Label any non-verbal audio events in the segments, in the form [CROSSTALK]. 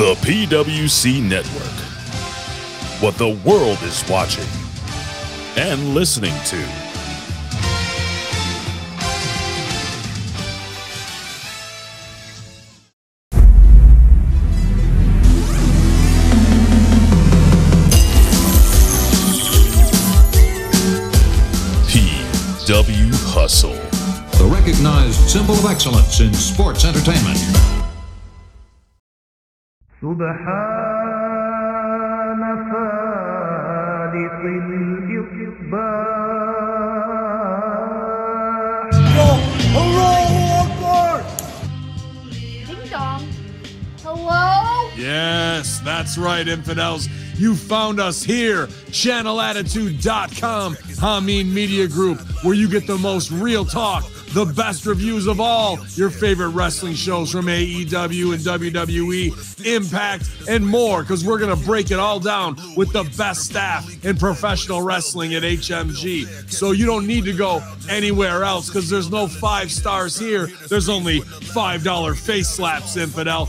The PWC Network. What the world is watching and listening to. PW Hustle. the recognized symbol of excellence in sports entertainment. سبحان فالق الإصباح Ding dong. Hello? Yes, that's right, infidels. You found us here, channelattitude.com, Hamin Media Group, where you get the most real talk the best reviews of all your favorite wrestling shows from AEW and WWE, Impact, and more, because we're going to break it all down with the best staff in professional wrestling at HMG. So you don't need to go anywhere else, because there's no five stars here. There's only $5 face slaps, infidel.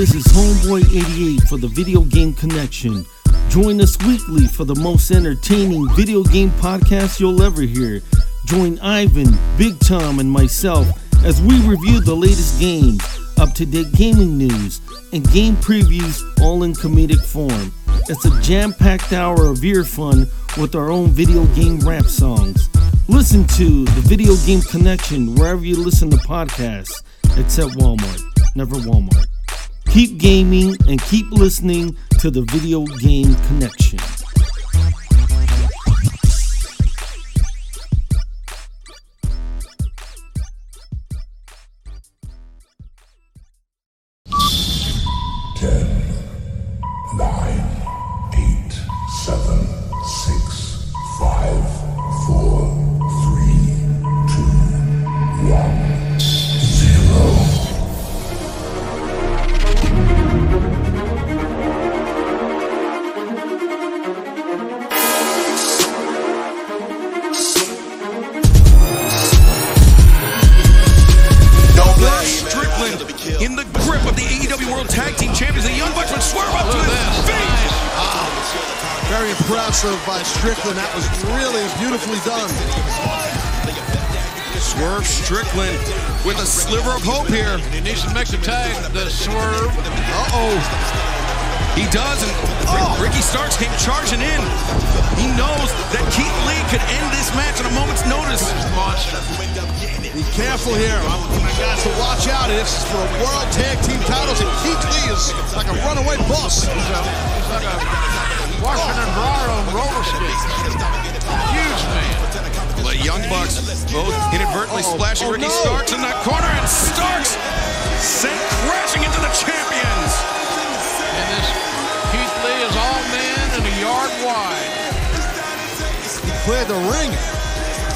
This is Homeboy88 for the Video Game Connection. Join us weekly for the most entertaining video game podcast you'll ever hear. Join Ivan, Big Tom, and myself as we review the latest games, up to date gaming news, and game previews all in comedic form. It's a jam packed hour of ear fun with our own video game rap songs. Listen to the Video Game Connection wherever you listen to podcasts, except Walmart. Never Walmart. Keep gaming and keep listening to the Video Game Connection. Does, and oh! Ricky Starks came charging in. He knows that Keith Lee could end this match at a moment's notice. Be careful here. My guys, to watch out. This is for World Tag Team titles, and Keith Lee is like a runaway bus. He's, a, he's like a Washington dryer on roller skates. Huge man. The Young Bucks both inadvertently Uh-oh. splashing Oh, Ricky no. Starks in that corner, and Starks sent crashing into the champions. Yard wide. He cleared the ring.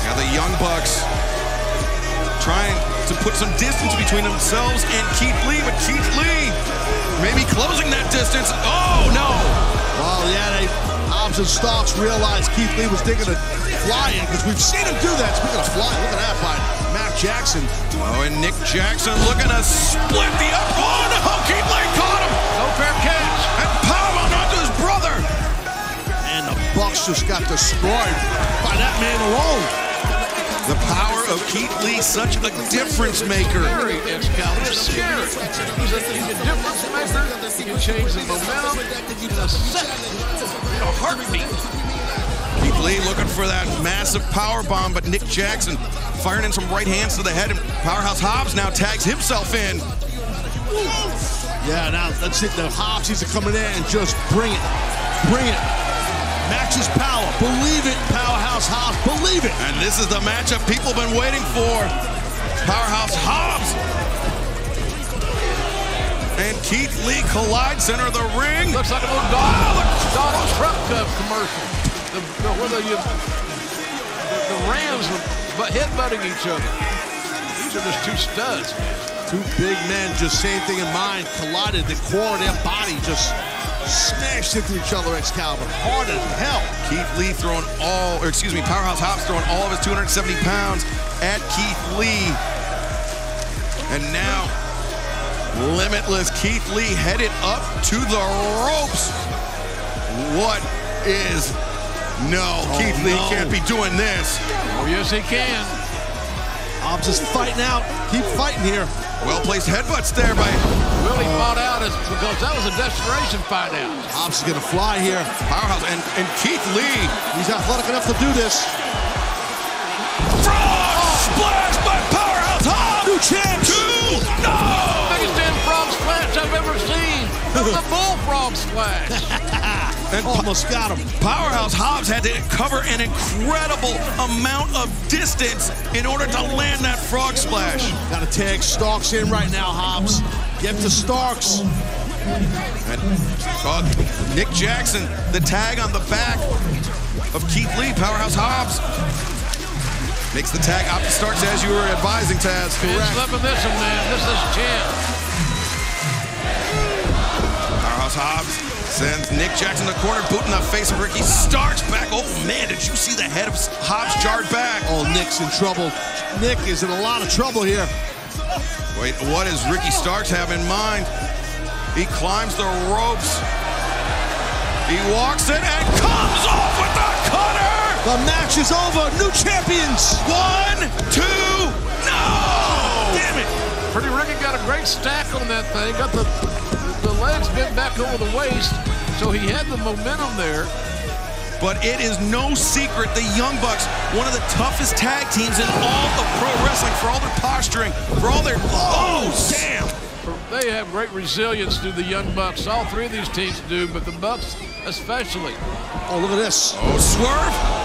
Now the Young Bucks trying to put some distance between themselves and Keith Lee, but Keith Lee maybe closing that distance. Oh no! Well, yeah, they, Hobbs and realized Keith Lee was digging a fly in because we've seen him do that. Speaking of flying, look at that by Matt Jackson. Oh, and Nick Jackson looking to split the up. Oh no! Keith Lee caught him No fair catch. and powerbomb Bucks just got destroyed by that man alone. The power of Keith Lee, such a difference maker. Scary, Excalibur. Scary. He's a, he's a difference maker. He can change the momentum in a second. A heartbeat. Keith Lee looking for that massive power bomb, but Nick Jackson firing in some right hands to the head, and Powerhouse Hobbs now tags himself in. Yeah, now let's see. The Hobbs to come in and just bring it. Bring it. Matches power. Believe it, Powerhouse Hobbs. Believe it. And this is the matchup people have been waiting for. Powerhouse Hobbs and Keith Lee collide center of the ring. Looks like a little Donald, Donald Trump Cup commercial. The, the, where the, uh, the, the Rams are but headbutting each other. These are just two studs. Two big men, just same thing in mind, collided. The core of their body just smashed into each other, Excalibur. Hard as hell. Keith Lee throwing all, or excuse me, Powerhouse Hobbs throwing all of his 270 pounds at Keith Lee. And now, limitless Keith Lee headed up to the ropes. What is no? Oh, Keith Lee no. can't be doing this. Oh, yes, he can. Hobbs is fighting out. Keep fighting here. Well placed headbutts there by Willie fought out is because that was a desperation fight out. Hobbs is gonna fly here. Powerhouse and, and Keith Lee. He's athletic enough to do this. Frog splash by Powerhouse Hobbs. New champs. Two. No. Biggest damn frog splash I've ever seen. That was a bullfrog splash. [LAUGHS] And Almost got him. Powerhouse Hobbs had to cover an incredible amount of distance in order to land that frog splash. Got to tag Starks in right now, Hobbs. Get to Starks. And uh, Nick Jackson, the tag on the back of Keith Lee, Powerhouse Hobbs. Makes the tag out to Starks as you were advising, Taz. Been slipping this one, man. This is champ. Powerhouse Hobbs sends Nick Jackson to the corner, boot in the face of Ricky Starks back. Oh man, did you see the head of Hobbs jarred back? Oh, Nick's in trouble. Nick is in a lot of trouble here. Wait, what does Ricky Starks have in mind? He climbs the ropes. He walks in and comes off with the cutter. The match is over. New champions. One, two, no! Damn it! Pretty Ricky got a great stack on that thing. Got the the legs bent back over the waist, so he had the momentum there. But it is no secret the Young Bucks, one of the toughest tag teams in all of pro wrestling, for all their posturing, for all their. Oh, damn! They have great resilience to the Young Bucks. All three of these teams do, but the Bucks especially. Oh, look at this. Oh, swerve!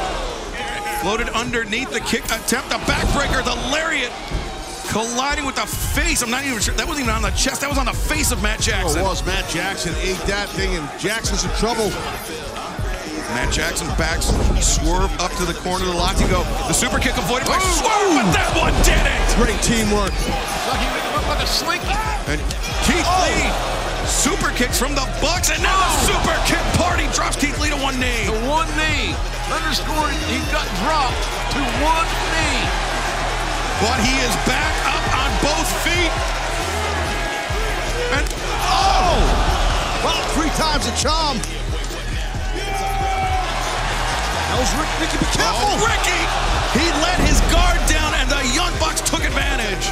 Floated underneath the kick attempt, the backbreaker, the lariat, colliding with the face. I'm not even sure that wasn't even on the chest. That was on the face of Matt Oh, Jackson. it was Matt Jackson ate that thing, and Jackson's in trouble. Matt Jackson backs, swerve up to the corner of the lock to go. The super kick avoided by Swerve, but that one did it! Great teamwork. It's like he like a slinky. And Keith oh! Lee super kicks from the Bucks, and now the super kick party drops Keith Lee to one knee. The one knee. Underscoring he got dropped to one knee. But he is back up on both feet. And oh! Well, three times a charm. That was Rick, Ricky, be careful. Oh, Ricky! He let his guard down, and the Young Bucks took advantage.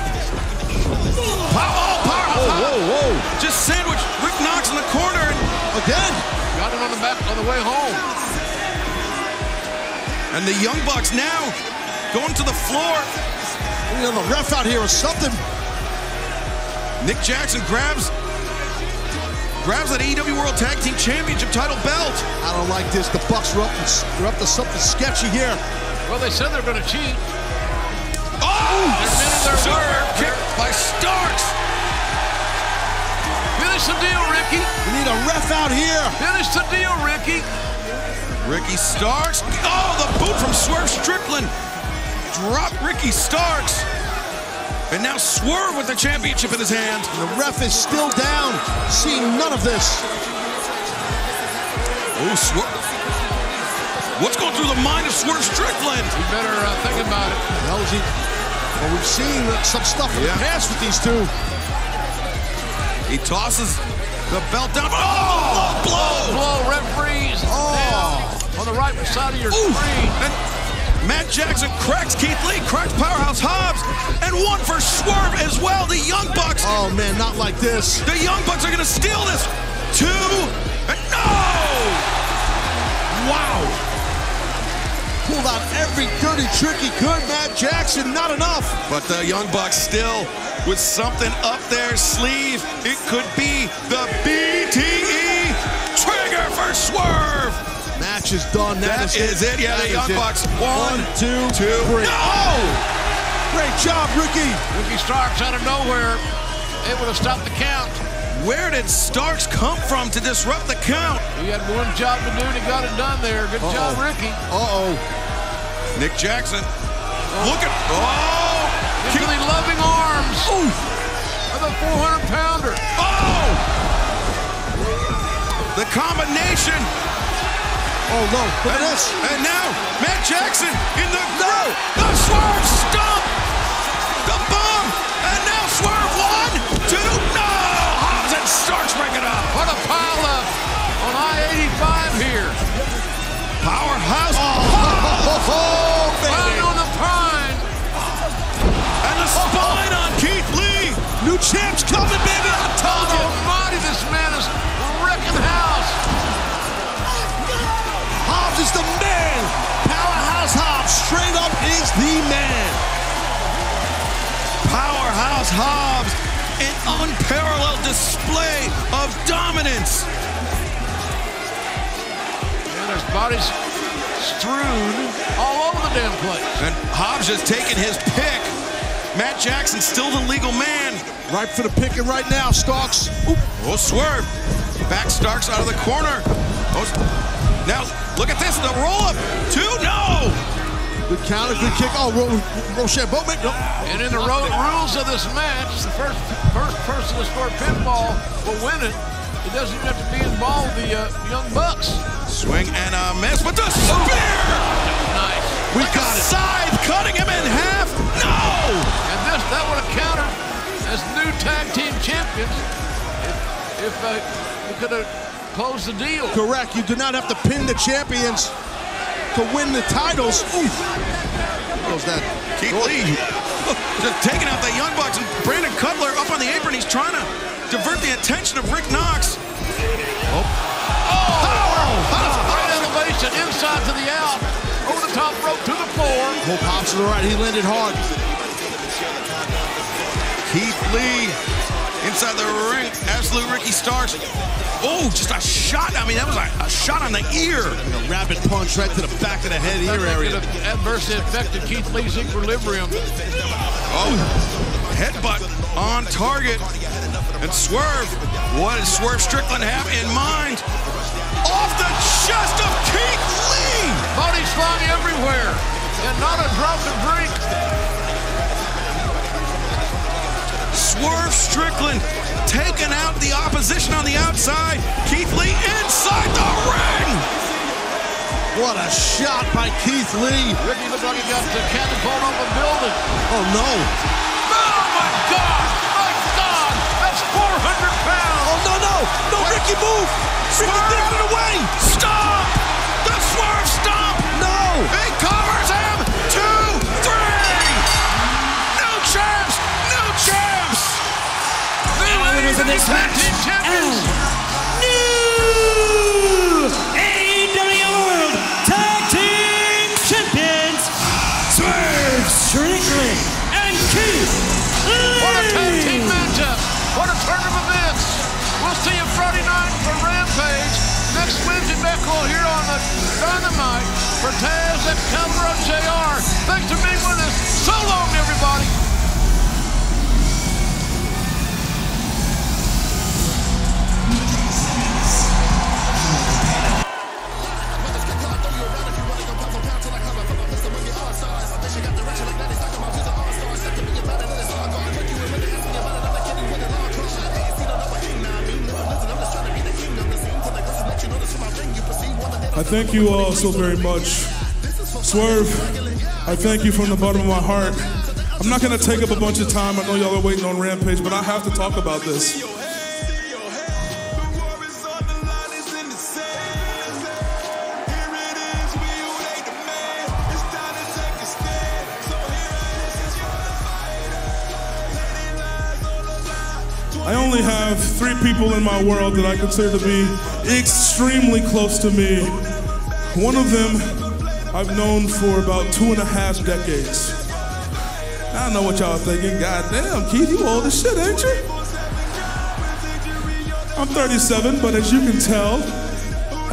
Pow- oh, powerhouse! Whoa, whoa, whoa. Just sandwiched Rick Knox in the corner, and, Again. Got it on the back on the way home. and the Young Bucks now going to the floor. You know, the ref out here or something. Nick Jackson grabs grabs that AEW World Tag Team Championship title belt. I don't like this. The Bucks are up to, they're up to something sketchy here. Well, they said they're going to cheat. Oh! They're men of their Super word. kick by Starks. Finish the deal, Ricky. We need a ref out here. Finish the deal, Ricky. Ricky Starks. Oh, the boot from Swerve Strickland. Dropped Ricky Starks. And now Swerve with the championship in his hand. And The ref is still down. Seeing none of this. Oh, Swerve. What's going through the mind of Swerve Strickland? You better uh, think about it. Hell is he? Well, we've seen some stuff in Yeah. the past with these two. He tosses the belt down. Oh, blow! Blow, referees. Oh. Down on the right side of your Ooh. screen. And Matt Jackson cracks Keith Lee, cracks Powerhouse Hobbs, and one for Swerve as well. The Young Bucks. Oh man, not like this. The Young Bucks are going to steal this. Two. And no! Wow. Pulled out every dirty trick he could. Matt Jackson, not enough. But the Young Bucks still with something up their sleeve. It could be the BTE trigger for Swerve. Matt match is done. That is it. Yeah, the That is Young it. Bucks. One, two, two. No! Great job, Ricky. Ricky Starks out of nowhere, able to stop the count. Where did Starks come from to disrupt the count? He had one job to do and he got it done there. Good job, Ricky. Uh-oh. Nick Jackson. Look at. Oh! Into the loving arms of the 400 pounder. Oh! The combination. Oh, no. At this. And now, Matt Jackson in the. No! The swerve stomp! The bomb! And now swerve one, two, no! Hobbs and Starks it up. What a pile up on I-85 here. Powerhouse. Oh, Right on the pine. And the spine on Keith Lee. New champs straight up, is the man. Powerhouse Hobbs. An unparalleled display of dominance. And there's bodies strewn all over the damn place. And Hobbs just taking his pick. Matt Jackson still the legal man. Right for the picking right now, Starks. Oop. Oh, swerve. Back Starks out of the corner. Oh, now, look at this. The roll up. Two, no. Good counter, good kick. Oh, Ro- Rochet Bowman. No. And in the ro- rules of this match, the first first person to score pinfall will win it. It doesn't even have to be involved the uh, Young Bucks. Swing and a miss, but the spear. Nice. We got it. Scythe cutting him in half. No. And this that would have countered as new tag team champions if, if uh, we could have closed the deal. Correct. You do not have to pin the champions to win the titles. Oof. Goes that. Keith Lee [LAUGHS] just taking out the Young Bucks and Brandon Cutler up on the apron. He's trying to divert the attention of Rick Knox. Oh, Oh, oh. great elevation inside to the out, over the top rope to the floor. Hope Hobbs to the right. He landed hard. Keith Lee inside the ring. Absolute Ricky Starks. Oh, just a shot. I mean, that was a, a shot on the ear. A rapid punch right to the back of the head, ear area. could have adversely affected Keith Lee's equilibrium. Oh, headbutt on target. And Swerve. What does Swerve Strickland have in mind? Off the chest of Keith Lee. Body flying everywhere, and not a drop to drink. Swerve Strickland taking out the opposition on the outside. Keith Lee inside the ring. What a shot by Keith Lee. Ricky looked like he got the catapult off a building. Oh, no. Oh my God! My God! That's 400 pounds. Oh, no, no. No, Ricky, move. Ricky, get out of the way. Stop! The Swerve stop. No. He winners of this match, team champions. New AEW World Tag Team Champions, Swerve Strickland and Keith Lee. What a tag team matchup! What a turn of events! We'll see you Friday night for Rampage. Next Wednesday, Beckel here on the Dynamite for Taz at Calvaro JR. Thanks for being with us. So long, everybody. I thank you all so very much. Swerve, I thank you from the bottom of my heart. I'm not gonna take up a bunch of time. I know y'all are waiting on Rampage, but I have to talk about this. I only have three people in my world that I consider to be extremely close to me. One of them I've known for about two and a half decades. I know what y'all thinking. God damn, Keith, you old as shit, ain't you? I'm 37, but as you can tell,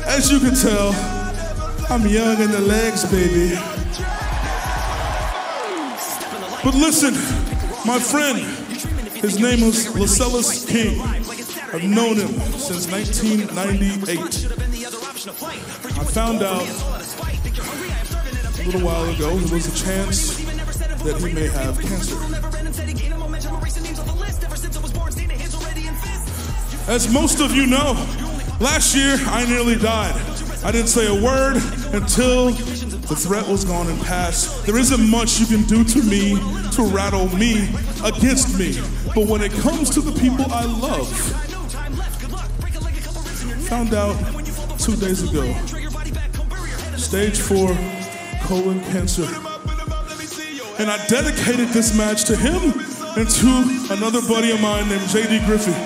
as you can tell, I'm young in the legs, baby. But listen, my friend, his name was Lascelles King. I've known him since 1998. Found out a little while ago there was a chance that he may have cancer. As most of you know, last year I nearly died. I didn't say a word until the threat was gone and passed. There isn't much you can do to me to rattle me against me. But when it comes to the people I love, found out two days ago, stage four colon cancer. And I dedicated this match to him and to another buddy of mine named JD Griffey.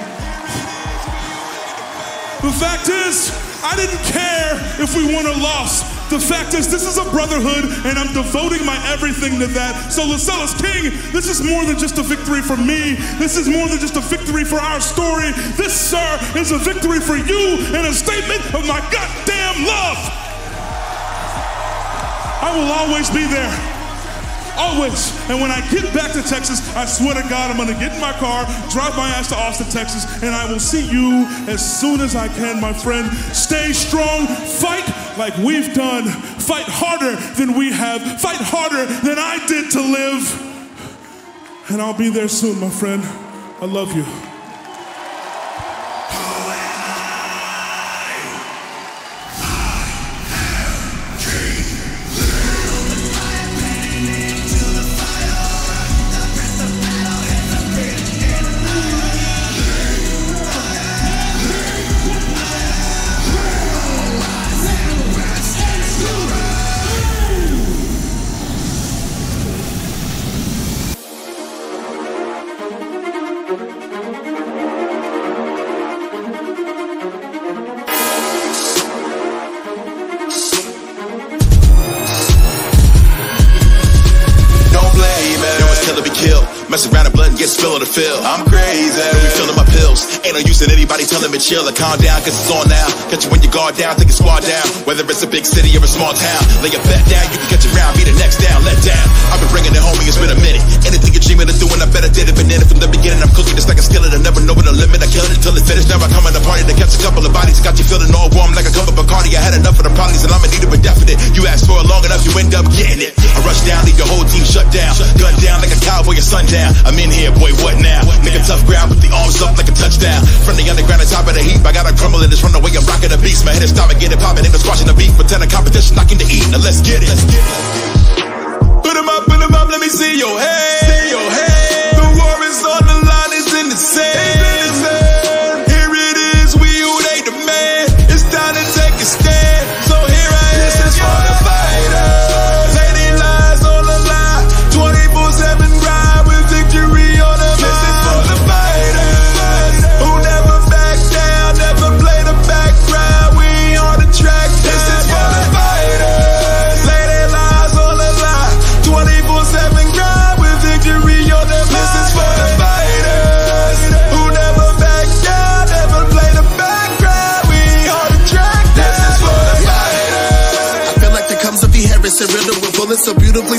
The fact is, I didn't care if we won or lost. The fact is, this is a brotherhood, and I'm devoting my everything to that. So, Lascelles King, this is more than just a victory for me. This is more than just a victory for our story. This, sir, is a victory for you and a statement of my goddamn love. I will always be there. Always. And when I get back to Texas, I swear to God, I'm gonna get in my car, drive my ass to Austin, Texas, and I will see you as soon as I can, my friend. Stay strong, fight like we've done, fight harder than we have, fight harder than I did to live. And I'll be there soon, my friend. I love you. Field. I'm Ain't no use in anybody telling me chill or calm down, cause it's on now. Catch you when you guard down, take a squad down. Whether it's a big city or a small town. Lay your bet down, you can catch it round, be the next down, let down. I've been bringing it home, it's been a minute. Anything you're dreaming of doing, I better did it. Been in from the beginning, I'm cooking just like a skillet. I never know when the limit, I killed it till it's finished. Now I come at the party to catch a couple of bodies. Got you feeling all warm like a cup of Bacardi. I had enough of the problems and I'ma need it definite. You asked for it long enough, you end up getting it. I rush down, leave your whole team shut down. Gun down like a cowboy or sundown. I'm in here, boy, what now? Nigga tough ground with the arms up like a touchdown. From the underground to top of the heap, I gotta crumble in this run away. I'm rocking the beast. My head is stopping, get it popping, ain't no squashing the beef. Pretend a competition, knocking to eat. Now let's get it. Let's get it. Put Put 'em up, put put 'em up, let me see your head. See your head. The war is on the line, it's in the sand.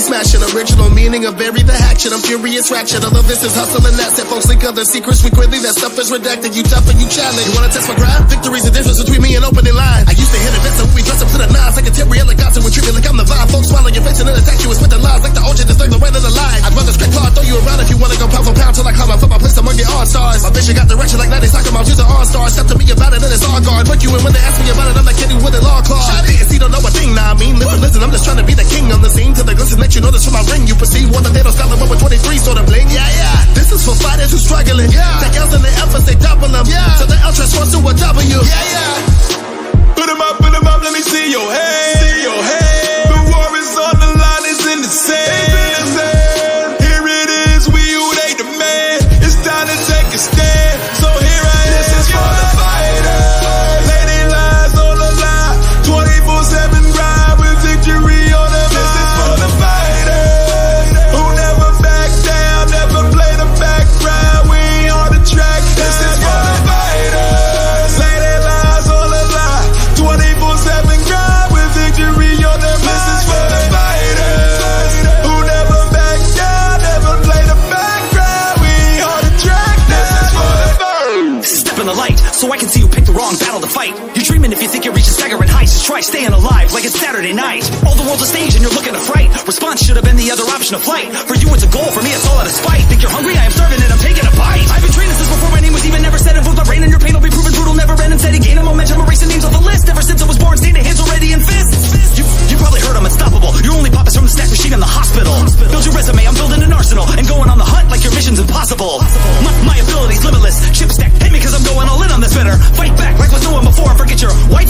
So beautifully smashing. Original meaning of bury the hatchet. I'm furious ratchet. I love this is hustle and that's it. Folks leak other secrets we quickly. That stuff is redacted. You tough and you challenge. You wanna test my grind? Victory's the difference between me and opening line. I used to hit events and we dress up to the nines like a Terry and we treat me like I'm the vibe. Folks swallow your face and then attack you with spitting lies like the OJ disturb you this from my ring. You perceive one of they don't style with 23 sort of bling. Yeah, yeah. This is for fighters who struggling. Yeah. The of flight. For you it's a goal, for me it's all out of spite. Think you're hungry? I am starving and I'm taking a bite. I've been training since before my name was even never said. Influenced by rain and your pain will be proven brutal, never end and steady. Gaining momentum, erasing names off the list. Ever since I was born, staying hands already in fists. You, you probably heard I'm unstoppable. Your only pop is from the stack machine in the hospital. Build your resume, I'm building an arsenal. And going on the hunt like your mission's impossible. My, my ability's limitless. Chip stack, hit me cause I'm going all in on this bitter. Fight back like was doing before. Forget your white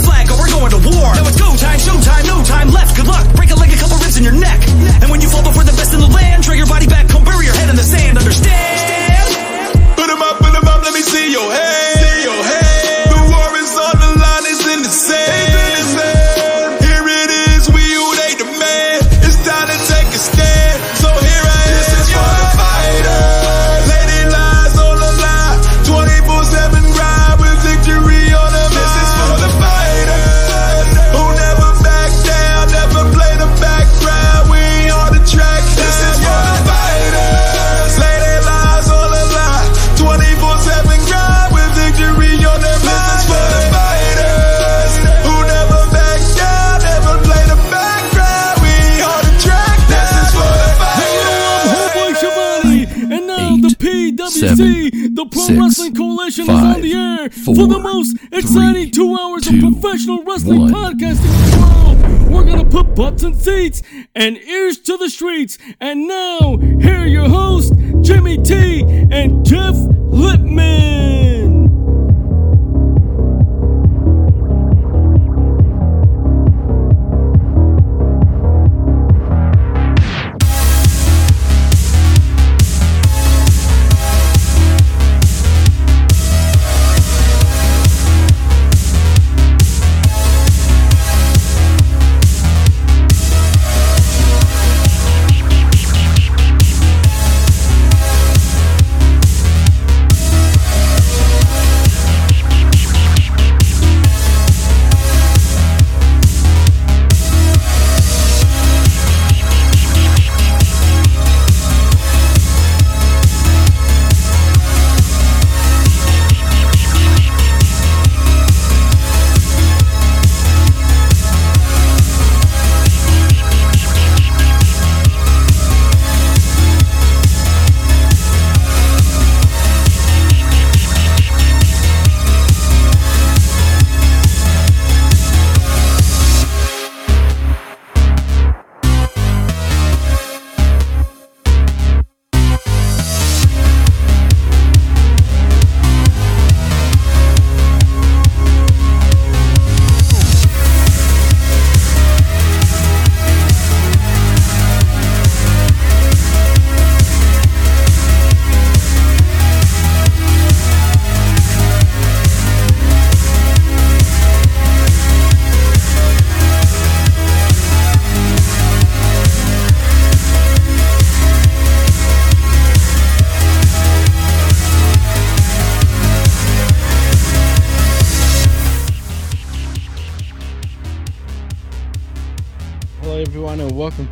seven, the Pro six, Wrestling Coalition, is on the air four, for the most exciting three, two hours two, of professional wrestling one. podcasting in the world. We're gonna put butts in seats and ears to the streets. And now, here are your hosts,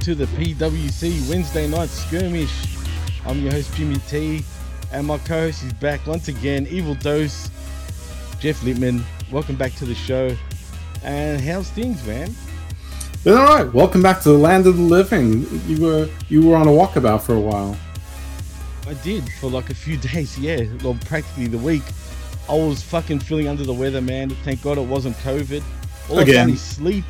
to the PWC Wednesday Night Skirmish. I'm your host, Jimmy T, and my co host is back once again, Evil Dose, Jeff Lippman. Welcome back to the show. And how's things, man? Been all right. Welcome back to the land of the living. You were you were on a walkabout for a while. I did for like a few [LAUGHS] days, yeah, well, practically the week. I was fucking feeling under the weather, man. Thank God it wasn't COVID. All I've Again. done is sleep.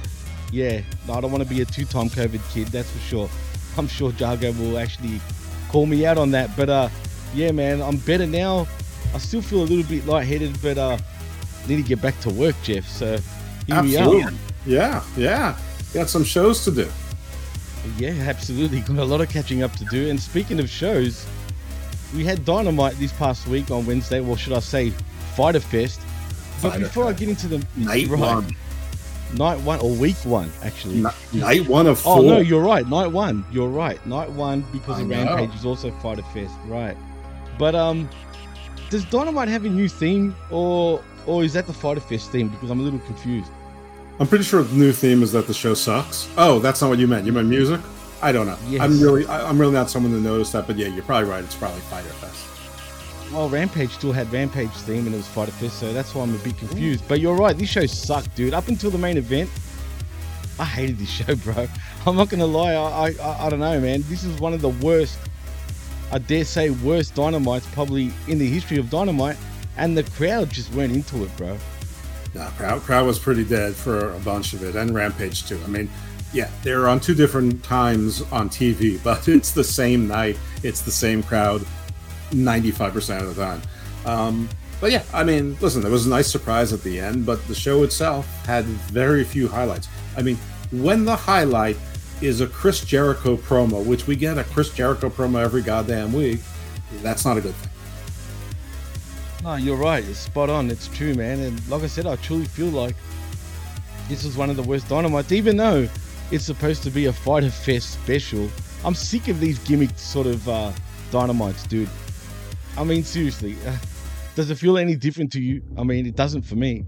Yeah, no, I don't want to be a two-time COVID kid, that's for sure. I'm sure Jago will actually call me out on that. But uh, yeah, man, I'm better now. I still feel a little bit lightheaded, but uh, need to get back to work, Jeff. So here we are. Yeah, yeah. Got some shows to do. Yeah, absolutely. [LAUGHS] Got a lot of catching up to do. And speaking of shows, we had Dynamite this past week on Wednesday. Well, should I say Fyter Fest? But Fighter before I get into the Night one. Night one or week one, actually. night one of Oh no, you're right. Night one. You're right. Night one because I of know. Rampage is also Fyter Fest, right? But um, does Dynamite have a new theme, or or is that the Fyter Fest theme? Because I'm a little confused. I'm pretty sure the new theme is that the show sucks. Oh, that's not what you meant. You meant music? I don't know. Yes. I'm really I- I'm really not someone to notice that, but yeah, you're probably right. It's probably Fyter Fest. Well, Rampage still had Rampage theme and it was Fyter Fest, so that's why I'm a bit confused. But you're right, this show sucked, dude. Up until the main event, I hated this [LAUGHS] show, bro. I'm not gonna lie, I, I I don't know, man. This is one of the worst, I dare say, worst Dynamites probably in the history of Dynamite, and the crowd just went into it, bro. No, crowd crowd was pretty dead for a bunch of it, and Rampage too. I mean, yeah, they're on two different times on TV, [LAUGHS] but it's the same night, it's the same crowd, ninety five percent of the time. Um, but yeah, I mean, listen, there was a nice surprise at the end, but the show itself had very few highlights. I mean, when the highlight is a Chris Jericho promo, which we get a Chris Jericho promo every goddamn week, that's not a good thing. No, you're right. It's spot on. It's true, man. And like I said, I truly feel like this is one of the worst dynamites, even though it's supposed to be a Fyter Fest special. I'm sick of these gimmick sort of uh, dynamites, dude. I mean, seriously, uh, does it feel any different to you? I mean, it doesn't for me.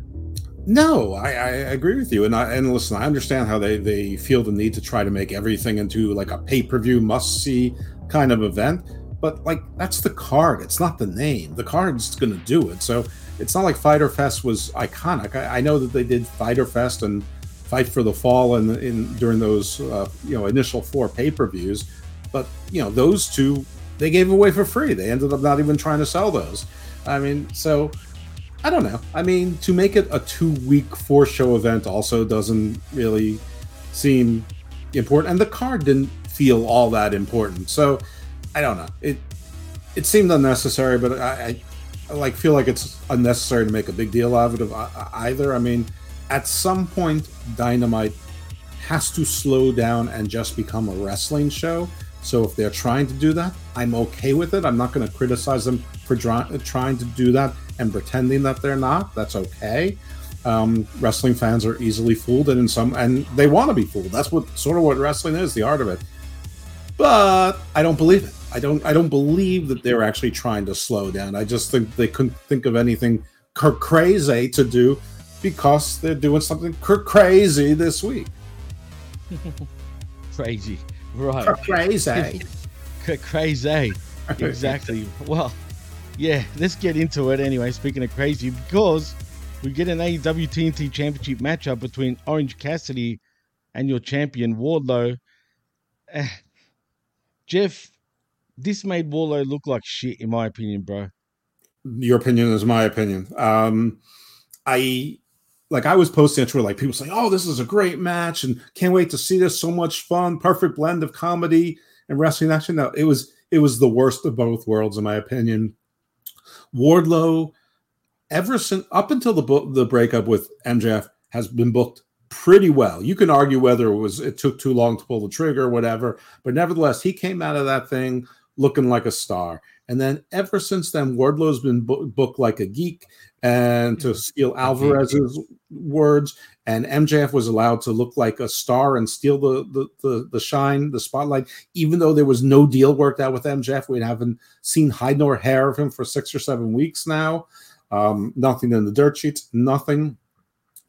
No, I, I agree with you, and I, and listen, I understand how they they feel the need to try to make everything into like a pay per view must see kind of event, but like that's the card. It's not the name. The card's going to do it. So it's not like Fyter Fest was iconic. I, I know that they did Fyter Fest and Fight for the Fall in, in during those uh, you know initial four pay per views, but you know those two they gave away for free. They ended up not even trying to sell those. I mean, so I don't know. I mean, to make it a two week four show event also doesn't really seem important, and the card didn't feel all that important. So I don't know. It it seemed unnecessary, but I, I, I like feel like it's unnecessary to make a big deal out of it of either. I mean, at some point, Dynamite has to slow down and just become a wrestling show. So if they're trying to do that, I'm okay with it. I'm not going to criticize them for dry, trying to do that and pretending that they're not. That's okay. Um, wrestling fans are easily fooled, and in some, and they want to be fooled. That's what sort of what wrestling is, the art of it. But I don't believe it. I don't. I don't believe that they're actually trying to slow down. I just think they couldn't think of anything cr- crazy to do because they're doing something cr- crazy this week. [LAUGHS] crazy, right? Crazy, [LAUGHS] crazy. [LAUGHS] Exactly. well, yeah. Let's get into it anyway. Speaking of crazy, because we get an AEW TNT Championship matchup between Orange Cassidy and your champion Wardlow. Eh, Jeff, this made Wardlow look like shit, in my opinion, bro. Your opinion is my opinion. Um, I like I was posting on Twitter, like people say, "Oh, this is a great match, and can't wait to see this. So much fun, perfect blend of comedy and wrestling action." No, it was it was the worst of both worlds, in my opinion. Wardlow, ever since up until the book, the breakup with MJF, has been booked pretty well. You can argue whether it was it took too long to pull the trigger, or whatever, but nevertheless, he came out of that thing looking like a star. And then ever since then, Wardlow's been bo- booked like a geek. And to steal Alvarez's words, and MJF was allowed to look like a star and steal the, the the the shine, the spotlight, even though there was no deal worked out with MJF. We haven't seen hide nor hair of him for six or seven weeks now. Um, nothing in the dirt sheets, nothing.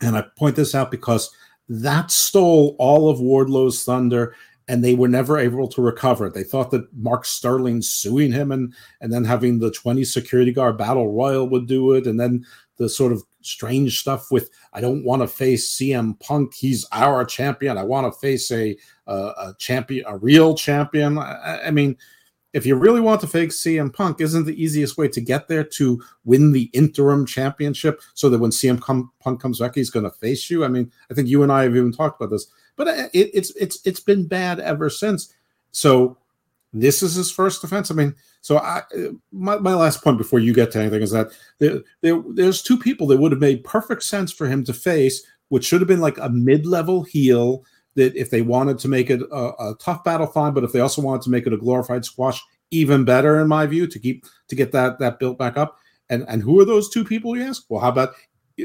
And I point this out because that stole all of Wardlow's thunder and they were never able to recover. They thought that Mark Sterling suing him and and then having the 20 security guard battle royal would do it, and then the sort of strange stuff with I don't want to face CM Punk. He's our champion. I want to face a a, a champion, a real champion. I, I mean, if you really want to fake CM Punk, isn't the easiest way to get there to win the interim championship so that when CM Punk comes back, he's going to face you? I mean, I think you and I have even talked about this, but uh, it, it's it's it's been bad ever since. So this is his first defense. I mean, so I uh, my, my last point before you get to anything is that there, there there's two people that would have made perfect sense for him to face, which should have been like a mid-level heel that if they wanted to make it a, a, tough battle, fine. But if they also wanted to make it a glorified squash, even better in my view to keep to get that that built back up. And and who are those two people? You ask. Well, how about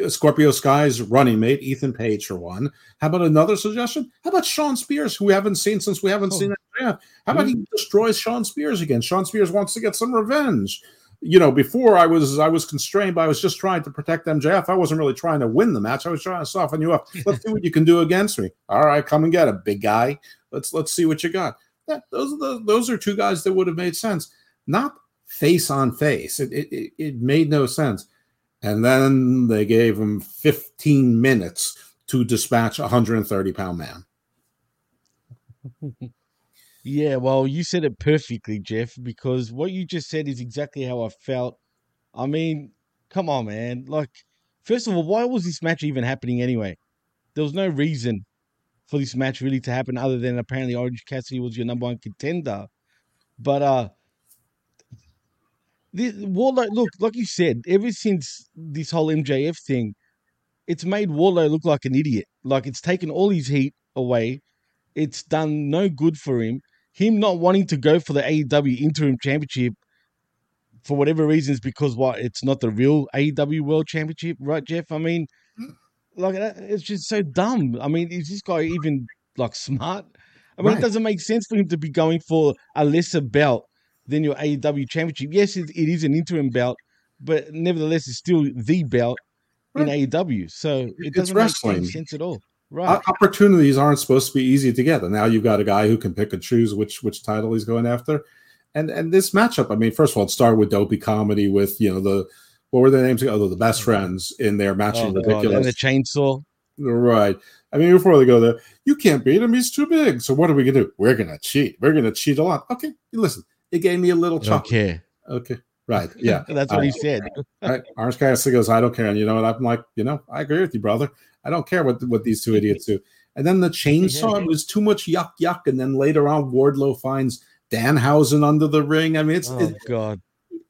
Scorpio Sky's running mate Ethan Page for one? How about another suggestion? How about Shawn Spears, who we haven't seen since we haven't oh. seen MJF? How about he mm-hmm. destroys Shawn Spears again? Shawn Spears wants to get some revenge you know, before I was I was constrained, but I was just trying to protect MJF. I wasn't really trying to win the match. I was trying to soften you up. [LAUGHS] Let's see what you can do against me. All right, come and get it, big guy. Let's let's see what you got. Yeah, those are the, those are two guys that would have made sense. Not face on face. It, it- it made no sense. And then they gave him 15 minutes to dispatch a 130 pound man. [LAUGHS] Yeah, well, you said it perfectly, Jeff, because what you just said is exactly how I felt. I mean, come on, man. Like, first of all, why was this match even happening anyway? There was no reason for this match really to happen other than apparently Orange Cassidy was your number one contender. But uh this Wardlow look, like you said, ever since this whole MJF thing, it's made Wardlow look like an idiot. Like it's taken all his heat away. It's done no good for him. Him not wanting to go for the AEW interim championship for whatever reasons, because what it's not the real AEW World Championship, right, Jeff? I mean, mm. like it's just so dumb. I mean, is this guy even like smart? I mean, Right. it doesn't make sense for him to be going for a lesser belt than your AEW Championship. Yes, it, it is an interim belt, but nevertheless, it's still the belt in AEW. So it It's doesn't make wrestling. any sense at all. Right? Opportunities aren't supposed to be easy to get. And now you've got a guy who can pick and choose which which title he's going after. And and this matchup, I mean, first of all, it started with dopey comedy with you know the what were their names? Oh, the best oh, friends in their matching Oh, God. ridiculous. And the chainsaw. Right. I mean, before they go there, you can't beat him. He's too big. So what are we gonna do? We're gonna cheat. We're gonna cheat a lot. Okay, listen. It gave me a little chuckle. care. Okay. Right. Yeah. [LAUGHS] That's what he Uh, said. right. Orange Cassidy goes, I don't care. And you know what? I'm like, you know, I agree with you, brother. I don't care what what these two idiots do. And then the chainsaw it was too much yuck yuck. And then later on, Wardlow finds Danhausen under the ring. I mean, it's Oh it, God.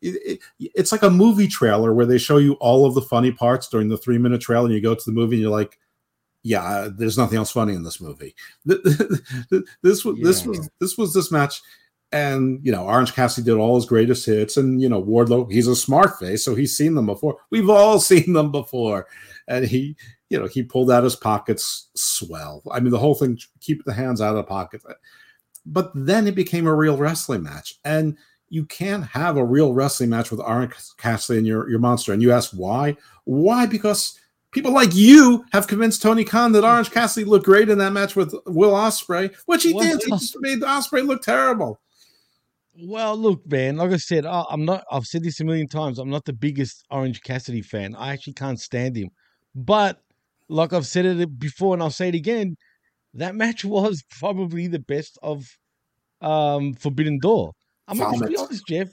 it, it- it's like a movie trailer where they show you all of the funny parts during the three minute trailer, and you go to the movie and you're like, yeah, there's nothing else funny in this movie. [LAUGHS] Th- [LAUGHS] th- this was this was this was this match, and you know, Orange Cassidy did all his greatest hits, and you know, Wardlow, he's a smart face, so he's seen them before. We've all [LAUGHS] seen them before, and he, you know, he pulled out his pockets swell. I mean, the whole thing, keep the hands out of the pockets. But then it became a real wrestling match, and you can't have a real wrestling match with Orange Cassidy and your, your monster. And you ask why? Why? Because people like you have convinced Tony Khan that Orange Cassidy looked great in that match with Will Ospreay, which he What did. He just made Ospreay look terrible. Well, look, man. Like I said, I, I'm not. I've said this a million times. I'm not the biggest Orange Cassidy fan. I actually can't stand him. But like I've said it before, and I'll say it again, that match [LAUGHS] was probably the best of um Forbidden Door. I mean, let's be honest, Jeff.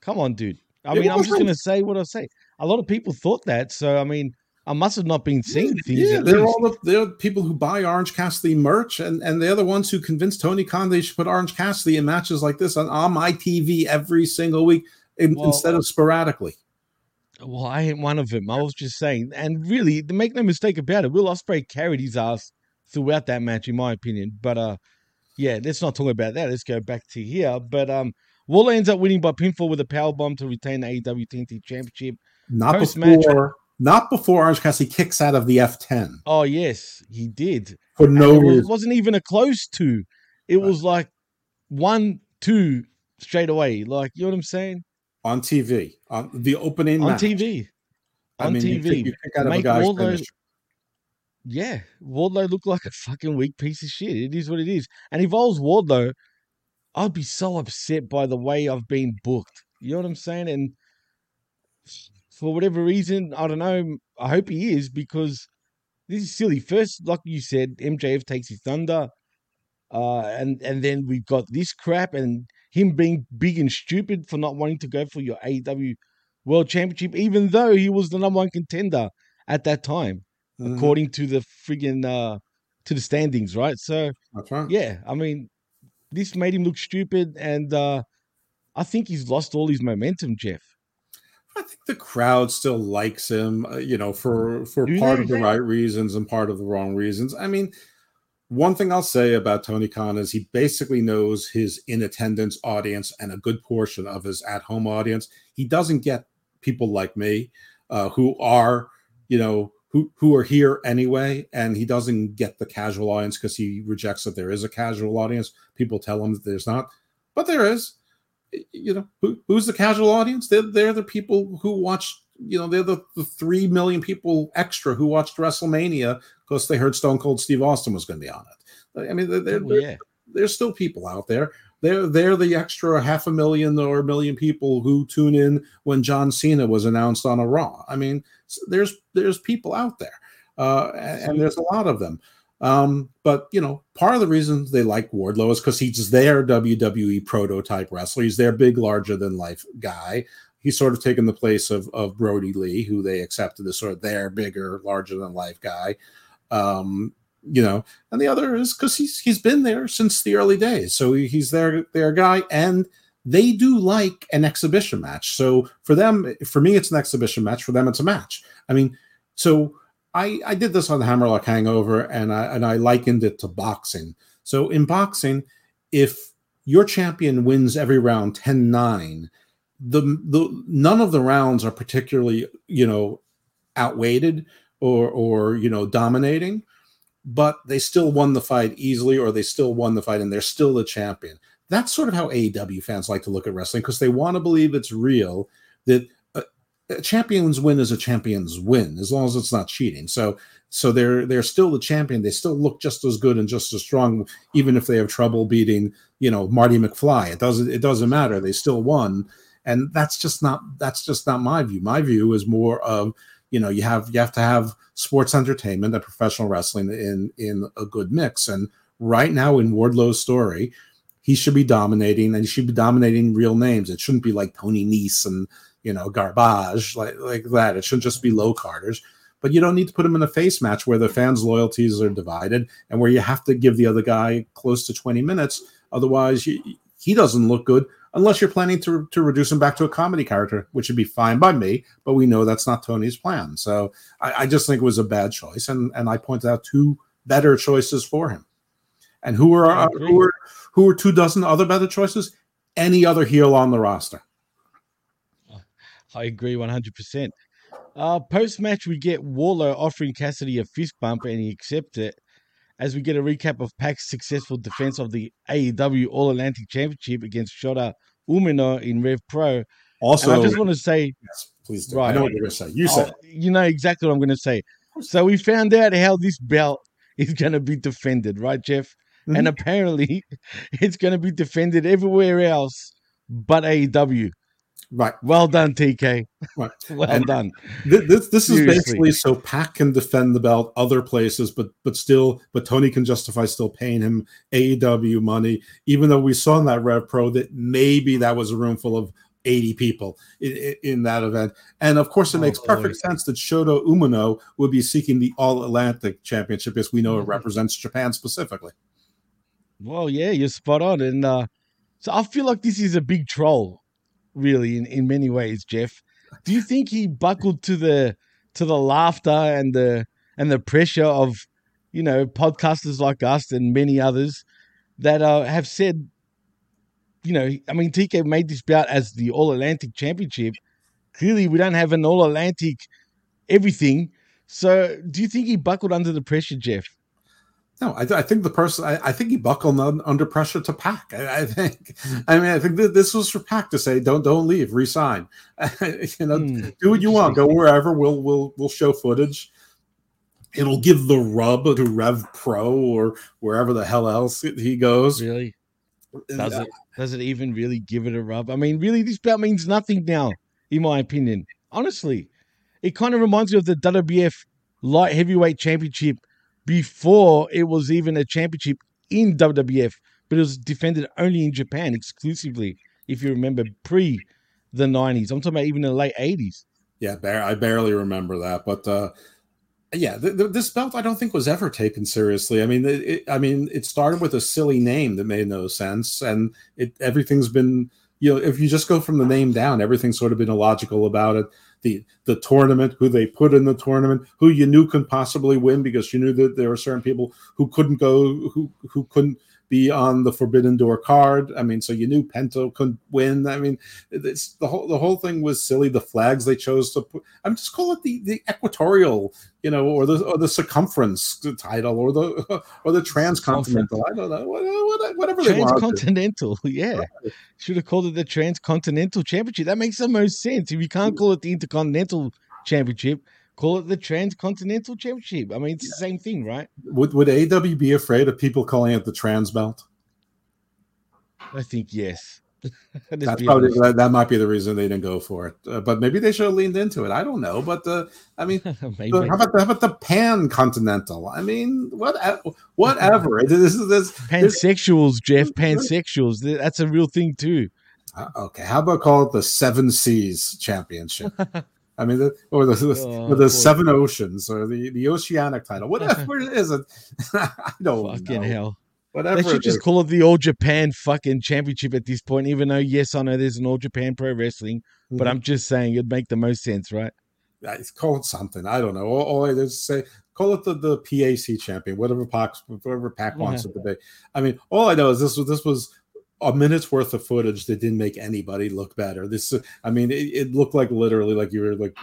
Come on, dude. I It mean, I'm just gonna say what I say. A lot of people thought that, so I mean, I must have not been seeing things. Yeah, they're least. all the they're people who buy Orange Cassidy merch, and, and they're the ones who convinced Tony Khan they should put Orange Cassidy in matches like this on, on my TV every single week in, Well- instead of sporadically. Well, I ain't one of them. I was just saying, and really, to make no mistake about it, Will Ospreay carried his ass throughout that match, in my opinion. But uh, yeah, let's not talk about that. Let's go back to here. But um, Wardlow ends up winning by pinfall with a power bomb to retain the AEW TNT Championship. Not Post-match- before not before Orange Cassidy kicks out of the F10 Oh yes, he did. for no And it was, reason. wasn't even a close two. It was like one, two straight away. Like you know what I'm saying? on TV on the opening On match. TV. I On mean, you TV. kick- you kick out of a Make guy's Wardlow- finish. Yeah, Wardlow looked like a fucking weak piece of shit. It is what it is. And if I was Wardlow, I'd be so upset by the way I've been booked. You know what I'm saying? And for whatever reason, I don't know. I hope he is because this is silly. First, like you said, MJF takes his thunder, uh, and and then we've got this crap and him being big and stupid for not wanting to go for your AEW World Championship, even though he was the number one contender at that time Mhm. according to the friggin' uh to the standings, right? So right. yeah, I mean, this made him look stupid, and uh I think he's lost all his momentum, Jeff. I think the crowd still likes him, uh, you know, for for Do part of the right reasons and part of the wrong reasons. I mean, one thing I'll say about Tony Khan is he basically knows his in attendance audience and a good portion of his at home audience. He doesn't get people like me uh, who are, you know, who who are here anyway, and he doesn't get the casual audience because he rejects that there is a casual audience. People tell him that there's not, but there is you know who, who's the casual audience they're, they're the people who watch you know they're the, the three million people extra who watched wrestlemania because they heard stone cold steve austin was going to be on it i mean they're, they're, Oh, yeah. there's still people out there They're they're the extra half a million or a million people who tune in when John Cena was announced on a Raw. I mean, there's there's people out there, uh, and, and there's a lot of them. Um, but you know, part of the reason they like Wardlow is because he's their WWE prototype wrestler. He's their big, larger than life guy. He's sort of taken the place of of Brodie Lee, who they accepted as sort of their bigger, larger than life guy. Um, you know, and the other is because he's he's been there since the early days, so he's their their guy, and they do like an exhibition match. So for them, for me, it's an exhibition match. For them, it's a match. I mean, so I, I did this on the Hammerlock Hangover and I and I likened it to boxing. So in boxing, if your champion wins every round 10-9, the, the none of the rounds are particularly, you know, outweighted or or you know dominating, but they still won the fight easily or they still won the fight and they're still the champion. That's sort of how AEW fans like to look at wrestling because they want to believe it's real that a champion's win is a champion's win as long as it's not cheating. So so they're they're still the champion. They still look just as good and just as strong, even if they have trouble beating you know Marty McFly. It doesn't it doesn't matter. They still won, and that's just not that's just not my view. My view is more of you know you have you have to have sports entertainment and professional wrestling in in a good mix. And right now in Wardlow's story, he should be dominating and he should be dominating real names. It shouldn't be like Tony Nese and you know, garbage like like that. It shouldn't just be low carders. But you don't need to put him in a face match where the fans' loyalties are divided and where you have to give the other guy close to 20 minutes. Otherwise, you, he doesn't look good unless you're planning to, to reduce him back to a comedy character, which would be fine by me. But we know that's not Tony's plan. So I, I just think it was a bad choice. And, and I pointed out two better choices for him. And who are, uh, who are who are two dozen other better choices? Any other heel on the roster. I agree 100%. Uh, Post match, we get Wardlow offering Cassidy a fist bump and he accepts it. As we get a recap of Pac's successful defense of the AEW All Atlantic Championship against Shota Umino in Rev Pro. Also, and I just want to say, yes, please do. Right, I know what you're going to say. You said, oh, you know exactly what I'm going to say. So we found out how this belt is going to be defended, right, Jeff? Mm-hmm. And apparently, [LAUGHS] it's going to be defended everywhere else but AEW. Right. Well done, TK. Right. [LAUGHS] well and done. Th- this this is basically so Pac can defend the belt other places, but but still, but Tony can justify still paying him AEW money, even though we saw in that Rev Pro that maybe that was a room full of 80 people in, in that event. And of course, it oh, makes perfect sense that Shota Umino would be seeking the All Atlantic Championship, as we know it mm-hmm. represents Japan specifically. Well, yeah, you're spot on. And uh, so I feel like this is a big troll really in, in many ways, Jeff. Do you think he buckled to the to the laughter and the and the pressure of you know podcasters like us and many others that uh, have said, you know, I mean, TK made this bout as the All Atlantic Championship. Clearly, we don't have an All Atlantic everything. So, do you think he buckled under the pressure, Jeff? No, I, I, think the person. I, I think he buckled under pressure to Pac. I, I, think. I mean, I think that this was for Pac to say, "Don't, don't leave. Resign. [LAUGHS] you know, mm, do what you want. Go wherever. We'll, we'll, we'll show footage. It'll give the rub to Rev Pro or wherever the hell else he goes. Really? Does it? Does it even really give it a rub? I mean, really, this belt means nothing now, in my opinion. Honestly, it kind of reminds me of the WWF Light Heavyweight Championship before it was even a championship in WWF, but it was defended only in Japan exclusively. If you remember, pre the '90s, I'm talking about even the late '80s. Yeah, I barely remember that, but uh, yeah, the, the, this belt I don't think was ever taken seriously. I mean, it, it, I mean, it started with a silly name that made no sense, and it everything's been you know, if you just go from the name down, everything's sort of been illogical about it. The the tournament, who they put in the tournament, who you knew could possibly win because you knew that there were certain people who couldn't go, who who couldn't be on the Forbidden Door card. I mean, so you knew Penta couldn't win. I mean, the whole the whole thing was silly. The flags they chose to put, I'm just call it the the equatorial, you know, or the or the circumference title, or the [LAUGHS] or the transcontinental. I don't know, whatever they want. transcontinental. [LAUGHS] Yeah, should have called it the transcontinental championship. That makes the most sense. If you can't call it the intercontinental championship, call it the Transcontinental Championship. I mean, it's yeah. the same thing, right? Would would AW be afraid of people calling it the Trans Belt? I think yes. [LAUGHS] That's probably honest. that, that might be the reason they didn't go for it. Uh, but maybe they should have leaned into it. I don't know. But uh, I mean, [LAUGHS] the- how about the, how about the pan continental? I mean, what whatever. [LAUGHS] this is this. this Pansexuals, Jeff. Pansexuals. Th- That's a real thing too. uh, okay, how about call it the Seven Seas Championship? I mean, the, or the, the, Oh, or the. Seven Oceans, or the, the Oceanic title, whatever it is. It, I don't Fucking know. hell. Whatever. They should just is. call it the All Japan fucking championship at this point, even though, yes, I know there's an All Japan Pro Wrestling, but Mhm. I'm just saying it'd make the most sense, right? Yeah, it's call it something. I don't know. All, all I is say call it the, the PAC champion, whatever Pac whatever Pac wants Yeah. it to be. I mean, all I know is this was this was a minute's worth of footage that didn't make anybody look better. This, I mean, it, it looked like literally like you were like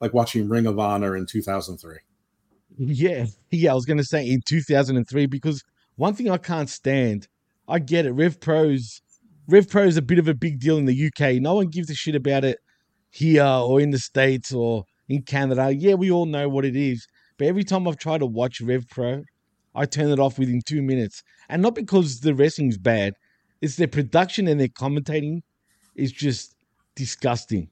like watching Ring of Honor in 2003. Yeah, [LAUGHS] yeah. I was gonna say in 2003 because one thing I can't stand. I get it. Rev Pros, Rev Pro is a bit of a big deal in the UK. No one gives a shit about it here or in the states or in Canada. Yeah, we all know what it is. But every time I've tried to watch Rev Pro, I turn it off within two minutes, and not because the wrestling's bad. It's their production and their commentating is just disgusting.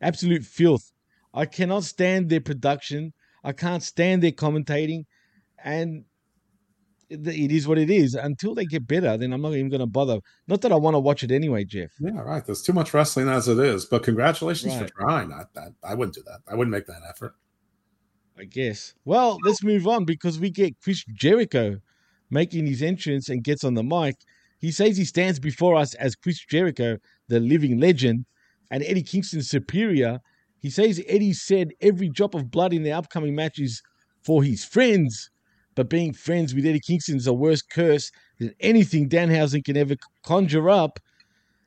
Absolute filth. I cannot stand their production. I can't stand their commentating. And it is what it is. Until they get better, then I'm not even going to bother. Not that I want to watch it anyway, Jeff. Yeah, right. There's too much wrestling as it is. But congratulations Right. for trying. I, I, I wouldn't do that. I wouldn't make that effort. I guess. Well, let's move on because we get Chris Jericho making his entrance and gets on the mic. He says he stands before us as Chris Jericho, the living legend, and Eddie Kingston's superior. He says Eddie said every drop of blood in the upcoming match is for his friends, but being friends with Eddie Kingston is a worse curse than anything Danhausen can ever conjure up.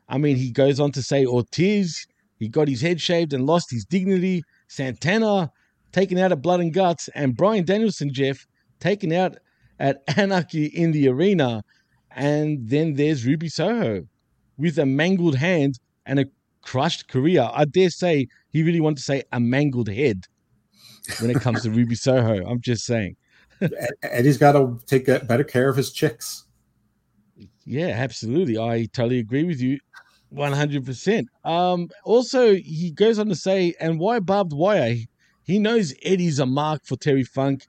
I mean, he goes on to say Ortiz, he got his head shaved and lost his dignity. Santana, taken out at Blood and Guts, and Bryan Danielson, Jeff, taken out at [LAUGHS] Anarchy in the Arena. And then there's Ruby Soho with a mangled hand and a crushed career. I dare say he really wanted to say a mangled head when it comes to Ruby Soho. I'm just saying. Eddie's got to take better care of his chicks. Yeah, absolutely. I totally agree with you. 100%. Um, also, he goes on to say, and why barbed wire? He knows Eddie's a mark for Terry Funk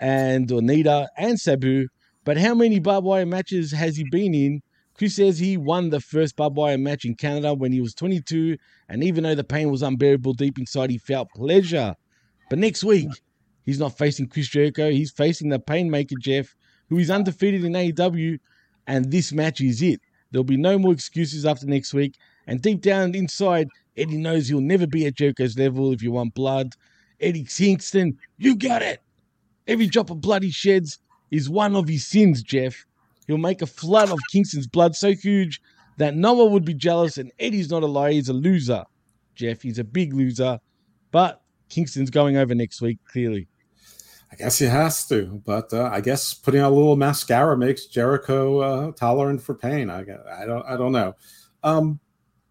and Onita and Sabu, but how many barbed wire matches has he been in? Chris says he won the first barbed wire match in Canada when he was 22, and even though the pain was unbearable deep inside, he felt pleasure. But next week, he's not facing Chris Jericho, he's facing the Painmaker Jeff, who is undefeated in AEW, and this match is it. There'll be no more excuses after next week. And deep down inside, Eddie knows he'll never be at Jericho's level if you want blood. Eddie Kingston, you got it. Every drop of blood he sheds is one of his sins, Jeff. He'll make a flood of Kingston's blood so huge that no one would be jealous, and Eddie's not a liar, he's a loser. Jeff, he's a big loser. But Kingston's going over next week, clearly. I guess he has to, but uh, I guess putting on a little mascara makes Jericho uh, tolerant for pain. I, I don't, I don't know. Um,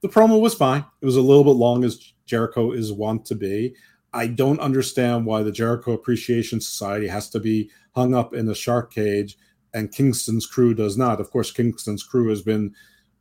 the promo was fine. It was a little bit long as Jericho is wont to be. I don't understand why the Jericho Appreciation Society has to be hung up in a shark cage and Kingston's crew does not. Of course, Kingston's crew has been,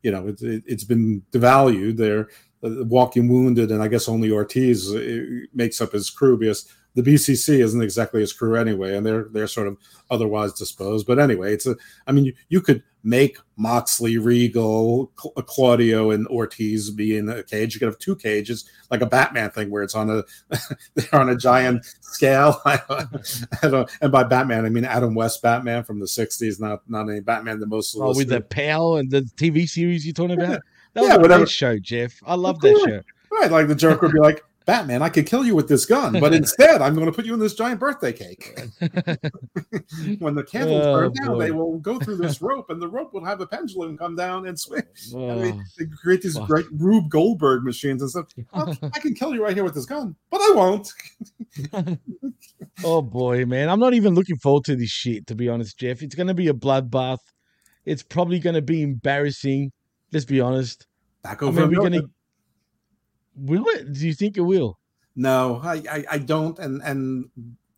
you know, it, it, it's been devalued. They're uh, walking wounded, and I guess only Ortiz uh, makes up his crew because the BCC isn't exactly his crew anyway, and they're they're sort of otherwise disposed. But anyway, it's a. I mean, you, you could make Moxley, Regal, Cl- uh, Claudio, and Ortiz be in a cage. You could have two cages, like a Batman thing, where it's on a [LAUGHS] they're on a giant scale. [LAUGHS] I don't, and by Batman, I mean Adam West Batman from the '60s, not not any Batman the most. Oh, with the. PAL and the TV series you're talking about? That Yeah, was a show, Jeff. I love that show. Right, like the Joker would be like, Batman, I could kill you with this gun, but [LAUGHS] instead I'm going to put you in this giant birthday cake. [LAUGHS] [LAUGHS] when the candles Oh, burn down, boy. they will go through this rope, and the rope will have a pendulum come down and swing. I mean, Oh, they create these fuck. great Rube Goldberg machines and stuff. I can kill you right here with this gun, but I won't. Oh boy, man. I'm not even looking forward to this shit, to be honest, Jeff. It's gonna be a bloodbath. It's probably gonna be embarrassing. Let's be honest. Back I over. mean, we're gonna will it? Do you think it will? No, I, I, I don't, and and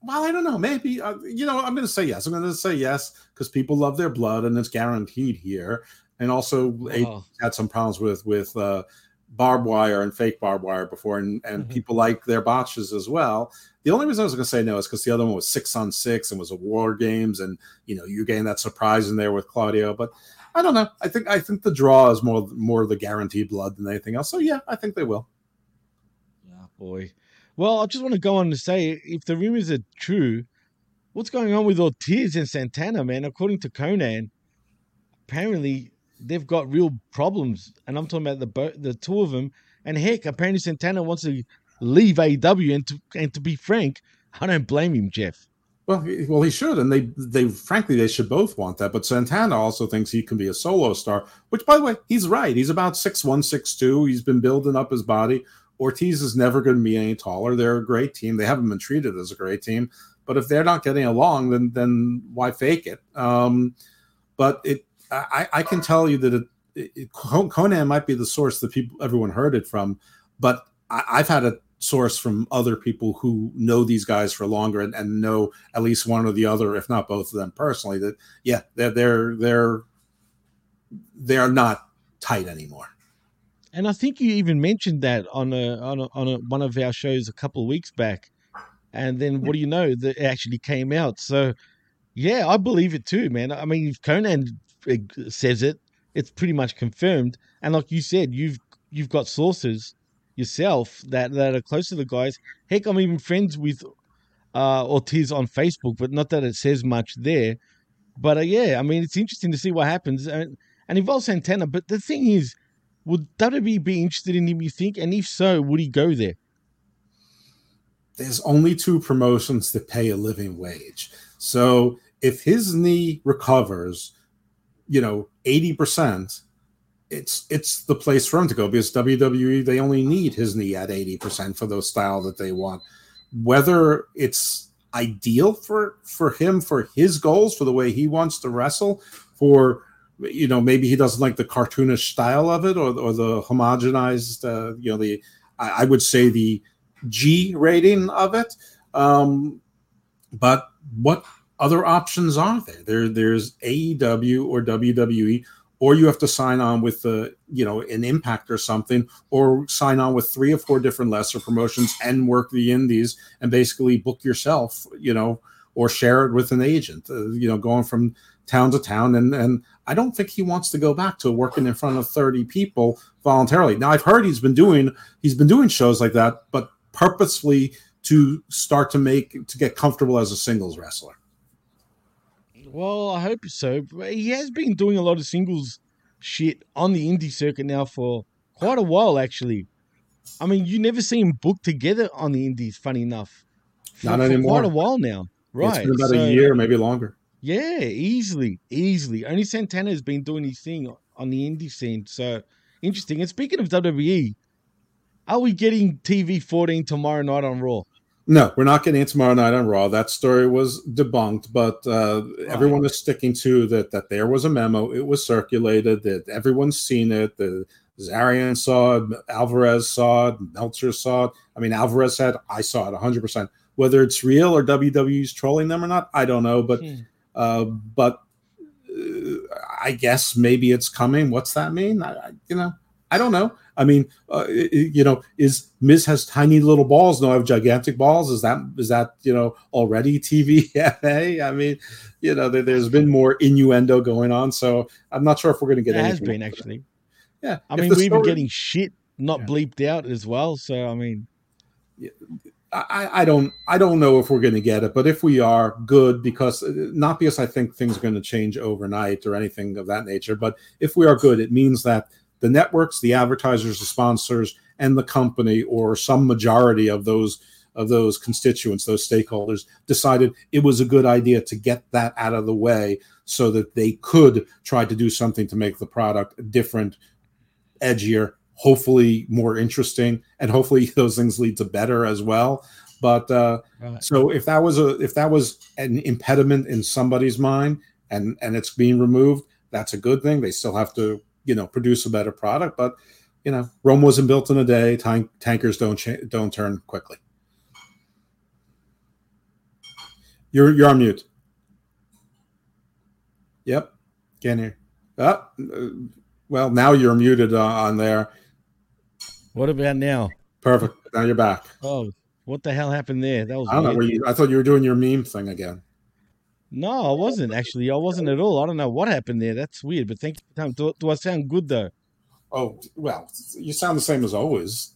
well, I don't know. Maybe uh, you know, I'm going to say yes. I'm going to say yes because people love their blood, and it's guaranteed here. and also Wow. had some problems with with uh, barbed wire and fake barbed wire before, and, and Mm-hmm. people like their botches as well. The only reason I was going to say no is because the other one was six on six and was a war games, and you know you're getting that surprise in there with Claudio. But I don't know. I think I think the draw is more more the guaranteed blood than anything else. So yeah, I think they will. Boy. Well, I just want to go on to say if the rumors are true, what's going on with Ortiz and Santana, man? According to Konnan, apparently they've got real problems. And I'm talking about the bo- the two of them. And heck, apparently Santana wants to leave AEW. And to, and to be frank, I don't blame him, Jeff. Well, he, well, he should, and they, they, frankly, they should both want that. But Santana also thinks he can be a solo star, which, by the way, he's right. He's about six one, six two. He's been building up his body. Ortiz is never going to be any taller. They're a great team. They haven't been treated as a great team. But if they're not getting along, then then why fake it? Um, but it, I, I can tell you that it, it, Konnan might be the source that people everyone heard it from, but I, I've had a source from other people who know these guys for longer and, and know at least one or the other, if not both of them personally. That yeah, they're they're they're they're not tight anymore. And I think you even mentioned that on a on a, on a, one of our shows a couple of weeks back. And then what do you know? That actually came out. So yeah, I believe it too, man. I mean, if Konnan says it, it's pretty much confirmed. And like you said, you've you've got sources yourself that that are close to the guys. Heck, I'm even friends with uh, Ortiz on Facebook, but not that it says much there. But uh, yeah, I mean, it's interesting to see what happens and, and involves Santana. But the thing is, would WWE be interested in him? You think? And if so, would he go there? There's only two promotions that pay a living wage. So if his knee recovers, you know, 80%, it's it's the place for him to go because WWE they only need his knee at 80% for those style that they want. Whether it's ideal for for him for his goals for the way he wants to wrestle for you know maybe he doesn't like the cartoonish style of it or, or the homogenized uh, you know the I, I would say the G rating of it. Um but what other options are there? There there's AEW or WWE or you have to sign on with the you know an impact or something or sign on with three or four different lesser promotions and work the indies and basically book yourself you know or share it with an agent. Uh, you know going from town to town and and i don't think he wants to go back to working in front of 30 people voluntarily now i've heard he's been doing he's been doing shows like that but purposely to start to make to get comfortable as a singles wrestler Well, I hope so. He has been doing a lot of singles shit on the indie circuit now for quite a while, actually. I mean, you never see him booked together on the indies. Funny enough, for, Not anymore. Quite a while now, right? it's been about so- a year maybe longer Yeah, easily, easily. Only Santana has been doing his thing on the indie scene. So interesting. And speaking of WWE, are we getting TV 14 tomorrow night on Raw? No, we're not getting it tomorrow night on Raw. That story was debunked, but uh, everyone is sticking to that. That there was a memo. It was circulated. That everyone's seen it. The Zarian saw it. Alvarez saw it. Meltzer saw it. I mean, Alvarez said, "I saw it 100." percent Whether it's real or WWE's trolling them or not, I don't know. But uh, but uh, I guess maybe it's coming. What's that mean? I, I, you know, I don't know. I mean, uh, you know, is Miz has tiny little balls? No, I have gigantic balls. Is that is that you know already TVMA? [LAUGHS] I mean, you know, there, there's been more innuendo going on, so I'm not sure if we're going to get. It has anything been out of it. actually. Yeah, I mean, we've story- getting shit not bleeped out as well. So I mean, I, I don't I don't know if we're going to get it, but if we are, good because uh, not because I think things are going to change overnight or anything of that nature, but if we are good, it means that the networks, the advertisers, the sponsors, and the company or some majority of those of those constituents, those stakeholders, decided it was a good idea to get that out of the way so that they could try to do something to make the product different, edgier, hopefully more interesting, and hopefully [LAUGHS] those things lead to better as well. But uh, Right. so if that was a if that was an impediment in somebody's mind and and it's being removed, that's a good thing. They still have to you know produce a better product, but you know Rome wasn't built in a day. Tank, tankers don't cha- don't turn quickly. You're you're on mute. Yep, can't hear. Uh, well, now you're muted uh, on there. What about now? Perfect. Now you're back. Oh, what the hell happened there? That was. I don't know. Were you, I thought you were doing your meme thing again. No, I wasn't actually. I wasn't at all. I don't know what happened there. That's weird. But thank you. Do, do I sound good though? Oh well, you sound the same as always.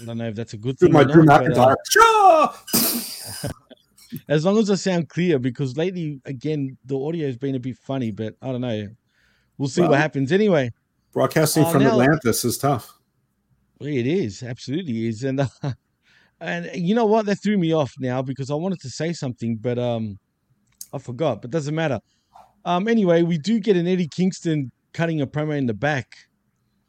I don't know if that's a good thing. my or Drew not, but, uh, McIntyre. [LAUGHS] Sure! as long as I sound clear, because lately, again, the audio has been a bit funny. But I don't know. We'll see Well, what happens. Anyway, Broadcasting Uh, from now- Atlantis is tough. It is absolutely is, and uh, [LAUGHS] and you know what? That threw me off now because I wanted to say something, but um, I forgot. But doesn't matter. Um, anyway, we do get an Eddie Kingston cutting a promo in the back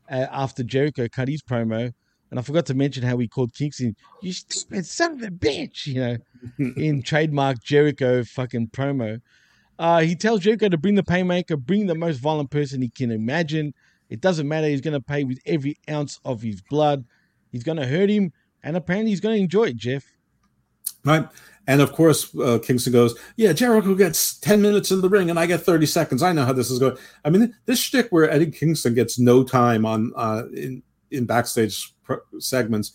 uh, after Jericho cut his promo, and I forgot to mention how we called Kingston "you stupid son of a bitch," you know, [LAUGHS] in trademark Jericho fucking promo. Uh, he tells Jericho to bring the Painmaker, bring the most violent person he can imagine. It doesn't matter. He's going to pay with every ounce of his blood. He's going to hurt him, and apparently he's going to enjoy it, Jeff. Right. And of course, uh, Kingston goes, Yeah, Jericho gets 10 minutes in the ring and I get 30 seconds. I know how this is going. I mean, this shtick where Eddie Kingston gets no time on uh, in, in backstage pro- segments,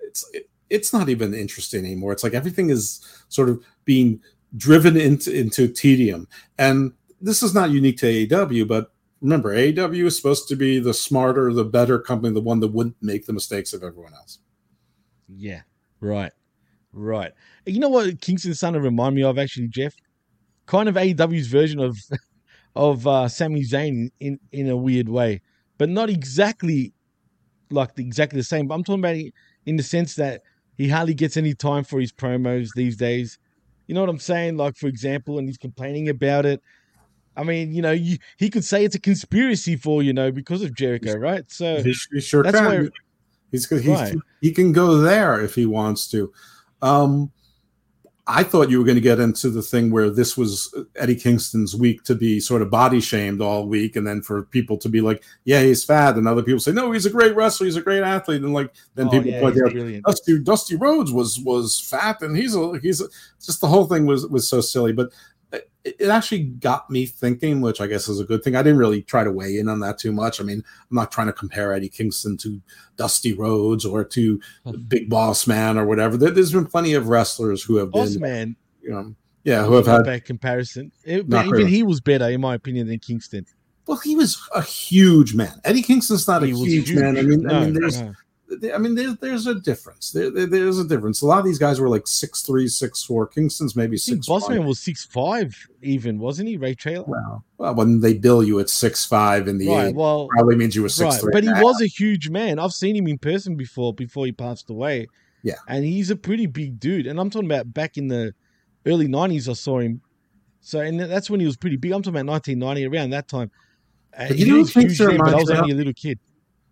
it's it, it's not even interesting anymore. It's like everything is sort of being driven into, into tedium. And this is not unique to AEW, but remember, AEW is supposed to be the smarter, the better company, the one that wouldn't make the mistakes of everyone else. Yeah, right, right. You know what Kingston's son remind me of actually, Jeff? Kind of AEW's version of [LAUGHS] of uh, Sami Zayn in in a weird way, but not exactly like the, exactly the same. But I'm talking about in the sense that he hardly gets any time for his promos these days. You know what I'm saying? Like for example, and he's complaining about it. I mean, you know, you, he could say it's a conspiracy for you know because of Jericho, right? So He, he sure that's can. why- he's, he's Right. he can go there if he wants to. Um, I thought you were going to get into the thing where this was Eddie Kingston's week to be sort of body shamed all week, and then for people to be like, "Yeah, he's fat," and other people say, "No, he's a great wrestler, he's a great athlete," and like then Oh, people yeah, point out, brilliant. Dusty Dusty Rhodes was was fat, and he's a he's a, just the whole thing was was so silly, but it, it actually got me thinking, which I guess is a good thing. I didn't really try to weigh in on that too much. I mean, I'm not trying to compare Eddie Kingston to Dusty Rhodes or to Big Boss Man or whatever. There, has been plenty of wrestlers who have Boss been, Man. you know, yeah, who have had. bad comparison. It- but even he was better, in my opinion, than Kingston. Well, he was a huge man. Eddie Kingston's not a He was huge, huge. man. I mean, I mean, there's, no. I mean, there's there's a difference. There, there- there's a difference. A lot of these guys were like six three, six four. Kingston's maybe think six. Bossman was six five, even wasn't he? Ray Traylor. Wow. Well, when they bill you at six five in the Right, eight, well, probably means you were six right, three. but he half. was a huge man. I've seen him in person before, before he passed away. Yeah. and he's a pretty big dude. And I'm talking about back in the early '90s. I saw him. So, and that's when he was pretty big. I'm talking about 1990, around that time. Uh, But you he know was who huge then, but I was only a little kid.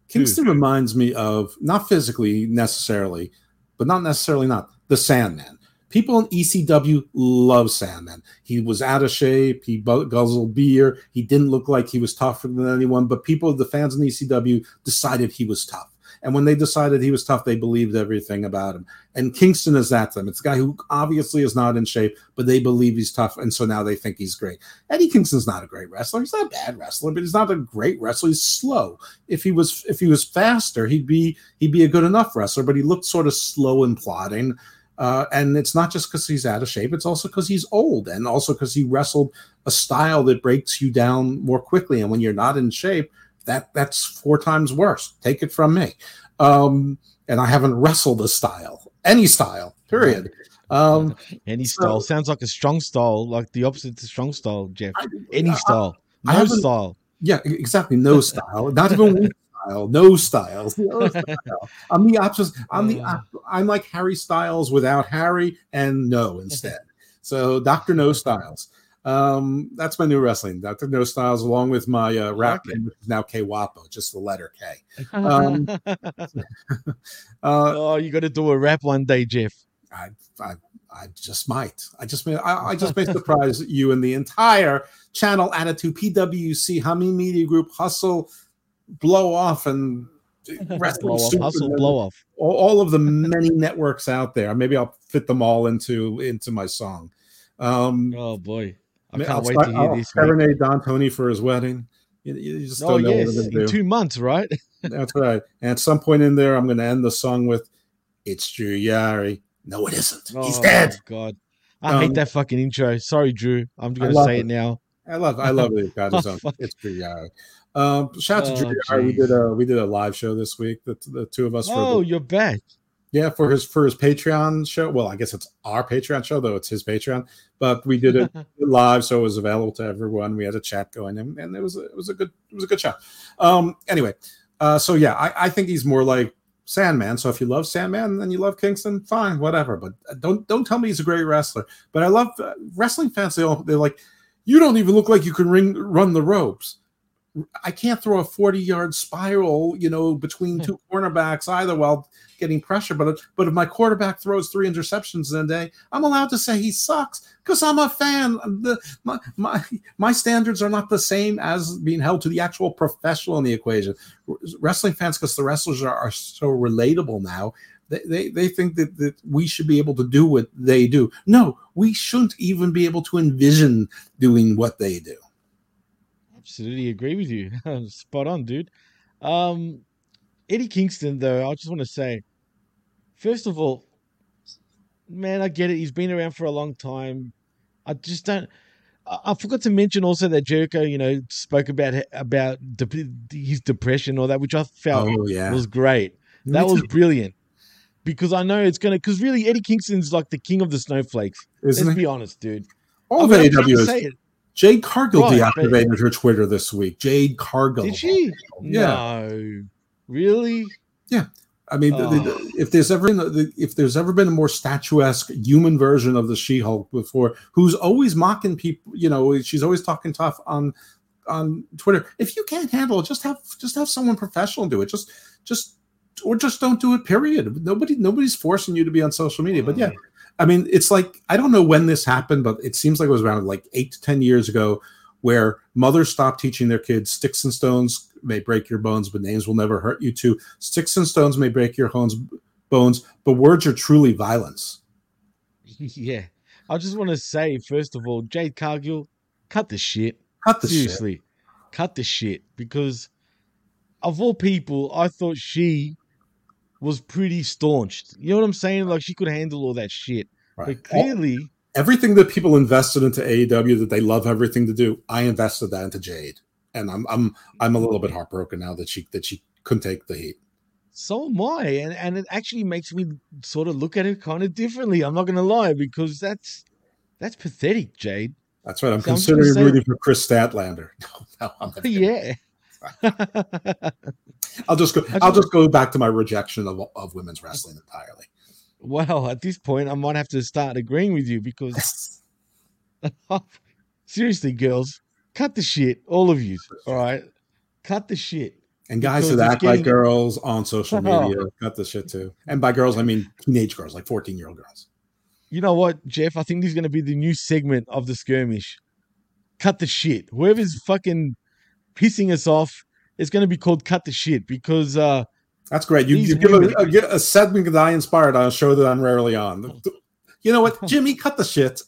Kingston reminds me of not physically necessarily, but not necessarily not the Sandman. People in ECW love Sandman. He was out of shape. He guzzled beer. He didn't look like he was tougher than anyone. But people, the fans in ECW, decided he was tough. And when they decided he was tough, they believed everything about him. And Kingston is that to them. It's a guy who obviously is not in shape, but they believe he's tough, and so now they think he's great. Eddie Kingston's not a great wrestler. He's not a bad wrestler, but he's not a great wrestler. He's slow. If he was if he was faster, he'd be he'd be a good enough wrestler. But he looked sort of slow and plodding. Uh, and it's not just because he's out of shape; it's also because he's old, and also because he wrestled a style that breaks you down more quickly. And when you're not in shape, that that's four times worse. Take it from me. Um, and I haven't wrestled a style, any style, period. [LAUGHS] Um, Any so- style sounds like a strong style, like the opposite to strong style, Jeff. Any I- style, I no style. Yeah, exactly. No [LAUGHS] style. Not even one style. No styles. [LAUGHS] No style. I'm the opposite. I'm the. op- I'm like Harry Styles without Harry and no instead. So Doctor No Styles. Um, that's my new wrestling. Doctor No Styles, along with my uh, rap name, which is now K Wapo, just the letter K. [LAUGHS] Um, [LAUGHS] uh, oh, you got to do a rap one day, Jeff. I, I, I just might. I just may. I, I just may surprise you and the entire channel attitude PWC Hamin Media Group hustle, blow off and [LAUGHS] wrestling Blow off, hustle, blow off. All, all of the many networks out there. Maybe I'll fit them all into into my song. Um, oh boy. I can't I'll wait start- to hear I'll this. serenade Don Tony for his wedding. You, you just Oh don't know yes, what gonna do. two months, right? [LAUGHS] That's right. And at some point in there, I'm going to end the song with "It's Drew Yari." No, it isn't. He's Oh, dead. God, I Um, hate that fucking intro. Sorry, Drew. I'm gonna say it. it now. I love, I love it. [LAUGHS] God, Oh, his own. fuck. It's Drew Yari. Um, shout out to Oh, Drew Yari. We did a we did a live show this week. The, the two of us. for Oh, the- you're back. Yeah, for his for his Patreon show. Well, I guess it's our Patreon show, though it's his Patreon. But we did it [LAUGHS] live, so it was available to everyone. We had a chat going, and, and it was a, it was a good it was a good show. Um, anyway, uh, so yeah, I, I think he's more like Sandman. So if you love Sandman and you love Kingston, fine, whatever. But don't don't tell me he's a great wrestler. But I love uh, wrestling fans. They all they're like, you don't even look like you can ring run the ropes. I can't throw a 40 yard spiral, you know, between two cornerbacks either while getting pressure. But but if my quarterback throws three interceptions in a day, I'm allowed to say he sucks because I'm a fan. The, my, my my standards are not the same as being held to the actual professional in the equation. Wrestling fans, because the wrestlers are, are so relatable now, they, they, they think that, that we should be able to do what they do. No, we shouldn't even be able to envision doing what they do. Absolutely agree with you. [LAUGHS] Spot on, dude. Um, Eddie Kingston, though, I just want to say, first of all, man, I get it. He's been around for a long time. I just don't. I forgot to mention also that Jericho, you know, spoke about about de- his depression or that, which I felt Oh, yeah. was great. Me that was brilliant because I know it's gonna. Because really, Eddie Kingston's like the king of the snowflakes. Isn't Let's be honest, dude. All of mean, I'm proud to AEW is. Jade Cargill Right, but- deactivated her Twitter this week. Jade Cargill. Did she? Yeah. No. Really? Yeah. I mean, the- the- Oh. if there's ever been the- if there's ever been a more statuesque human version of the She-Hulk before, who's always mocking people, you know, she's always talking tough on on Twitter. If you can't handle it, just have just have someone professional do it. Just just or just don't do it. Period. Nobody nobody's forcing you to be on social media. But yeah, I mean, it's like I don't know when this happened, but it seems like it was around like eight to ten years ago, where mothers stopped teaching their kids sticks and stones may break your bones, but names will never hurt you. Too sticks and stones may break your bones, bones, but words are truly violence. [LAUGHS] yeah. I just want to say, first of all, Jade Cargill, cut the shit. Cut the shit. Seriously. Cut the shit. Because of all people, I thought she was pretty staunched. You know what I'm saying? Like she could handle all that shit. But clearly, Everything that people invested into AEW that they love everything to do, I invested that into Jade, and I'm I'm I'm a little bit heartbroken now that she that she couldn't take the heat. so am I. And and it actually makes me sort of look at it kind of differently. I'm not gonna lie, because that's that's pathetic, Jade. That's right. I'm So I'm considering say- rooting for Kris Statlander. [LAUGHS] No, no, I'm [LAUGHS] yeah. I'll just go. I'll just go back to my rejection of of women's wrestling entirely. Well, at this point, I might have to start agreeing with you because [LAUGHS] seriously, girls, cut the shit, all of you. All right, cut the shit. And guys that act like girls on social Oh. media got this shit too. And by girls, I mean teenage girls, like 14 year old girls. You know what, Jeff? I think this is going to be the new segment of the skirmish. Cut the shit. Whoever's fucking pissing us off is going to be called cut the shit because uh That's great. You, you give a, a, a segment that I inspired on a show that I'm rarely on. [LAUGHS] You know what, Jimmy, cut the shit.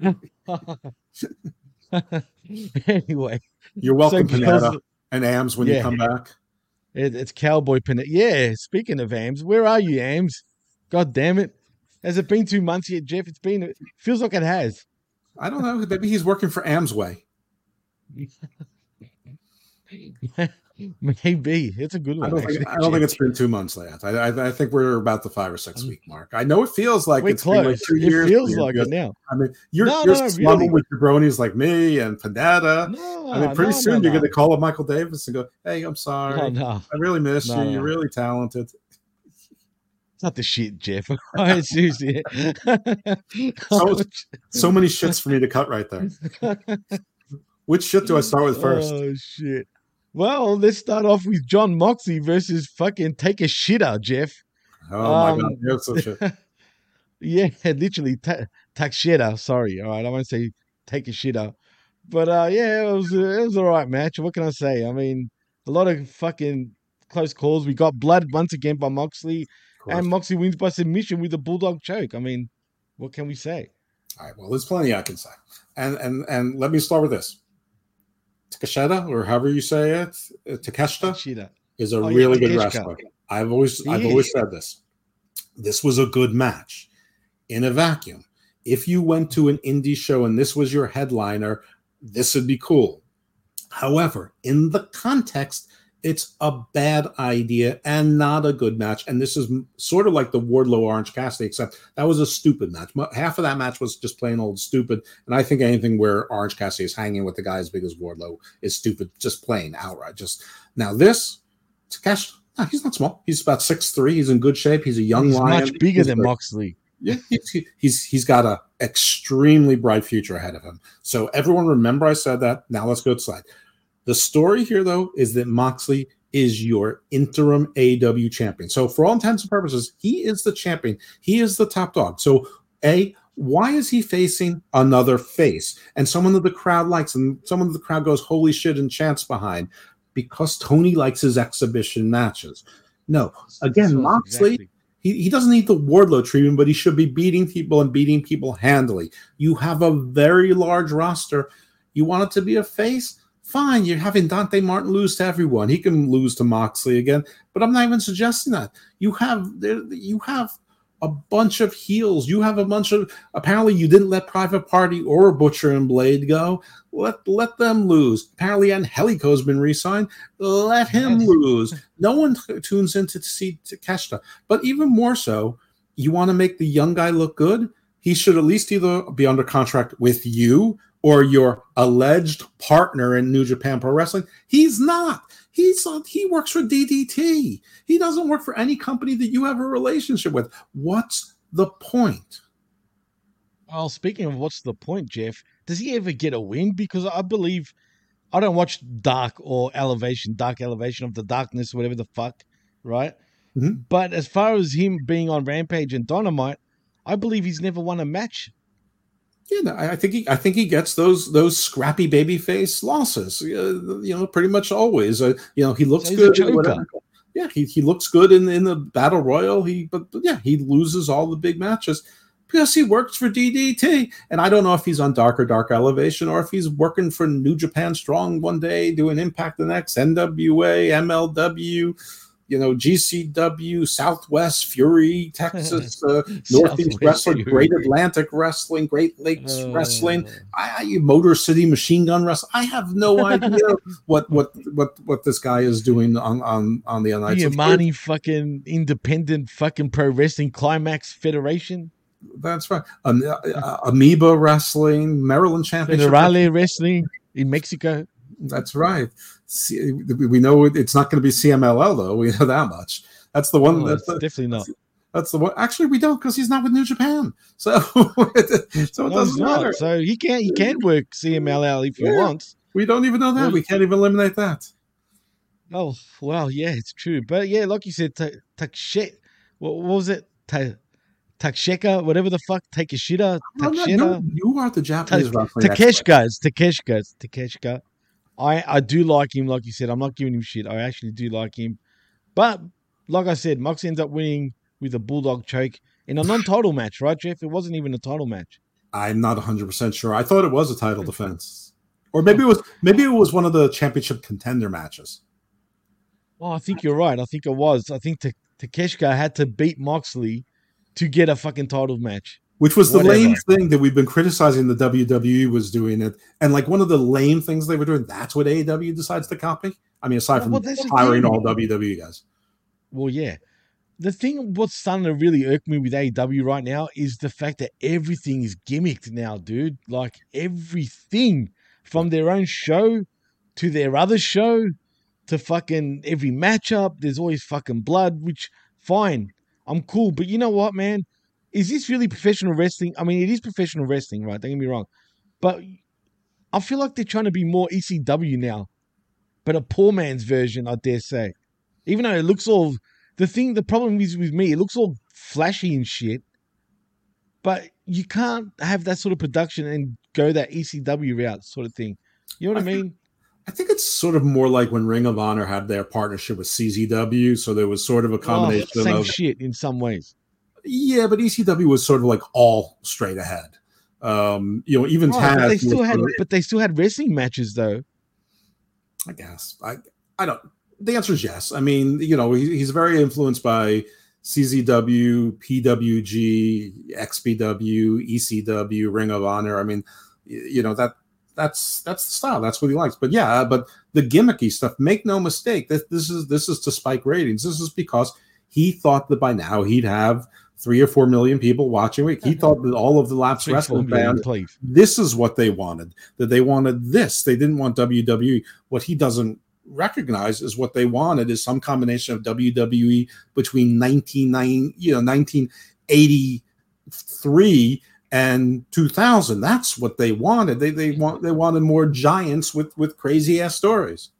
[LAUGHS] [LAUGHS] anyway. You're welcome, So Panetta and Ams, when you come back. It, it's Cowboy Panetta. Yeah, speaking of Ams, where are you, Ams? God damn it. Has it been two months yet, Jeff? It's been, it feels like it has. I don't know. Maybe he's working for Amsway. [LAUGHS] [LAUGHS] Maybe. It's a good I one. don't, think, I don't think [LAUGHS] it's been two months yet. I, I, I think we're about the five or six mm. week mark. I know it feels like We're it's been like close. two It years. feels like it now. I mean, you're, No, you're no, no, slumming really. with jabronis like me and Panetta. I mean, pretty no, soon no, you're no. going to call up Michael Davis and go, "Hey, I'm sorry. Oh, no. I really miss No, you. You're really talented." It's not the shit, Jeff. [LAUGHS] Seriously. So, oh, so many shits for me to cut right there. Which shit do I start with oh, first? Oh shit. Well, let's start off with Jon Moxley versus fucking take a shitter, Jeff. Oh my Um, god, you're so shit. Yeah, [LAUGHS] literally ta- take shitter. Sorry, all right. I won't say take a shitter, but uh, yeah, it was it was all right match. What can I say? I mean, a lot of fucking close calls. We got blood once again by Moxley, and Moxley wins by submission with a bulldog choke. I mean, what can we say? All right. Well, there's plenty I can say, and and and let me start with this. Takeshita, or however you say it, uh, Takeshita, is a Oh, yeah, really good Takeshita. wrestler. I've always I've always said this. This was a good match in a vacuum. If you went to an indie show and this was your headliner, this would be cool. However, in the context, it's a bad idea and not a good match. And this is sort of like the Wardlow Orange Cassidy, except that was a stupid match. Half of that match was just plain old stupid. And I think anything where Orange Cassidy is hanging with the guy as big as Wardlow is stupid, just plain outright. Just now, this Takeshi, no, he's not small. He's about six three. He's in good shape. He's a young He's lion. much bigger He's than a- Moxley. yeah, he's, he- he's he's got a extremely bright future ahead of him. So everyone remember I said that. Now let's go slide. The story here though is that Moxley is your interim AW champion. So for all intents and purposes, he is the champion. He is the top dog. So a why is he facing another face and someone that the crowd likes and someone that the crowd goes holy shit and chants behind because Tony likes his exhibition matches. No, again, So, Moxley exactly. he, he doesn't need the Wardlow treatment, but he should be beating people and beating people handily. You have a very large roster. You want it to be a face? Fine. You're having Dante Martin lose to everyone. He can lose to Moxley again, but I'm not even suggesting that. You have there you have a bunch of heels. You have a bunch of apparently you didn't let Private Party or Butcher and Blade go. Let let them lose. Apparently Angelico's been re-signed. Let him lose. No one t- tunes in to see Takeshita. But even more so, you want to make the young guy look good. He should at least either be under contract with you or your alleged partner in New Japan Pro Wrestling. He's not. He's not, he works for DDT. He doesn't work for any company that you have a relationship with. What's the point? Well, speaking of what's the point, Jeff? Does he ever get a win? Because I believe I don't watch Dark or Elevation, Dark Elevation of the Darkness, whatever the fuck, right? Mhm. But as far as him being on Rampage and Dynamite, I believe he's never won a match. Yeah, I think he, I think he gets those those scrappy baby face losses. Uh, you know, pretty much always. Uh, you know, he looks So good. Yeah, he, he looks good in in the battle royal. He but, but yeah, he loses all the big matches because he works for DDT. And I don't know if he's on Dark or Dark Elevation or if he's working for New Japan Strong one day, doing Impact the next, NWA, MLW. You know, GCW, Southwest Fury, [LAUGHS] Texas, uh, Northeast Wrestling, Fury. Great Atlantic Wrestling, Great Lakes Uh. Wrestling, I, I Motor City Machine Gun Wrestling. I have no [LAUGHS] idea what what what what this guy is doing on on on the. The of Yamani fucking independent fucking pro wrestling climax federation, That's right. Um, uh, Amoeba Wrestling, Maryland Championship. Federale wrestling in Mexico. That's right. C- we know it's not going to be CMLL though. We know that much. That's the one. Oh, that's the, definitely not. That's the one. Actually, we don't because he's not with New Japan. So, [LAUGHS] so it No, doesn't matter. So he can't he can work CMLL if he wants. We don't even know that. Well, We can't even eliminate that. Oh well, yeah, it's true. But yeah, like you said, ta- Takshe, what, what was it? Ta- Takeshika, whatever the fuck, Takeshita, No, no, Takeshita, no, you are the Japanese wrestling expert. Takeshka, it's Takeshka, it's Takeshka. I I do like him, like you said. I'm not giving him shit. I actually do like him, but like I said, Mox ends up winning with a bulldog choke in a non-title match, right, Jeff? It wasn't even a title match. I'm not 100 percent sure. I thought it was a title defense, or maybe it was maybe it was one of the championship contender matches. Oh, I think you're right. I think it was. I think Ta- Takeshka had to beat Moxley to get a fucking title match. Which was the Whatever. lame thing that we've been criticizing the WWE was doing it, and like one of the lame things they were doing. That's what AEW decides to copy. I mean, aside from well, hiring all WWE guys. Well, yeah. The thing what's starting to really irk me with AEW right now is the fact that everything is gimmicked now, dude. Like everything from their own show to their other show to fucking every matchup. There's always fucking blood, which fine. I'm cool. But you know what, man? Is this really professional wrestling? I mean, it is professional wrestling, right? Don't get me wrong. But I feel like they're trying to be more ECW now, but a poor man's version, I dare say. Even though it looks all the thing, the problem is with me, it looks all flashy and shit. But you can't have that sort of production and go that ECW route, sort of thing. You know what I, mean? I think it's sort of more like when Ring of Honor had their partnership with CZW, so there was sort of a Oh, combination same of shit in some ways. Yeah, but ECW was sort of like all straight ahead. Um, you know, even Right, Taz. but they still had, but they still had wrestling matches though. I guess. I I don't. The answer is yes. I mean, you know, he, he's very influenced by CZW, PWG, XPW, ECW, Ring of Honor. I mean, you know that that's that's the style. That's what he likes. But yeah, but the gimmicky stuff. Make no mistake. This this is this is to spike ratings. This is because he thought that by now he'd have three or four million people watching it. He uh-huh. thought that all of the lapsed Three, four wrestling million, fans this is what they wanted that they wanted this they didn't want wwe what he doesn't recognize is what they wanted is some combination of wwe between 1990 you know 1983 and 2000 that's what they wanted they they want they wanted more giants with with crazy ass stories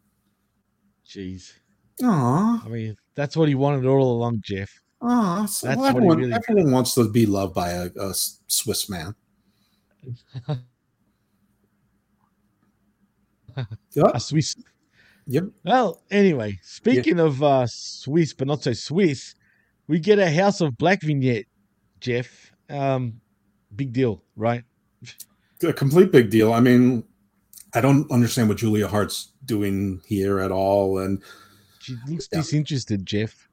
Jeez. Aw. I mean, that's what he wanted all along, Jeff. Oh, so well, everyone, really- everyone wants to be loved by a Swiss man. [LAUGHS] A Swiss. Yep. Well, anyway, speaking of uh, Swiss, but not so Swiss, we get a House of Black vignette, Jeff. Um, big deal, right? a complete big deal. I mean, I don't understand what Julia Hart's doing here at all, and She looks disinterested, Jeff.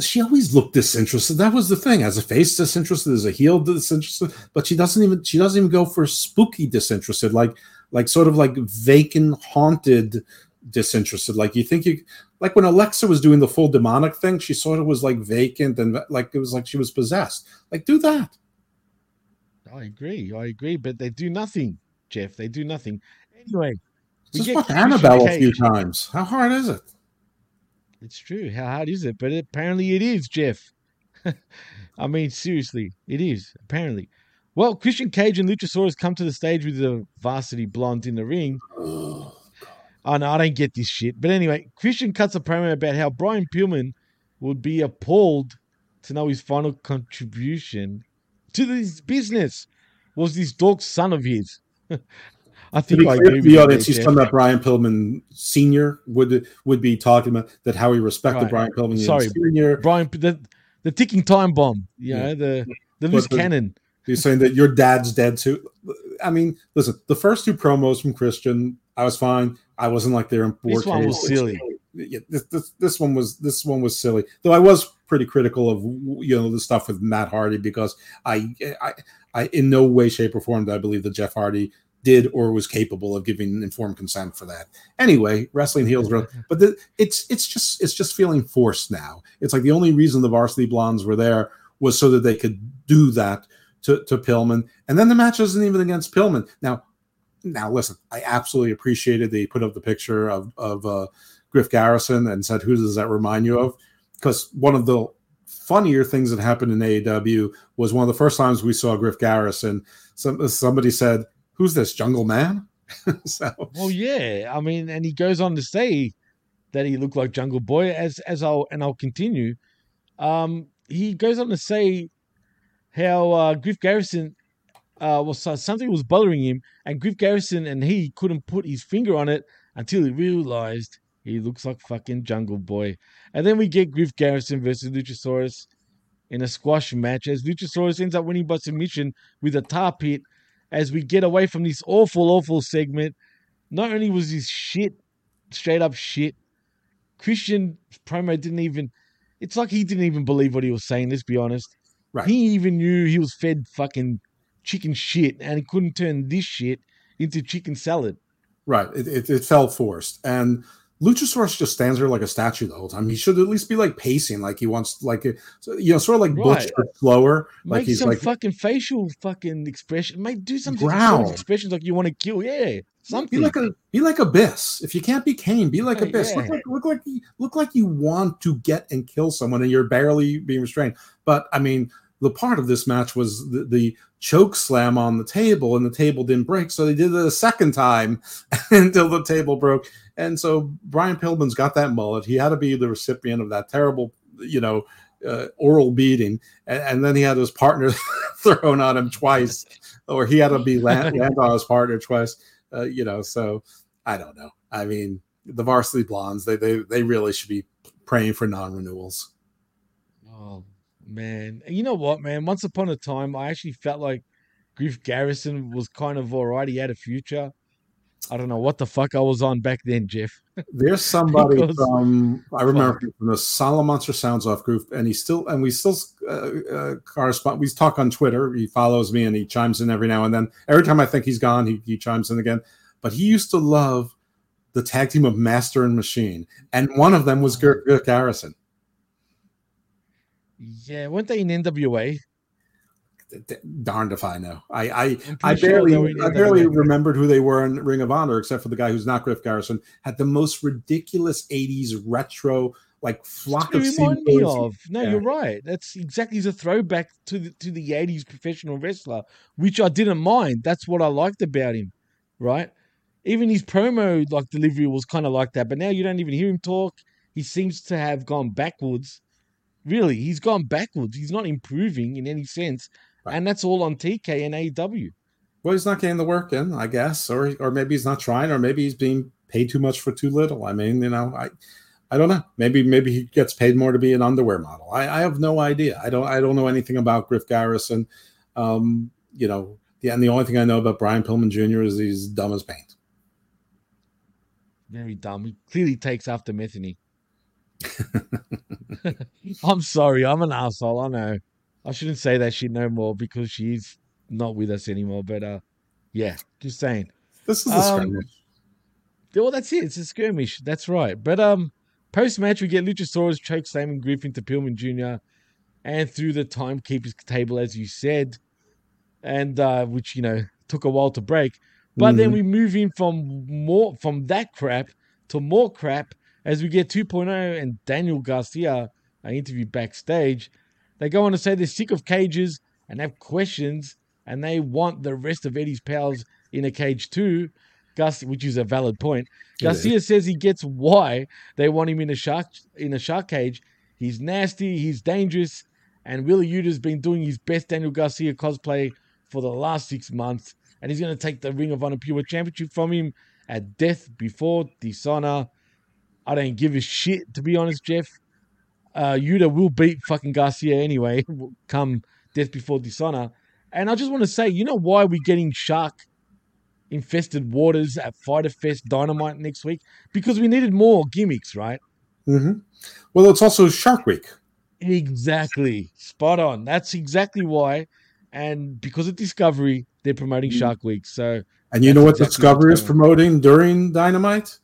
She always looked disinterested. That was the thing. As a face disinterested, as a heel disinterested, but she doesn't even she doesn't even go for spooky disinterested, like like sort of like vacant, haunted disinterested. Like you think you like when Alexa was doing the full demonic thing, she sort of was like vacant and like it was like she was possessed. Like do that. I agree. I agree, but they do nothing, Jeff. They do nothing. Anyway, we Just get Annabelle a few times. How hard is it? It's true. How hard is it? But apparently it is, Jeff. [LAUGHS] I mean, seriously, it is, apparently. Well, Christian Cage and Luchasaurus come to the stage with the varsity blonde in the ring. Oh, no, I don't get this shit. But anyway, Christian cuts a promo about how Brian Pillman would be appalled to know his final contribution to this business was this dog son of his. [LAUGHS] I To think be I clear to the audience, he's talking about Brian Pillman Senior would would be talking about that how he respected Right. Brian Pillman Sorry, Senior. Brian, the, the ticking time bomb, you Yeah. know, the, the But loose the- cannon. He's saying that your dad's dead too. I mean, listen, the first two promos from Christian, I was fine. I wasn't like they're in 4K. This one was silly. Yeah, this, this this one was this one was silly. Though I was pretty critical of you know the stuff with Matt Hardy because I I I in no way, shape, or form do I believe that Jeff Hardy did or was capable of giving informed consent for that. Anyway, wrestling heels, but the, it's it's just it's just feeling forced now. It's like the only reason the Varsity Blondes were there was so that they could do that to to Pillman, and then the match isn't even against Pillman. Now, now listen, I absolutely appreciated they put up the picture of of uh, Griff Garrison and said, "Who does that remind you of?" Because one of the funnier things that happened in AEW was one of the first times we saw Griff Garrison. Some somebody said, "Who's this Jungle Man?" [LAUGHS] so Well, yeah. I mean, and he goes on to say that he looked like Jungle Boy, as as I'll and I'll continue. Um, he goes on to say how uh, Griff Garrison uh, was so- something was bothering him, and Griff Garrison and he couldn't put his finger on it until he realized he looks like fucking Jungle Boy. And then we get Griff Garrison versus Luchasaurus in a squash match as Luchasaurus ends up winning by submission with a tar pit as we get away from this awful, awful segment. Not only was this shit, straight up shit, Christian promo didn't even, it's like he didn't even believe what he was saying, let's be honest. Right. He even knew he was fed fucking chicken shit and he couldn't turn this shit into chicken salad. Right. It, it, it felt forced. And Luchasaurus just stands there like a statue the whole time. He should at least be like pacing, like he wants, like, uh, you know, sort of like Butch, Right. but slower. Like he's some like, fucking facial fucking expression. Make do some Growl. expressions like you want to kill. Yeah, something. be like a be like Abyss. If you can't be Kane, be like Abyss. Look like look like you- look like you want to get and kill someone, and you're barely being restrained. But I mean, the part of this match was the, the choke slam on the table, and the table didn't break, so they did it a second time [LAUGHS] until the table broke. And so Brian Pillman's got that mullet. He had to be the recipient of that terrible, you know, uh, oral beating, and, and then he had his partner [LAUGHS] thrown on him twice, or he had to be land, [LAUGHS] land on his partner twice. Uh, you know, so I don't know. I mean, the varsity blondes, they they they really should be praying for non-renewals. Oh man, And you know what, man? Once upon a time, I actually felt like Griff Garrison was kind of alright. He had a future. I don't know what the fuck I was on back then, Jeff. [LAUGHS] There's somebody from I remember from the Solid Monster Sounds Off group, and he still and we still uh, uh, correspond. We talk on Twitter. He follows me and he chimes in every now and then. Every time I think he's gone, he, he chimes in again. But he used to love the tag team of Master and Machine, and one of them was Girk Girk Garrison. Yeah, weren't they in NWA? Darned if I know. I I, I barely I barely remembered who they were in Ring of Honor, except for the guy who's not Griff Garrison. Had the most ridiculous '80s retro like flock of remind me of. No, Yeah. you're right. That's exactly the throwback to the to the '80s professional wrestler, which I didn't mind. That's what I liked about him, right? Even his promo like delivery was kind of like that. But now you don't even hear him talk. He seems to have gone backwards. Really, he's gone backwards. He's not improving in any sense, and that's all on TK and AEW. Well, he's not getting the work in, I guess, or or maybe he's not trying, or maybe he's being paid too much for too little. I mean, you know, I I don't know. Maybe maybe he gets paid more to be an underwear model. I, I have no idea. I don't I don't know anything about Griff Garrison. Um, you know, the, and the only thing I know about Brian Pillman Jr. is he's dumb as paint. Very dumb. He clearly takes after Melanie. [LAUGHS] I'm sorry, I'm an asshole. I know. I shouldn't say that shit no more because she's not with us anymore. But uh, yeah, just saying. This is a Um, skirmish. Well, that's it. It's a skirmish. That's right. But um, post match we get Luchasaurus choke slamming Griffin to Pillman Jr. and through the timekeeper's table, as you said, and uh, which you know took a while to break. But then Mhm. we move in from more from that crap to more crap as we get 2.0 and Daniel Garcia are interviewed backstage. They go on to say they're sick of cages and have questions, and they want the rest of Eddie's pals in a cage too. Gus, which is a valid point. It Garcia says he gets why they want him in a shark in a shark cage. He's nasty, he's dangerous, and Wheeler Yuta's been doing his best Daniel Garcia cosplay for the last six months, and he's going to take the Ring of Honor Pure Championship from him at Death Before Dishonor. I don't give a shit, to be honest, Jeff. Uh, Yuta will beat fucking Garcia anyway, [LAUGHS] come Death Before Dishonor. And I just want to say, you know why we're getting shark infested waters at Fyter Fest Dynamite next week? Because we needed more gimmicks, right? Mm-hmm. Well, it's also Shark Week. Exactly. Spot on. That's exactly why. And because of Discovery, they're promoting Shark Week. So And you know what exactly Discovery is promoting during Dynamite?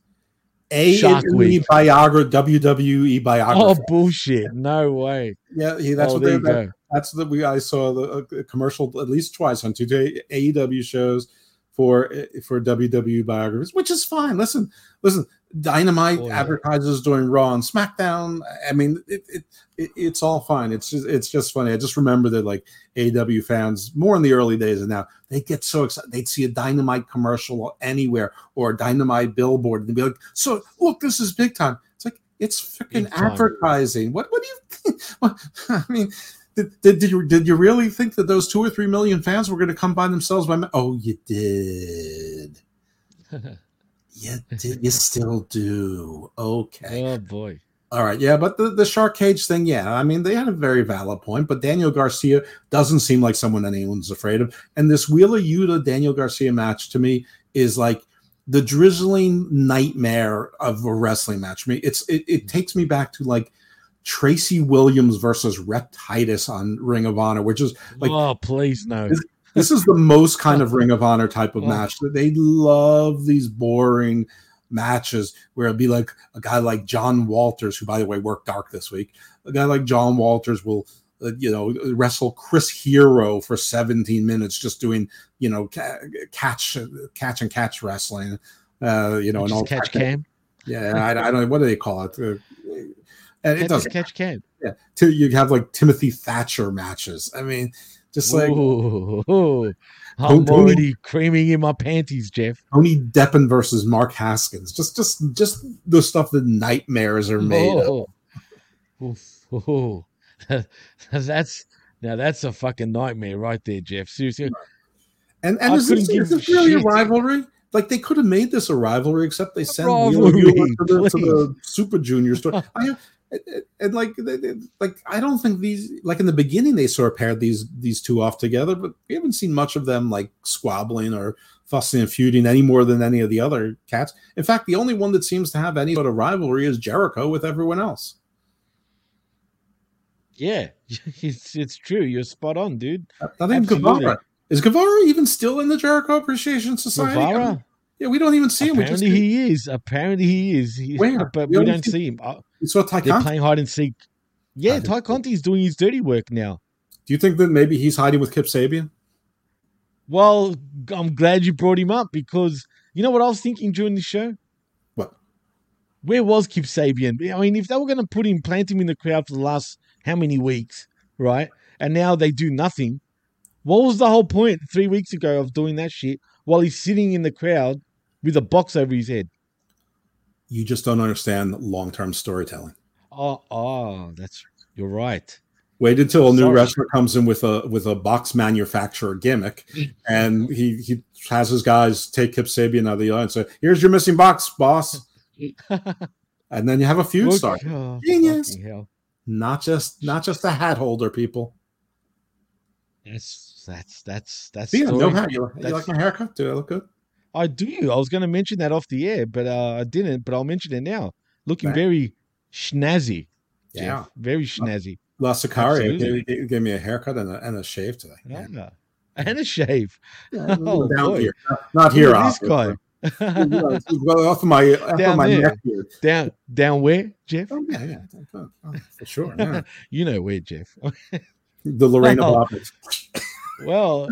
A biography, WWE biography. Oh bullshit! No way. Yeah, he, that's Oh, what they. That, that's the we. I saw the uh, a commercial at least twice on two AEW shows for eh, for WWE biographies, which is fine. Listen, listen. Dynamite Oh, yeah. advertises doing Raw and SmackDown. I mean, it, it, it it's all fine. It's just it's just funny. I just remember that like AW fans more in the early days and now they get so excited. They'd see a Dynamite commercial anywhere or a Dynamite billboard and they'd be like, "So look, this is big time." It's like it's freaking advertising. What what do you think? [LAUGHS] What, I mean, did, did, did you did you really think that those two or three million fans were going to come by themselves? By ma- oh, you did. [LAUGHS] You. [LAUGHS] You still do. Okay. Oh boy. All right. Yeah, but the, the shark cage thing, yeah. I mean, they had a very valid point, but Daniel Garcia doesn't seem like someone anyone's afraid of. And this Wheeler Yuta Daniel Garcia match to me is like the drizzling nightmare of a wrestling match. I mean, it's it, it takes me back to like Tracy Williams versus Rhett Titus on Ring of Honor, which is like oh please no. this, this is the most kind of [LAUGHS] Ring of Honor type of Oh. match. They love these boring matches where it'll be like a guy like John Walters, who by the way worked dark this week. A guy like John Walters will, uh, you know, wrestle Chris Hero for 17 minutes, just doing, you know, ca- catch, catch and catch wrestling. Uh, you know, and all catch can. Yeah, I, I don't know what do they call it. Uh, and it doesn't. catch can. Yeah, to you have like Timothy Thatcher matches. I mean, just like Ooh, [LAUGHS] I'm Tony- already creaming in my panties, Jeff. Tony Deppen versus Mark Haskins. Just just just the stuff that nightmares are made of. Oh. Oof, ooh. [LAUGHS] that's now that's a fucking nightmare right there, Jeff. Seriously. And and is this, is this really a rivalry? Like they could have made this a rivalry, except they sent Wheeler rivalry, to the, to the Super Junior store. [LAUGHS] I have And- like, they- they- like I don't think these like in the beginning they sort of paired these these two off together, but we haven't seen much of them like squabbling or fussing and feuding any more than any of the other cats. In fact, the only one that seems to have any sort of rivalry is Jericho with everyone else. Yeah, [LAUGHS] it's it's true. You're spot on, dude. I think. Guevara is Guevara even still in the Jericho Appreciation Society? Guevara? Yeah, we don't even see him. We just Apparently he is. Apparently he is. He- Where? [LAUGHS] But We we don't see- him. Uh, we saw Ty They're Conti. playing hide and seek. Yeah, Tay Conti's doing his dirty work now. Do you think that maybe he's hiding with Kip Sabian? Well, I'm glad you brought him up because you know what I was thinking during the show? What? Where was Kip Sabian? I mean, if they were going to put him, plant him in the crowd for the last how many weeks, right? And now they do nothing. What was the whole point three weeks ago of doing that shit while he's sitting in the crowd with a box over his head? You just don't understand long term storytelling. Oh, oh, that's you're right. Wait until a new Sorry. wrestler comes in with a with a box manufacturer gimmick, [LAUGHS] and he he has his guys take Kip Sabian out of the line and say, "Here's your missing box, boss," [LAUGHS] and then you have a feud Look- start. oh, Genius. Not just not just a hat holder, people. That's that's that's that's. Yeah, no hat. You, you like my haircut? Do I look good? I do. I was going to mention that off the air, but uh, I didn't. But I'll mention it now. Looking Right. very snazzy. Jeff. Yeah. very snazzy. La Sicaria gave, gave- gave me a haircut and a, and a shave today. Yeah. And a shave. Yeah, [LAUGHS] oh, down boy. here, not- not here, Look at this guy. [LAUGHS] well, off of my off of Down my there. neck here. Down, down where, Jeff? Oh, yeah, yeah, oh, oh, for sure. Yeah. [LAUGHS] you know where, Jeff. The Lorena Oh. Bobbitt. Well,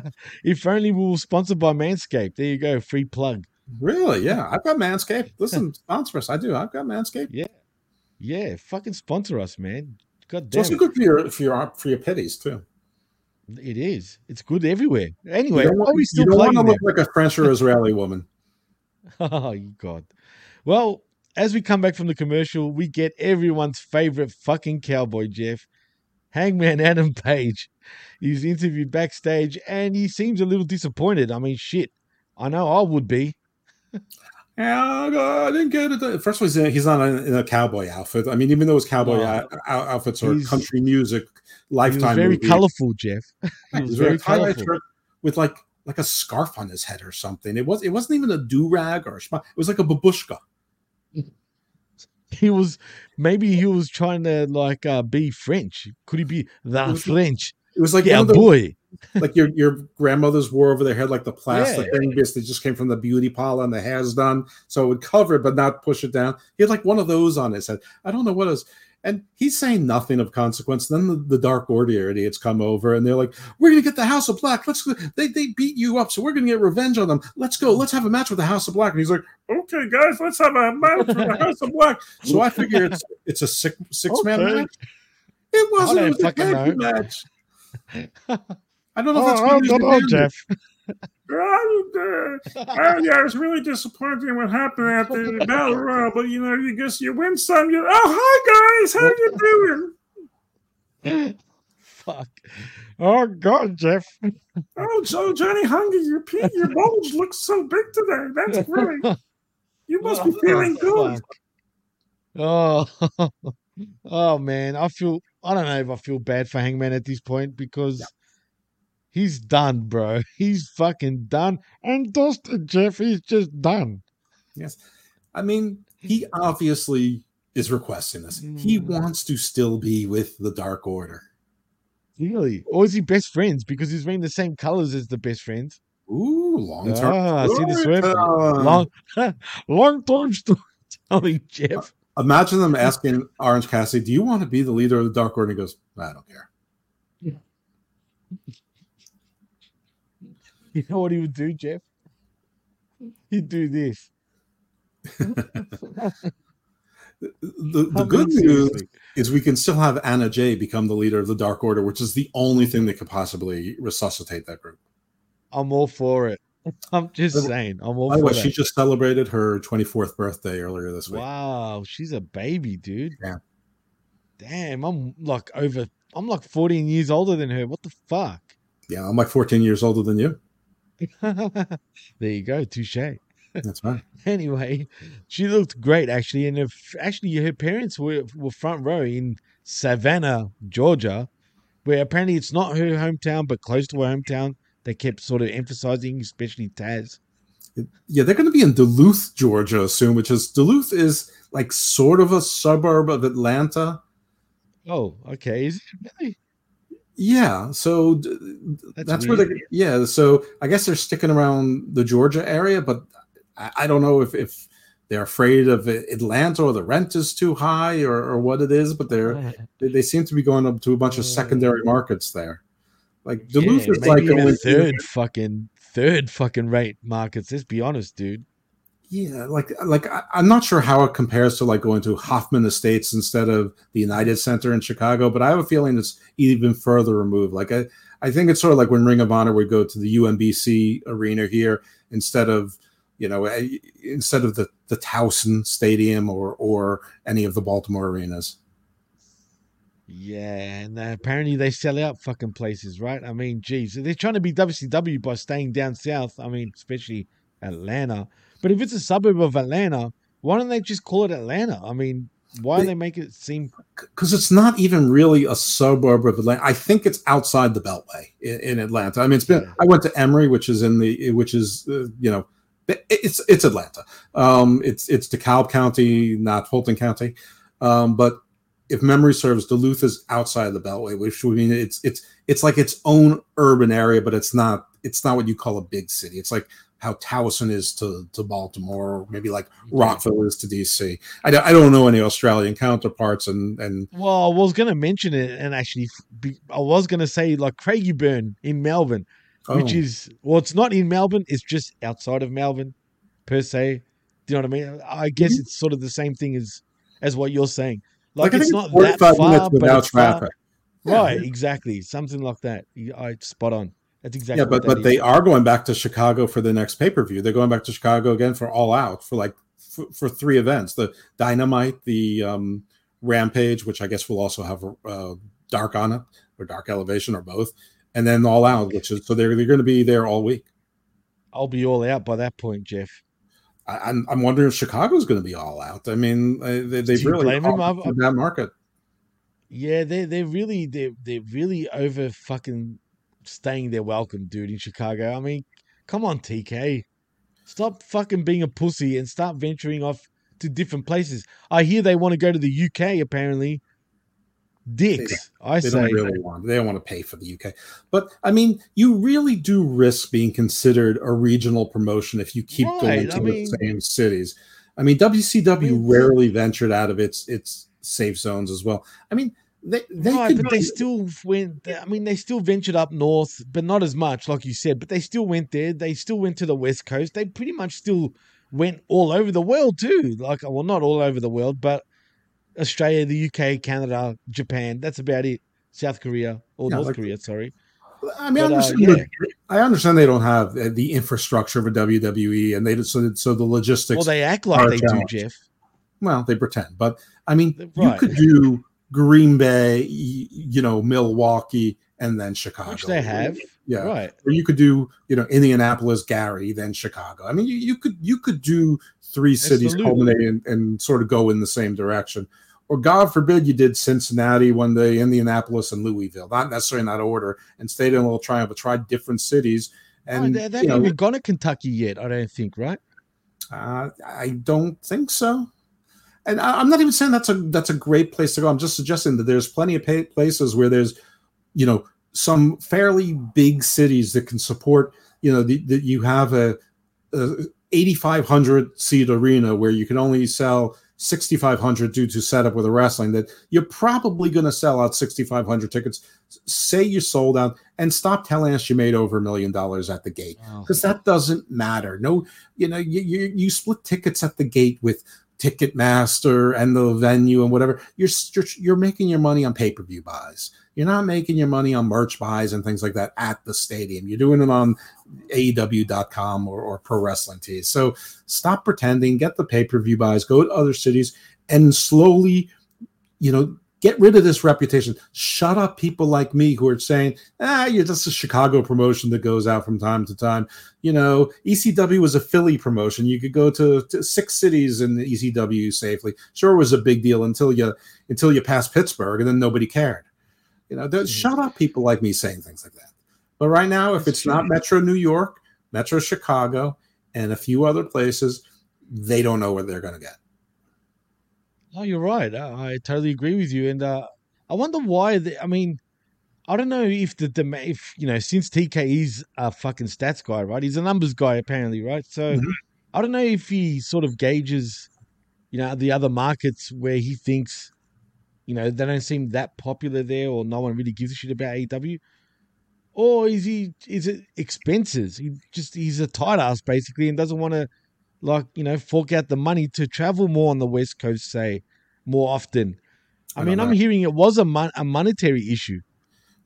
[LAUGHS] if only we were sponsored by Manscaped. There you go, free plug. Really? Yeah, I've got Manscaped. Listen, [LAUGHS] sponsor us. I do. I've got Manscaped. Yeah, yeah, fucking sponsor us, man. God It's damn also it. good for your for your for your pitties too. It is. It's good everywhere. Anyway, you don't, want- you don't want to look like a French or Israeli woman. [LAUGHS] Oh, God. Well, as we come back from the commercial, we get everyone's favorite fucking cowboy, Jeff. Hangman [LAUGHS] Adam Page. He's interviewed backstage and he seems a little disappointed. I mean, shit. I know I would be. Yeah, I didn't get it. First of all, he's, in- not in, a cowboy outfit. I mean, even though his cowboy No. out- out- outfits are country music, lifetime. very movie. colorful, Jeff. He was very wearing a tie-dye colorful. shirt [LAUGHS] with like like a scarf on his head or something. It was it wasn't even a do rag or a it was like a babushka. He was maybe he was trying to like uh, be French. Could he be the was- French? It was like yeah, those- boy. [LAUGHS] like your your grandmothers wore over their head like the plastic Yeah. thing because they just came from the beauty parlor and the hair's done so it would cover it but not push it down he had like one of those on his head i don't know what it is and he's saying nothing of consequence. Then the, the dark order idiots come over and they're like we're gonna get the house of black. Let's go they, they beat you up so we're gonna get revenge on them. Let's go. Let's have a match with the house of black. And he's like okay guys let's have a match with the house of black. So i figure it's it's a six six man match? It wasn't it was a tag match. [LAUGHS] I don't know if oh, that's Oh, I good don't know, news or bad Jeff. Yeah, it was really disappointing what happened at the [LAUGHS] Battle Royal, but you know, you guess you win some. You oh hi guys, how you doing? Fuck. Oh God, Jeff. Oh, so Johnny Hungee, your pe- your bulge looks so big today. That's great. You must be [LAUGHS] oh, feeling good. Oh, [LAUGHS] oh man, I feel I don't know if I feel bad for Hangman at this point because he's done, bro. [LAUGHS] He's fucking done. And Dustin Jeff, he's just done. Yes. I mean, he obviously is requesting this. He Mm. wants to still be with the Dark Order. Really? Or is he best friends because he's wearing the same colors as the best friends? Ooh, long term. Ah, see the swift. Long, [LAUGHS] long term storytelling, Jeff. Imagine them asking Orange Cassidy, "Do you want to be the leader of the Dark Order?" And he goes, "I don't care." [LAUGHS] You know what he would do, Jeff? He'd do this. The, the good news is we can still have Anna Jay become the leader of the Dark Order, which is the only thing that could possibly resuscitate that group. I'm all for it. [LAUGHS] I'm just the- saying. I'm all By the way, she just celebrated her 24th birthday earlier this week. Wow, she's a baby, dude. Yeah. Damn, I'm like over. I'm like 14 years older than her. What the fuck? Yeah, I'm like 14 years older than you. [LAUGHS] there you go, touche. That's right. [LAUGHS] anyway, she looked great actually, and if actually her parents were were front row in Savannah, Georgia, where apparently it's not her hometown but close to her hometown. They kept sort of emphasizing, especially Taz. Yeah, they're going to be in Duluth, Georgia soon, which is Duluth is like sort of a suburb of Atlanta. Oh, okay. Is it really? Yeah, so d- That's that's, where they yeah. So I guess they're sticking around the Georgia area, but I, I don't know if if they're afraid of Atlanta or the rent is too high or, or what it is. But they're they, they seem to be going up to a bunch of secondary markets there. Like Duluth Yeah, is like third fucking third fucking rate markets. Let's be honest, dude. Yeah, like like I, I'm not sure how it compares to like going to Hoffman Estates instead of the United Center in Chicago, but I have a feeling it's even further removed. Like I, I think it's sort of like when Ring of Honor would go to the UMBC arena here instead of you know eh, instead of the the Towson Stadium or or any of the Baltimore arenas. Yeah, and uh, apparently they sell out fucking places, right? I mean, geez, they're trying to be WCW by staying down south. I mean, especially Atlanta. But if it's a suburb of Atlanta, why don't they just call it Atlanta? I mean, why do they make it seem? because it's not even really a suburb of Atlanta. I think it's outside the Beltway in, in Atlanta. I mean, it's been. I went to Emory, which is in the, which is uh, you know, it's it's Atlanta. Um, it's it's DeKalb County, not Fulton County. Um, but if memory serves, Duluth is outside the Beltway, which would mean it's it's it's like its own urban area, but it's not it's not what you call a big city. It's like how Towson is to, to Baltimore, or maybe like mm-hmm. Rockville is to DC. I, don't- I don't know any Australian counterparts, and and Well, I was going to mention it, and actually, be, I was going to say like Craigieburn in Melbourne, which Oh. is well, it's not in Melbourne; it's just outside of Melbourne, per se. Do you know what I mean? I guess mm-hmm. it's sort of the same thing as as what you're saying. Like, Like, it's not that 45 far, but it's far. Yeah. Right? Exactly, something like that. I spot on. That's exactly. yeah, but but they are going back to Chicago for the next pay per view. They're going back to Chicago again for All Out for like for, for three events: the Dynamite, the um, Rampage, which I guess will also have uh, Dark on it or Dark Elevation or both, and then All Out, which is so they're they're going to be there all week. I'll be all out by that point, Jeff. I, I'm I'm wondering if Chicago's going to be All Out. I mean, uh, they, you really blame 'em? caught I've- that market. Yeah, they they're really they're they're really over fucking staying their welcome, dude, in Chicago. I mean, come on, TK. Stop fucking being a pussy and start venturing off to different places. I hear they want to go to the UK apparently. Dicks, I they say. don't really want. They don't want to pay for the UK. But I mean, you really do risk being considered a regional promotion if you keep going to I the mean- same cities. I mean, WCW rarely ventured out of its its safe zones as well. I mean, they they right, could but they still went. I mean, they still ventured up north, but not as much, like you said. But they still went there. They still went to the west coast. They pretty much still went all over the world too. Like, well, not all over the world, but Australia, the UK, Canada, Japan. That's about it. South Korea or Yeah, North like- Korea. Sorry. I mean, I But, uh, understand, yeah. I understand they don't have uh, the infrastructure of a WWE, and they so so the logistics. Well, they act like they do. Jeff. Well, they pretend, but I mean, you could do Green Bay, you know, Milwaukee, and then Chicago, Which they have. Yeah, Right. Or you could do, you know, Indianapolis, Gary, then Chicago. I mean, you, you could you could do three cities Absolutely. culminating and, and sort of go in the same direction. Or God forbid you did Cincinnati one day, Indianapolis, and Louisville. Not necessarily in that order, and stayed in a little triumph, but tried different cities. And And they, they you know, haven't even gone to Kentucky yet. I don't think. Right. uh, I don't think so. And I, I'm not even saying that's a that's a great place to go. I'm just suggesting that there's plenty of pa- places where there's, you know, some fairly big cities that can support. You know, that that you have a, a 8,500 seat arena where you can only sell 6,500 due to setup with a wrestling. That you're probably going to sell out 6,500 tickets. Say you sold out, and stop telling us you made over a million dollars at the gate because that doesn't matter. No, you know, you, you you split tickets at the gate with Ticketmaster and the venue and whatever. You're you're, you're making your money on pay per view buys. You're not making your money on merch buys and things like that at the stadium. You're doing it on AEW.com or, or Pro Wrestling Tees. So stop pretending. Get the pay per view buys. Go to other cities and slowly, you know, get rid of this reputation. Shut up people like me who are saying, ah, you're just a Chicago promotion that goes out from time to time. You know, ECW was a Philly promotion. You could go to, to six cities in the ECW safely. Sure, it was a big deal until you until you passed Pittsburgh, and then nobody cared. You know, mm-hmm. shut up people like me saying things like that. But right now, if it's not Metro New York, Metro Chicago, and a few other places, they don't know where they're going to get. No, you're right. I, I totally agree with you. And uh, I wonder why. The, I mean, I don't know if the demand, if you know, since TK is a fucking stats guy, right? He's a numbers guy apparently, right? So mm-hmm. I don't know if he sort of gauges, you know, the other markets where he thinks, you know, they don't seem that popular there, or no one really gives a shit about AEW. Or is he? Is it expenses? He just he's a tight ass basically, and doesn't want to like you know fork out the money to travel more on the west coast say more often. I, I mean i'm hearing it was a, mon- a monetary issue.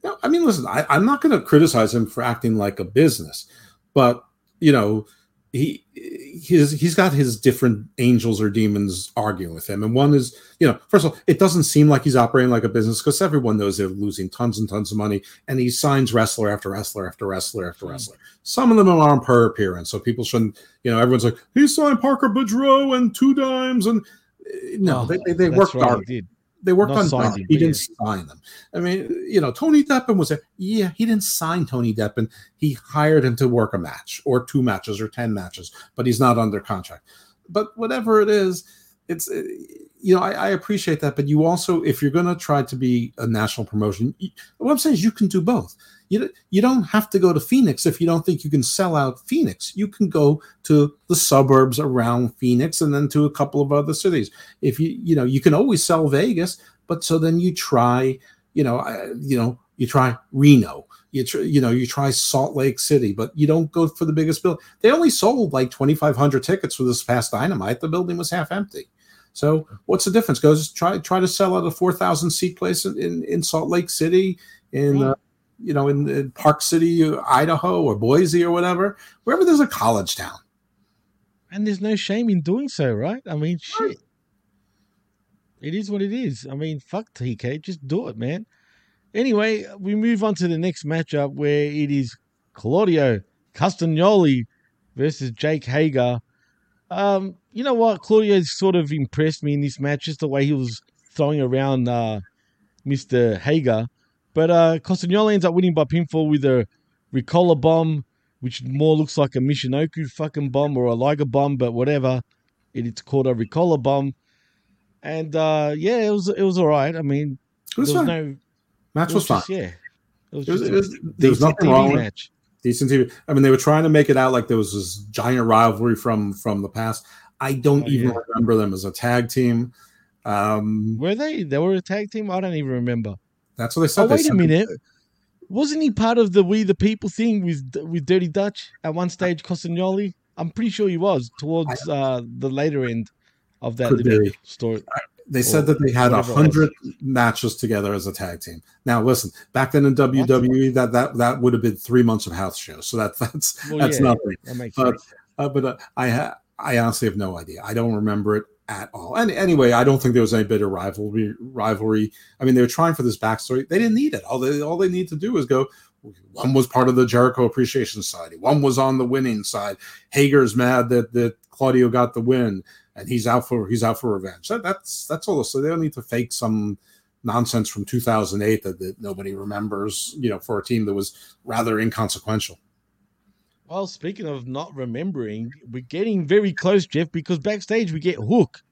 No, I mean, listen, I, I'm not going to criticize him for acting like a business, but you know, he he's he's got his different angels or demons arguing with him. And one is you know first of all it doesn't seem like he's operating like a business because everyone knows they're losing tons and tons of money and he signs wrestler after wrestler after wrestler after wrestler. Some of them are on per appearance so people shouldn't you know everyone's like he signed parker Boudreaux and two dimes and eh, no oh, they, they, they worked right, they worked Not on Him, he didn't sign them. I mean, you know, Tony Deppen was a yeah, he didn't sign Tony Deppen. He hired him to work a match or two matches or 10 matches, but he's not under contract. But whatever it is, it's uh, you know, I, I, appreciate that, but you also, if you're going to try to be a national promotion, what I'm saying is you can do both. You you don't have to go to Phoenix if you don't think you can sell out Phoenix. You can go to the suburbs around Phoenix and then to a couple of other cities. If you you know, you can always sell Vegas, but so then you try, you know, uh, you know, you try Reno you tr- you know you try Salt Lake City, but you don't go for the biggest bill. They only sold like 2,500 tickets for this past Dynamite. The building was half empty. So what's the difference? Goes try try to sell out a 4,000 seat place in, in Salt Lake City, in uh, you know in, in Park City, Idaho, or Boise or whatever, wherever there's a college town. And there's no shame in doing so, right? I mean, shit. It is what it is. I mean, fuck TK, just do it, man. Anyway, we move on to the next matchup where it is Claudio Castagnoli versus Jake Hager. Um, you know what? Claudio sort of impressed me in this match, just the way he was throwing around uh, Mr. Hager. But uh, Castagnoli ends up winning by pinfall with a Ricola bomb, which more looks like a Michinoku fucking bomb or a Liger bomb, but whatever. it's called a Ricola bomb. And uh, yeah, it was it was all right. I mean, it was there was no Match was, was just, fine. Yeah. It was, it was, it was there was nothing TV wrong match. decent TV. I mean, they were trying to make it out like there was this giant rivalry from from the past. I don't oh, even yeah. remember them as a tag team. Um, were they? They were a tag team. I don't even remember. That's what they said. Oh, they wait a minute. Wasn't he part of the We the People thing with with Dirty Dutch at one stage? Castagnoli. I'm pretty sure he was towards uh, the later end of that story they said that they had a hundred matches together as a tag team. Now, listen, back then in WWE, that that that would have been three months of house shows. So that that's well, that's yeah, nothing. That but uh, but uh, I ha- I honestly have no idea. I don't remember it at all. And anyway, I don't think there was any bitter rivalry. Rivalry. I mean, they were trying for this backstory. They didn't need it. All they all they need to do is go. One was part of the Jericho Appreciation Society. One was on the winning side. Hager's mad that that Claudio got the win and he's out for he's out for revenge. That, that's that's all. So they don't need to fake some nonsense from 2008 that, that nobody remembers. You know, for a team that was rather inconsequential. Well, speaking of not remembering, we're getting very close, Jeff, because backstage we get Hook,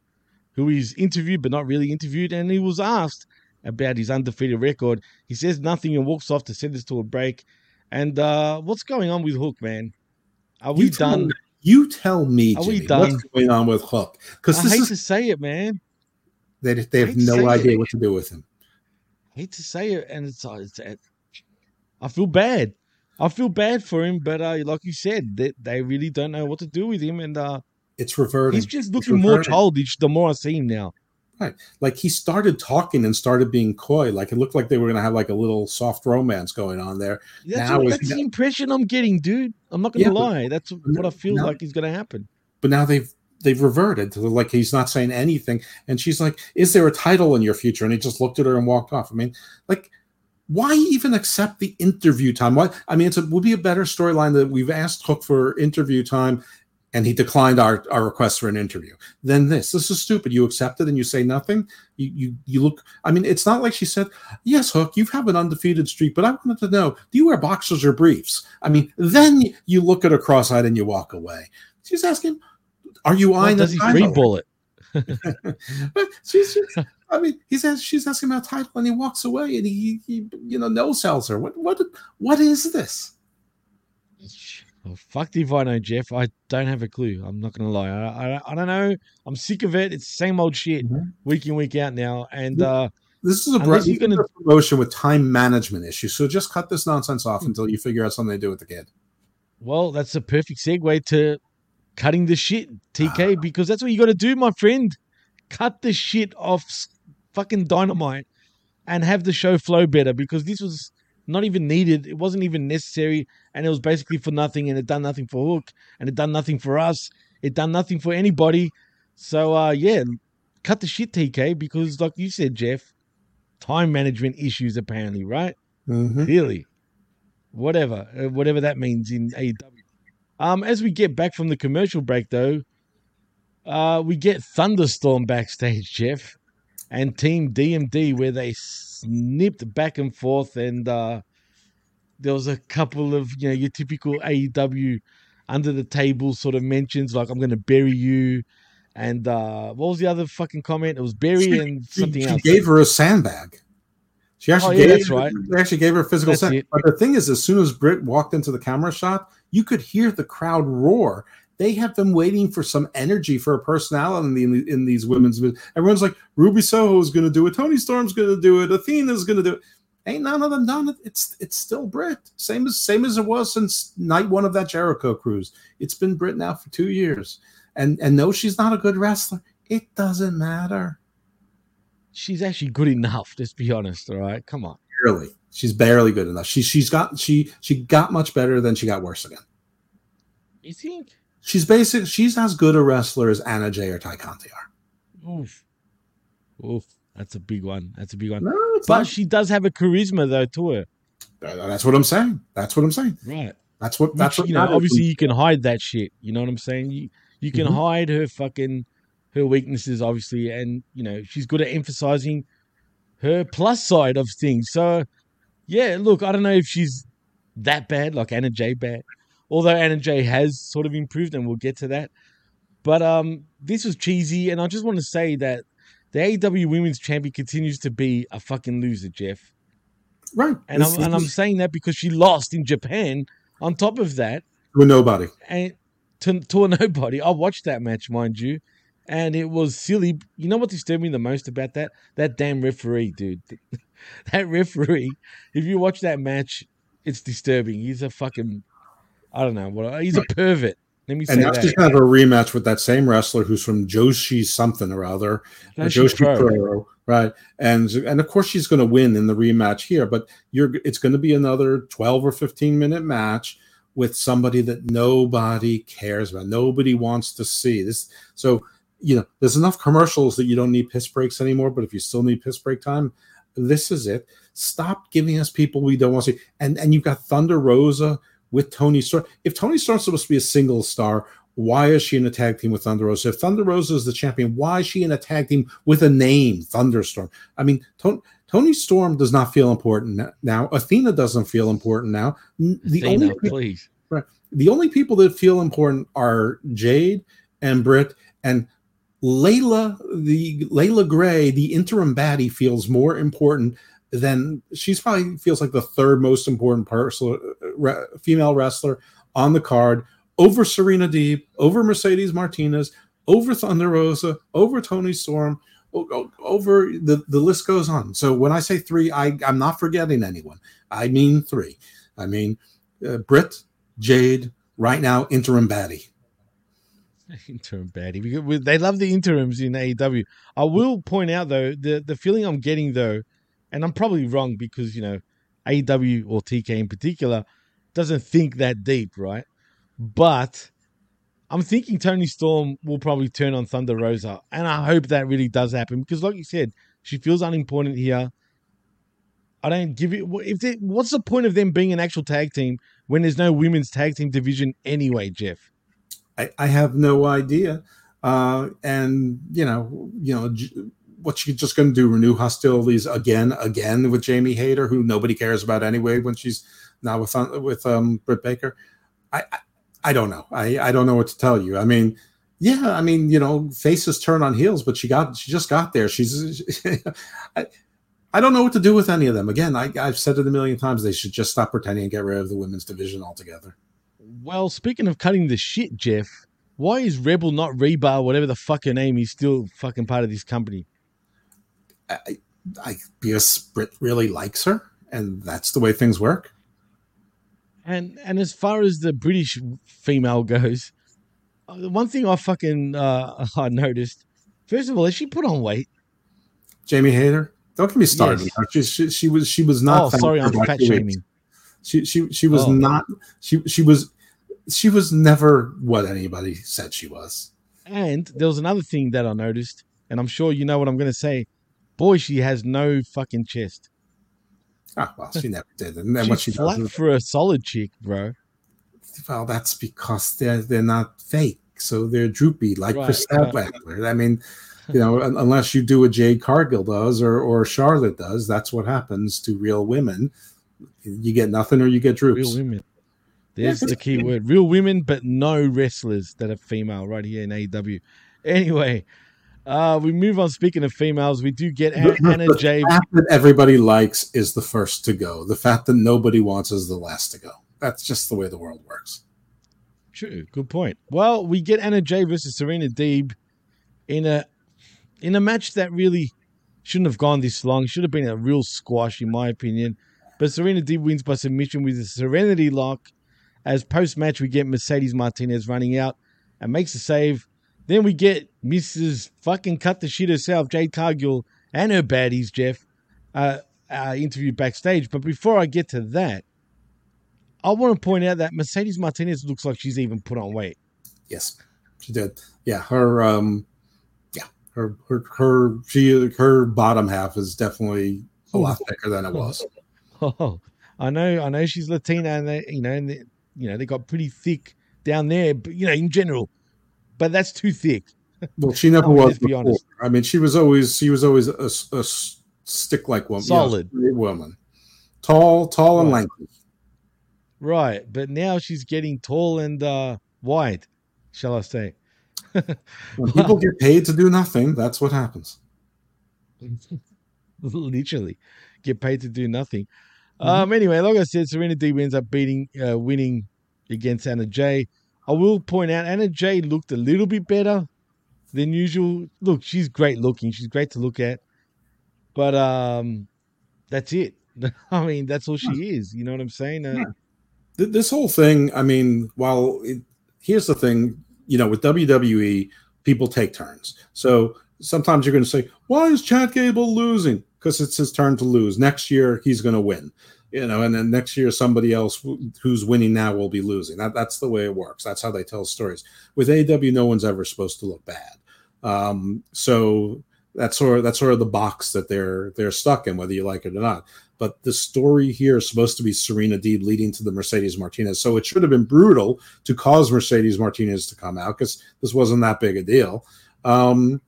who is interviewed but not really interviewed, and he was asked about his undefeated record. He says nothing and walks off to send us to a break. And uh, what's going on with Hook, man? Are we done? You tell me, Are Jimmy, what's going on with Hook? Because I hate is, to say it, man. They, they have no idea it. what to do with him. I hate to say it, and it's, uh, it's uh, I feel bad. I feel bad for him, but uh, like you said, they, they really don't know what to do with him, and uh, it's reverting. He's just looking more childish the more I see him now. Right. Like he started talking and started being coy. Like it looked like they were going to have like a little soft romance going on there. That's, now what, that's the impression I'm getting, dude. I'm not going to yeah, lie. But, that's what I feel now, like is going to happen. But now they've they've reverted to like he's not saying anything. And she's like, "Is there a title in your future?" And he just looked at her and walked off. I mean, like, why even accept the interview time? Why? I mean, it's a, would be a better storyline that we've asked Hook for interview time, and he declined our, our request for an interview. Then this, this is stupid. You accept it and you say nothing. You you you look. I mean, it's not like she said, "Yes, Hook, you have an undefeated streak," but I wanted to know, do you wear boxers or briefs? I mean, then you look at her cross-eyed and you walk away. She's asking, "Are you eyeing does the he title?" bullet? [LAUGHS] But she's, she's- I mean, he says she's asking about title, and he walks away, and he, he you know, no sells her. What, what, what is this? Fuck if I know, Jeff. I don't have a clue. I'm not gonna lie. I, I, I don't know. I'm sick of it. It's the same old shit week in week out now. And uh, This is a, bro- you're gonna promotion with time management issues. So just cut this nonsense off until you figure out something to do with the kid. Well, that's a perfect segue to cutting the shit, TK, because that's what you got to do, my friend. Cut the shit off fucking dynamite and have the show flow better because this was not even needed. It wasn't even necessary. And it was basically for nothing. And it done nothing for Hook and it done nothing for us. It done nothing for anybody. So, uh, yeah, cut the shit, TK, because like you said, Jeff, time management issues apparently, right? Mhm. Clearly whatever, uh, whatever that means in AEW. Um, as we get back from the commercial break, though, uh, we get Thunderstorm backstage, [LAUGHS] Jeff, and Team DMD, where they snipped back and forth, and uh, there was a couple of you know your typical AEW under the table sort of mentions, like "I'm going to bury you," and uh, what was the other fucking comment? It was bury She- and she- something she else. gave her a sandbag. She actually Oh, yeah, gave, that's right. They actually gave her a physical That's sandbag. it. But the thing is, as soon as Britt walked into the camera shot, you could hear the crowd roar. They have been waiting for some energy for a personality in, the, in these women's. Everyone's like, Ruby Soho is going to do it. Toni Storm's going to do it. Athena's going to do it. Ain't none of them done it. It's it's still Britt. Same as same as it was since night one of that Jericho cruise. It's been Britt now for two years. And and no, she's not a good wrestler. It doesn't matter. She's actually good enough. Let's be honest. All right, come on. barely. She's barely good enough. She she's got she she got much better than she got worse again. You think? She's basic. She's as good a wrestler as Anna Jay or Tay Conti are. Oof. Oof. That's a big one. That's a big one. No, but not. she does have a charisma though to her. That's what I'm saying. That's what I'm saying. Right. That's what that's Which, what you know, obviously you can hide that shit. You know what I'm saying? You you can Mhm. hide her fucking her weaknesses, obviously, and you know, she's good at emphasizing her plus side of things. So yeah, look, I don't know if she's that bad, like Anna Jay bad. Although Anna Jay has sort of improved, and we'll get to that. But um, this was cheesy, and I just want to say that the AEW Women's Champion continues to be a fucking loser, Jeff. Right. And This- I'm, and I'm saying that because she lost in Japan. On top of that, with nobody. and to, to a [LAUGHS] nobody. I watched that match, mind you, and it was silly. You know what disturbed me the most about that? That damn referee, dude. [LAUGHS] that referee. If you watch that match, it's disturbing. He's a fucking, I don't know what. He's a pervert. Let me say And now that. she's gonna have a rematch with that same wrestler who's from Joshi something or other, or Joshi Joshi Pro. Pro, right? And and of course she's going to win in the rematch here, but you're it's going to be another twelve or fifteen minute match with somebody that nobody cares about, nobody wants to see this. So you know, there's enough commercials that you don't need piss breaks anymore. But if you still need piss break time, this is it. Stop giving us people we don't want to see. And and you've got Thunder Rosa with Toni Storm. If Toni Storm's supposed to be a single star, why is she in a tag team with Thunder Rosa? If Thunder Rosa is the champion, why is she in a tag team with a name, Thunderstorm? I mean, Toni, Toni Storm does not feel important now. Athena doesn't feel important now. The Athena, only peop- please. right, the only people that feel important are Jade and Britt and Leila. The Leila Grey, the interim baddie, feels more important than she's probably feels like the third most important person, re, female wrestler on the card over Serena Deeb, over Mercedes Martinez, over Thunder Rosa, over Toni Storm, over the, the list goes on. So when I say three, I, I'm not forgetting anyone. I mean three. I mean uh, Britt, Jade, right now, interim baddie. [LAUGHS] interim baddie. They love the interims in AEW. I will point out though the the feeling I'm getting though, and I'm probably wrong because you know AW or TK in particular doesn't think that deep, right? But I'm thinking Toni Storm will probably turn on Thunder Rosa, and I hope that really does happen because, like you said, she feels unimportant here. I don't give it. If they, what's the point of them being an actual tag team when there's no women's tag team division anyway, Jeff? I, I have no idea. Uh, and you know, you know, what you just going to do? Renew hostilities again, again with Jamie Hayter, who nobody cares about anyway when she's now with uh, with um, Britt Baker. I, I I don't know. I I don't know what to tell you. I mean, yeah, I mean, you know, faces turn on heels, but she got she just got there. She's [LAUGHS] I, I don't know what to do with any of them. Again, I, I've said it a million times. They should just stop pretending and get rid of the women's division altogether. Well, speaking of cutting the shit, Jeff, why is Rebel not Rebar, whatever the fuck her name is, still fucking part of this company? I, I because Britt really likes her, and that's the way things work. And and as far as the British female goes, uh, the one thing I fucking uh, [LAUGHS] I noticed, first of all, is she put on weight? Jamie Hayter, don't get me started. Yes. She, she, she was she was not. Oh, sorry, I'm fat shaming. She she she was Oh. not. She she was she was never what anybody said she was. And there was another thing that I noticed, and I'm sure you know what I'm going to say. Boy, she has no fucking chest. Ah, well, she never did. And then what she flat does, for a solid chick, bro. well, that's because they're they're not fake, so they're droopy like Right, Kris right. Statlander. I mean, you know, un- unless you do what Jade Cargill does or or Charlotte does, that's what happens to real women. You get nothing or you get droops. Real women. There's the key word. Real women, but no wrestlers that are female right here in AEW. Anyway, uh, we move on. Speaking of females, we do get The- An- the- Anna the fact that everybody likes is the first to go. The fact that nobody wants is the last to go. That's just the way the world works. True, good point. Well, we get Anna J versus Serena Deeb in a in a match that really shouldn't have gone this long. Should have been a real squash, in my opinion. But Serena Deeb wins by submission with a Serenity Lock. As post match, we get Mercedes Martinez running out and makes a save. Then we get Mrs. Fucking cut the shit herself, Jade Cargill, and her baddies, Jeff, uh, uh, interviewed backstage. But before I get to that, I want to point out that Mercedes Martinez looks like she's even put on weight. Yes, she did. Yeah, her um, yeah, her her her she her bottom half is definitely a lot [LAUGHS] thicker than it was. Oh, I know, I know she's Latina, and they, you know, and they, you know, they got pretty thick down there, but you know, in general, but that's too thick. Well, she never was before. honest. I mean, she was always she was always a stick like woman, you know, Solid. woman, tall, tall and Right. lanky. Right, but now she's getting tall and uh, wide, shall I say? [LAUGHS] When people get paid to do nothing, that's what happens. [LAUGHS] literally get paid to do nothing. Mm-hmm. Um, anyway, like I said, Serena Deeb ends up beating, uh, winning against Anna Jay. I will point out Anna Jay looked a little bit better than usual. Look, she's great looking. She's great to look at, but um, that's it. [LAUGHS] I mean, that's all she is. You know what I'm saying? Uh, Th- This whole thing, I mean, while it, here's the thing, you know, with WWE, people take turns. So sometimes you're going to say, why is Chad Gable losing? Because it's his turn to lose. Next year, he's going to win. You know, and then next year, somebody else who's winning now will be losing. That, that's the way it works. That's how they tell stories. With AW, no one's ever supposed to look bad. Um, so that's sort of that's sort of the box that they're they're stuck in, whether you like it or not. But the story here is supposed to be Serena Deeb leading to the Mercedes Martinez. So it should have been brutal to cause Mercedes Martinez to come out because this wasn't that big a deal. Um,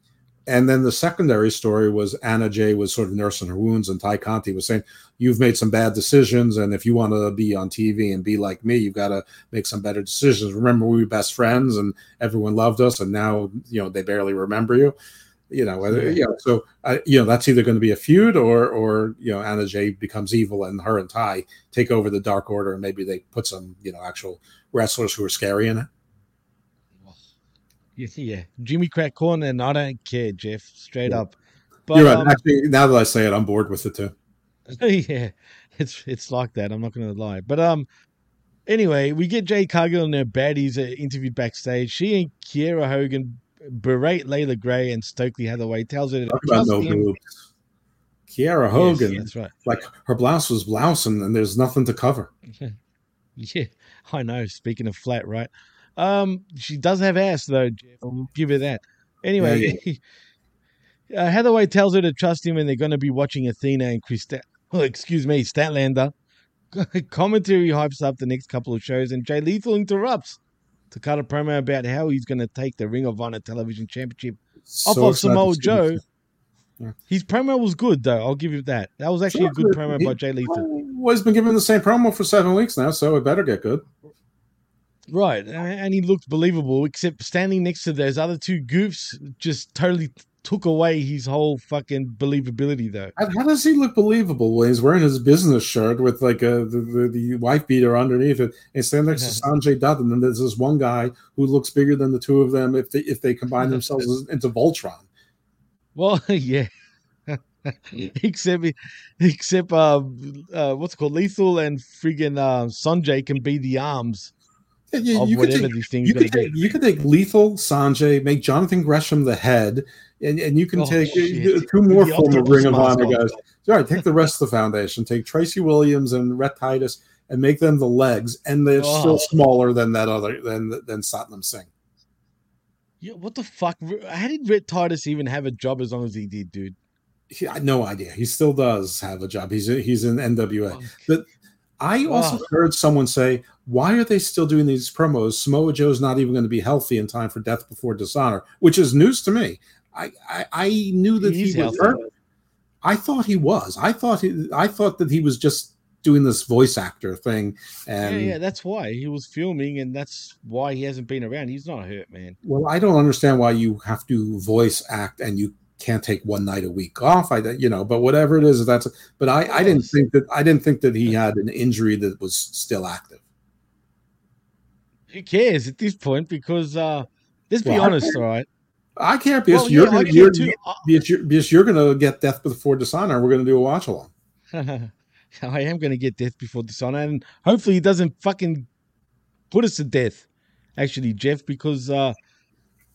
and then the secondary story was Anna Jay was sort of nursing her wounds, and Tay Conti was saying, You've made some bad decisions. And if you want to be on TV and be like me, you've got to make some better decisions. Remember, we were best friends and everyone loved us. And now, you know, they barely remember you you know, whether, Yeah. you know, so uh, you know that's either going to be a feud or, or you know, Anna Jay becomes evil and her and Tay take over the Dark Order and maybe they put some, you know, actual wrestlers who are scary in it. Yeah, yeah, Jimmy Crack corn, and I don't care, Jeff, straight Yeah. up. But You're right. um, Actually, now that I say it, I'm bored with it too. [LAUGHS] yeah, it's it's like that. I'm not going to lie. But um, anyway, we get Jade Cargill and her baddies interviewed backstage. She and Kiera Hogan berate Leila Grey and Stokely Hathaway. Tells her to Talk about trust no him. boobs. Kiera Hogan, Yes, that's right. like her blouse was blousing and there's nothing to cover. [LAUGHS] Yeah, I know. Speaking of flat, right? Um, she does have ass though, Jeff. I'll give her that. Anyway, [LAUGHS] uh, Hathaway tells her to trust him, and they're going to be watching Athena and Kris. Stat- oh, excuse me, Statlander. [LAUGHS] Commentary hypes up the next couple of shows, and Jay Lethal interrupts to cut a promo about how he's going to take the Ring of Honor Television Championship off of Samoa Joe. Yeah. His promo was good, though. I'll give you that. That was actually a good promo by Jay Lethal. Well, he's been given the same promo for seven weeks now, so it better get good. Right, and he looked believable, except standing next to those other two goofs just totally took away his whole fucking believability, though. How, how does he look believable when he's wearing his business shirt with like a the, the, the wife beater underneath it and stand next to Sanjay Dutt, and then there's this one guy who looks bigger than the two of them if they if they combine [LAUGHS] themselves into Voltron. Well, [LAUGHS] yeah. except, except, uh, uh, what's it called? Lethal and friggin' uh, Sanjay can be the arms Yeah, you could take, you could take you could take Lethal Sanjay, make Jonathan Gresham the head, and, and you can Oh, take uh, shit. two more The former Ring of Honor guys. All right, take the rest of the foundation, take Tracy Williams and Rhett Titus, and make them the legs, and they're Oh. still smaller than that other than than Satnam Singh. Yeah, what the fuck? How did Rhett Titus even have a job as long as he did, dude? He, no idea. He still does have a job. He's he's in NWA. But I also Oh. heard someone say, "Why are they still doing these promos? Samoa Joe's not even going to be healthy in time for Death Before Dishonor," which is news to me. I I, I knew that He's he was healthy. hurt. I thought he was. I thought he. I thought that he was just doing this voice actor thing. And yeah, yeah, that's why he was filming, and that's why he hasn't been around. He's not hurt, man. Well, I don't understand why you have to voice act and you can't take one night a week off. I, you know, but whatever it is, that's. But I, I didn't think that I didn't think that he had an injury that was still active. Who cares at this point? Because uh, let's be Well, honest, all right. I can't because Well, you're yeah, gonna, you're, too. because you're because you're gonna get Death Before Dishonor. We're gonna do a watch along. [LAUGHS] I am going to get death before dishonor, and hopefully he doesn't fucking put us to death. Actually, Jeff, because uh,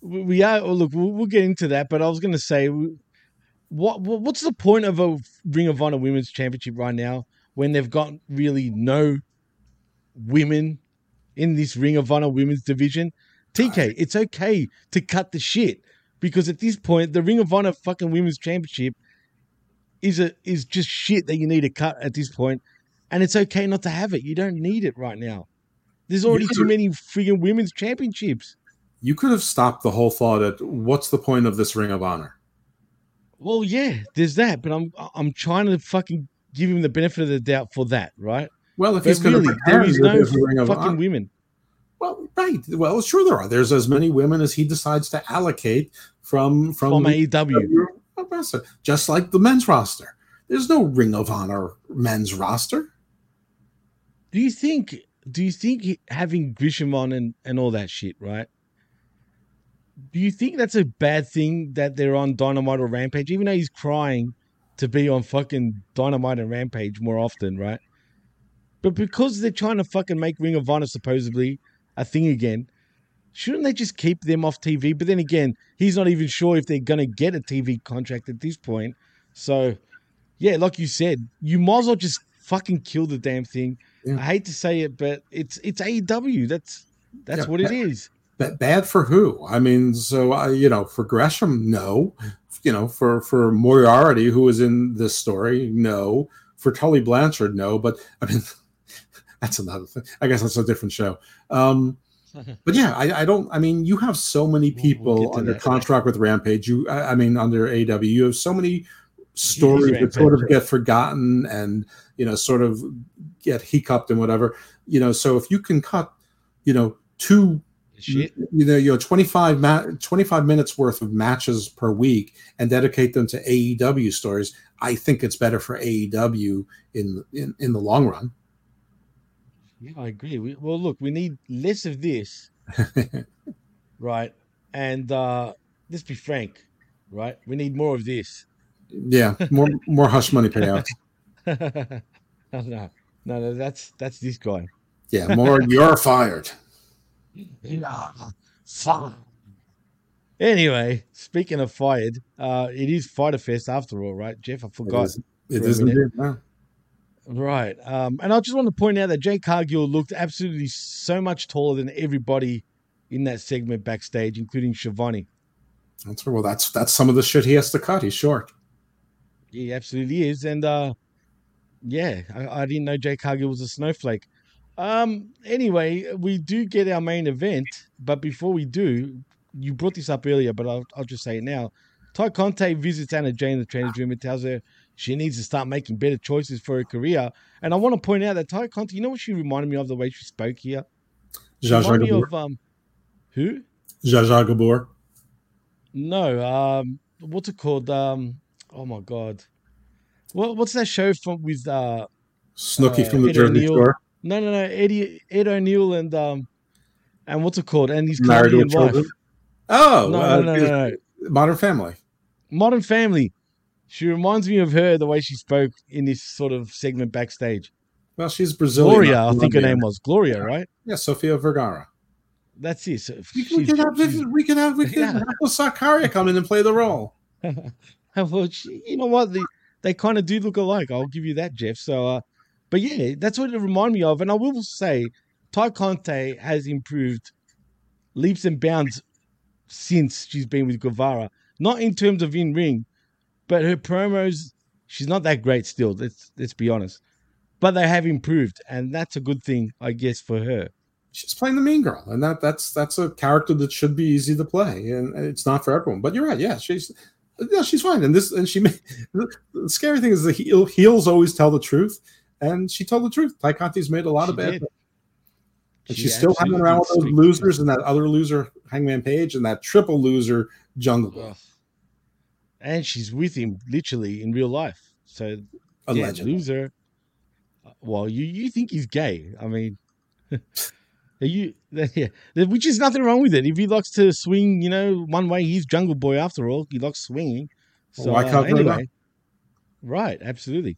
we are. oh, look, we'll, we'll get into that, but I was going to say, what, what what's the point of a Ring of Honor Women's Championship right now when they've got really no women in this Ring of Honor Women's division? TK, it's okay to cut the shit because at this point, the Ring of Honor fucking Women's Championship is a is just shit that you need to cut at this point, and it's okay not to have it. You don't need it right now. There's already too many friggin' women's championships. You could have stopped the whole thought at what's the point of this Ring of Honor? Well, yeah, there's that, but I'm I'm trying to fucking give him the benefit of the doubt for that, right? Well, if But he's going to really, there is no fucking Honor, women. Well, right. Well, sure there are. There's as many women as he decides to allocate from from, From AEW. just like the men's roster. There's no Ring of Honor men's roster. Do you think? Do you think having Gresham on and and all that shit, right? Do you think that's a bad thing that they're on Dynamite or Rampage, even though he's crying to be on fucking Dynamite and Rampage more often, right? But because they're trying to fucking make Ring of Honor supposedly a thing again, shouldn't they just keep them off TV? But then again, he's not even sure if they're gonna get a TV contract at this point. So, yeah, like you said, you might as well just fucking kill the damn thing. I hate to say it, but it's it's AEW. That's that's Yeah, what it that- is. But bad for who? I mean, so I, you know, for Gresham, no. You know, for for Moriarty, who was in this story, no. For Tully Blanchard, no. But I mean, [LAUGHS] that's another thing. I guess that's a different show. Um, [LAUGHS] but yeah, I, I don't. I mean, you have so many people to under that. contract with Rampage. You, I, I mean, under AW, you have so many stories that sort of get forgotten and you know, sort of get hiccuped and whatever. You know, so if you can cut, you know, two Shit. you know, you know, 25, ma- 25 minutes worth of matches per week and dedicate them to AEW stories, I think it's better for AEW in in, in the long run. Yeah, I agree. We, well, look, we need less of this, [LAUGHS] right? And uh let's be frank, right? We need more of this. Yeah, more more hush money payouts. no, [LAUGHS] no, no, no, that's that's this guy. Yeah, more you're fired. Anyway, speaking of fired, uh, it is Fyter Fest after all, right, Jeff? I forgot. is- it for a is indeed. Right. Um, and I just want to point out that Jade Cargill looked absolutely so much taller than everybody in that segment backstage, including Shivani. That's right. well. That's that's some of the shit he has to cut. He's short. He absolutely is, and uh, yeah, I, I didn't know Jade Cargill was a snowflake. Um, anyway, we do get our main event, but before we do, you brought this up earlier, but I'll, I'll just say it now. Tay Conti visits Anna Jane, in the training room and tells her she needs to start making better choices for her career. And I want to point out that Tay Conti, you know what she reminded me of the way she spoke here? Zsa Zsa Gabor. of um, who? Zsa Zsa Gabor. No, um, what's it called? Um, oh my god, what what's that show from with uh, Snooki uh, from the Jersey Shore. No, no, no, Eddie Ed O'Neill and um, and what's it called? And his Married Canadian wife. children. Oh, no, uh, no, no, no, no. Modern Family. Modern Family. She reminds me of her the way she spoke in this sort of segment backstage. Well, she's Brazilian. Gloria, I think her name was Gloria, right? Yeah, Sofia Vergara. That's it. So We she's- can have we can have we can have Sakaria come in and play the role. [LAUGHS] well, she, you know what? They, they kind of do look alike. I'll give you that, Jeff. So, uh, but yeah, that's what it reminded me of. And I will say, Tay Conti has improved leaps and bounds since she's been with Guevara. Not in terms of in ring, but her promos, she's not that great still. Let's let's be honest. But they have improved, and that's a good thing, I guess, for her. She's playing the mean girl, and that that's that's a character that should be easy to play, and it's not for everyone. But you're right, yeah, she's yeah, she's fine. And this and she may, [LAUGHS] the, scary thing is the heel, heels always tell the truth, and she told the truth. Tay Conti's made a lot of bad. did. And She she's still hanging around with those losers and that other loser, Hangman Page, and that triple loser, Jungle Boy. and she's with him literally in real life. So yeah, Allegedly. loser. Well, you you think he's gay? I mean, [LAUGHS] are you [LAUGHS] yeah, which is nothing wrong with it. If he likes to swing, you know, one way, he's Jungle Boy after all. He likes swinging. So Why uh, cover it up? anyway, right? Absolutely.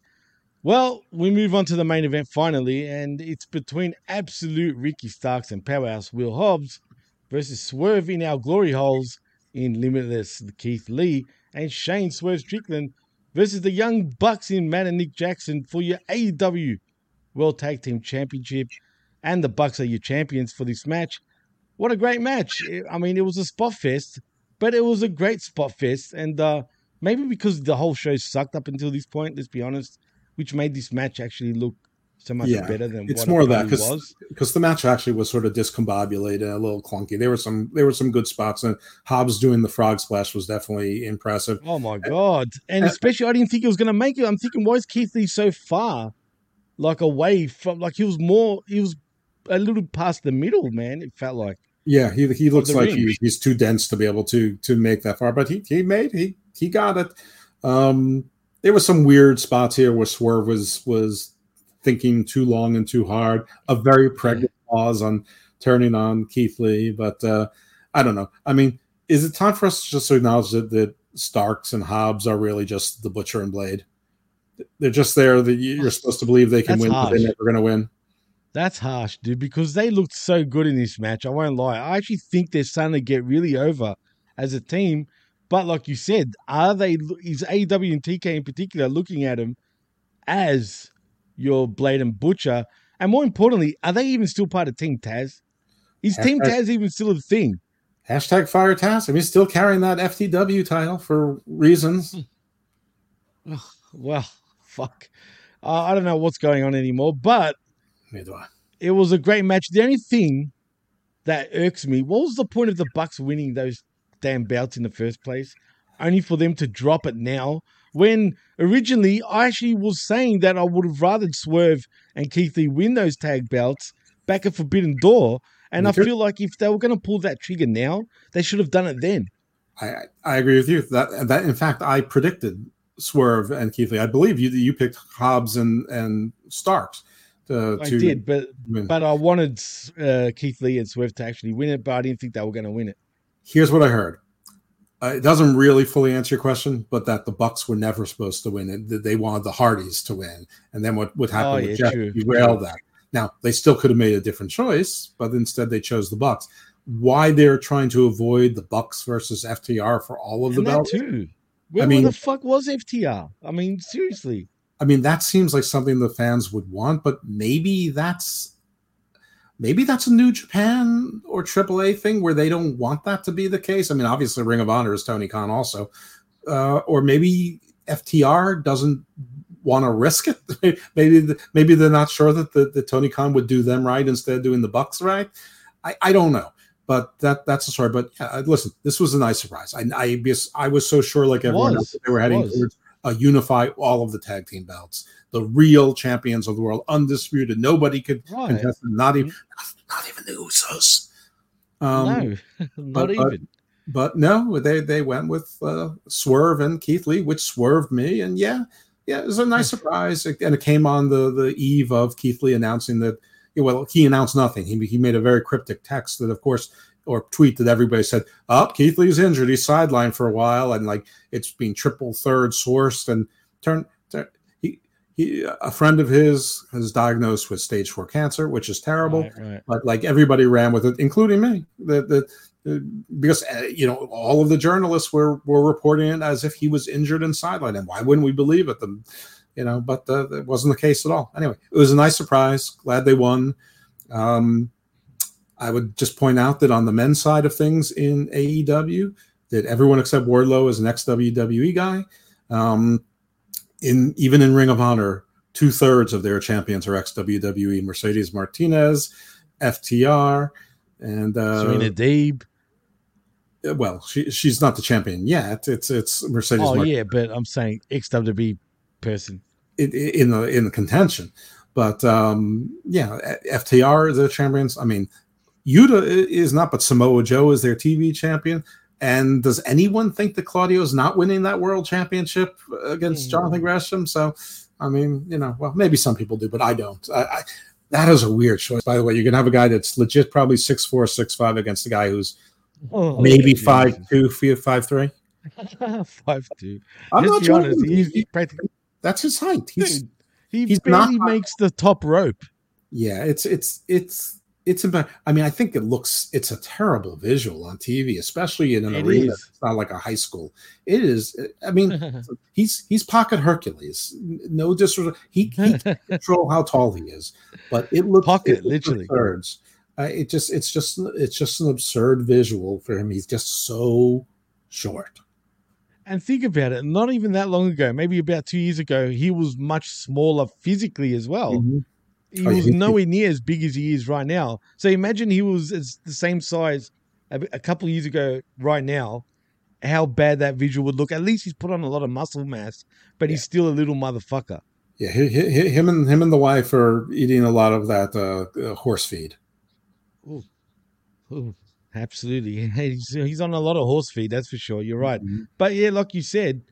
Well, we move on to the main event finally, and it's between absolute Ricky Starks and powerhouse Will Hobbs versus Swerve in our glory holes in Limitless Keith Lee and Shane Swerve Strickland versus the Young Bucks in Matt and Nick Jackson for your AEW World Tag Team Championship. And the Bucks are your champions for this match. What a great match. I mean, it was a spot fest, but it was a great spot fest. And uh, maybe because the whole show sucked up until this point, let's be honest, which made this match actually look so much better than it's what more it of that because because the match actually was sort of discombobulated a little clunky. There were some there were some good spots and Hobbs doing the frog splash was definitely impressive. Oh my god! And especially, I didn't think he was going to make it. I'm thinking, why is Keith Lee so far, like away from, like he was more, he was a little past the middle, man. It felt like. Yeah, he he looks like he, he's too dense to be able to to make that far, but he he made he he got it. Um, there were some weird spots here where Swerve was was thinking too long and too hard. A very pregnant pause on turning on Keith Lee, but uh, I don't know. I mean, is it time for us just to acknowledge that that Starks and Hobbs are really just the Butcher and Blade? They're just there that you- you're supposed to believe they can That's win, but they're never going to win. That's harsh, dude, because they looked so good in this match. I won't lie. I actually think they're starting to get really over as a team. But like you said, are they, is AEW and TK in particular looking at him as your Blade and Butcher? And more importantly, are they even still part of Team Taz? Is Team Hashtag- Taz even still a thing? Hashtag fire task. I mean, still carrying that FTW title for reasons. Well, fuck. Uh, I don't know what's going on anymore, but Neither do I. it was a great match. The only thing that irks me, what was the point of the Bucks winning those damn belts in the first place? Only for them to drop it now. When originally I actually was saying that I would have rather Swerve and Keith Lee win those tag belts back at Forbidden Door. And Me I too. feel like if they were going to pull that trigger now, they should have done it then. I I- I agree with you. That that in fact I predicted Swerve and Keith Lee. I believe you you picked Hobbs and and Starks. To, I to did, but win. but I wanted uh, Keith Lee and Swerve to actually win it, but I didn't think they were going to win it. Here's what I heard. Uh, it doesn't really fully answer your question, but that the Bucks were never supposed to win. That they wanted the Hardys to win, and then what what happened Oh, with yeah, Jeff true, true. that. Now they still could have made a different choice, but instead they chose the Bucks. Why they're trying to avoid the Bucks versus FTR for all of And the belts? too. Where, I mean- where the fuck was FTR? I mean, seriously. I mean, that seems like something the fans would want, but maybe that's maybe that's a New Japan or AAA thing where they don't want that to be the case. I mean, obviously, Ring of Honor is Tony Khan also, uh, or maybe FTR doesn't want to risk it. [LAUGHS] maybe the, maybe they're not sure that the, the Tony Khan would do them right instead of doing the Bucks right. I, I don't know. But that that's the story. But yeah, listen, this was a nice surprise. I I, I was so sure, like everyone else, they were heading towards uh, unify all of the tag team belts, the real champions of the world, undisputed. Nobody could Right. contest them. Not even, not even the Usos. Um, no, [LAUGHS] not but, even. But, but no, they they went with uh, Swerve and Keith Lee, which swerved me. And yeah, yeah, it was a nice surprise. And it came on the the eve of Keith Lee announcing that. Well, he announced nothing. He he made a very cryptic text that, of course, or tweet that everybody said, "Up, oh, Keith Lee's injured. He's sidelined for a while," and like it's being triple third sourced and turn. turn he, a friend of his is diagnosed with stage four cancer, which is terrible. Right, right. But like everybody ran with it, including me. That that uh, because uh, you know all of the journalists were were reporting it as if he was injured and sidelined, and why wouldn't we believe it? Them, you know, but uh, that wasn't the case at all. Anyway, it was a nice surprise. Glad they won. Um, I would just point out that on the men's side of things in AEW, that everyone except Wardlow is an ex WWE guy. Um, in even in Ring of Honor, two thirds of their champions are ex WWE. Mercedes Martinez, FTR, and uh, Serena Deeb. Well, she she's not the champion yet. It's it's Mercedes. Oh Martinez yeah, but I'm saying ex WWE person. in, in the in the contention. But um, yeah, FTR is the champions. I mean, Yuta is not, but Samoa Joe is their TV champion. And does anyone think that Claudio is not winning that world championship against hmm. Jonathan Gresham? So, I mean, you know, well, maybe some people do, but I don't. I, I, that is a weird choice. By the way, you're gonna have a guy that's legit probably six four, six five against a guy who's Oh, maybe Jesus. five two, five three. [LAUGHS] Five two. I'm Let's not honest, he's, he's practically That's his height. He's he he's barely not- makes the top rope. Yeah, it's it's it's it's about. I mean, I think it looks it's a terrible visual on TV, especially in an It arena. is. It's not like a high school. It is. I mean, [LAUGHS] he's he's pocket Hercules. No disrespect. He, he [LAUGHS] can control how tall he is, but it looks Pocket, it looks literally. absurd. Uh, it just it's just it's just an absurd visual for him. He's just so short. And think about it, not even that long ago, maybe about two years ago, he was much smaller physically as well. Mhm. He Oh, was he- nowhere near as big as he is right now. So imagine he was as the same size a, a couple of years ago right now, how bad that visual would look. At least he's put on a lot of muscle mass, but he's still a little motherfucker. Yeah, hi- hi- him and him and the wife are eating a lot of that uh, uh, horse feed. Ooh, absolutely. [LAUGHS] He's, he's on a lot of horse feed, that's for sure. You're right. But yeah, like you said,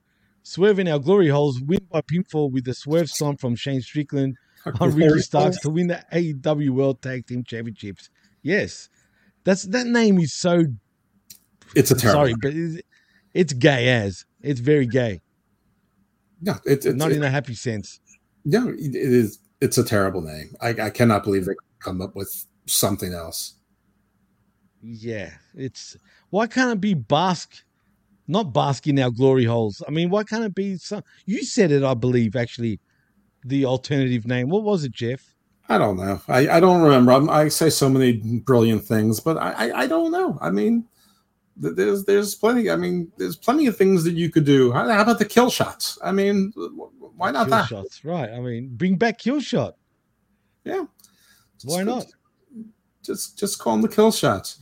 Swerve in our glory holes win by pinfall with the swerve stomp from Shane Strickland on Ricky Starks to win the AEW World Tag Team Championships. Yes, that's that name is so. It's a terrible. Sorry, but it's, it's gay as it's very gay. No, it, it's Not it- in a happy sense. No, it is. It's a terrible name. I, I cannot believe they come up with something else. Yeah, it's why can't it be Bask? Not Bask in our glory holes. I mean, why can't it be some? You said it, I believe. Actually, the alternative name. What was it, Jeff? I don't know. I, I don't remember. I'm, I say so many brilliant things, but I, I, I don't know. I mean, th- there's there's plenty. I mean, there's plenty of things that you could do. How, how about the kill shots? I mean, why not Kill that? shots, right? I mean, bring back kill shot. Yeah. Why not? Just just call them the kill shots.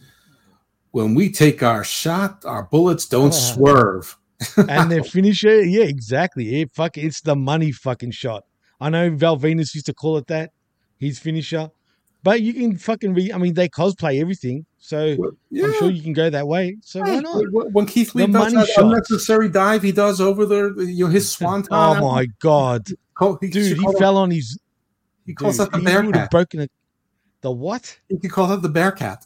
When we take our shot, our bullets don't [LAUGHS] swerve. [LAUGHS] and their finisher, yeah, exactly. It fuck, it's the money fucking shot. I know Val Venis used to call it that, his finisher. But you can fucking re. I mean, they cosplay everything, so I'm sure you can go that way. So why not? When- Keith Lee The does that unnecessary dive he does over the you know his swanton. Oh my god, Call- he dude, he fell on his. He calls dude, that the he bear would have cat. broken it. The what? You could call that the bear cat.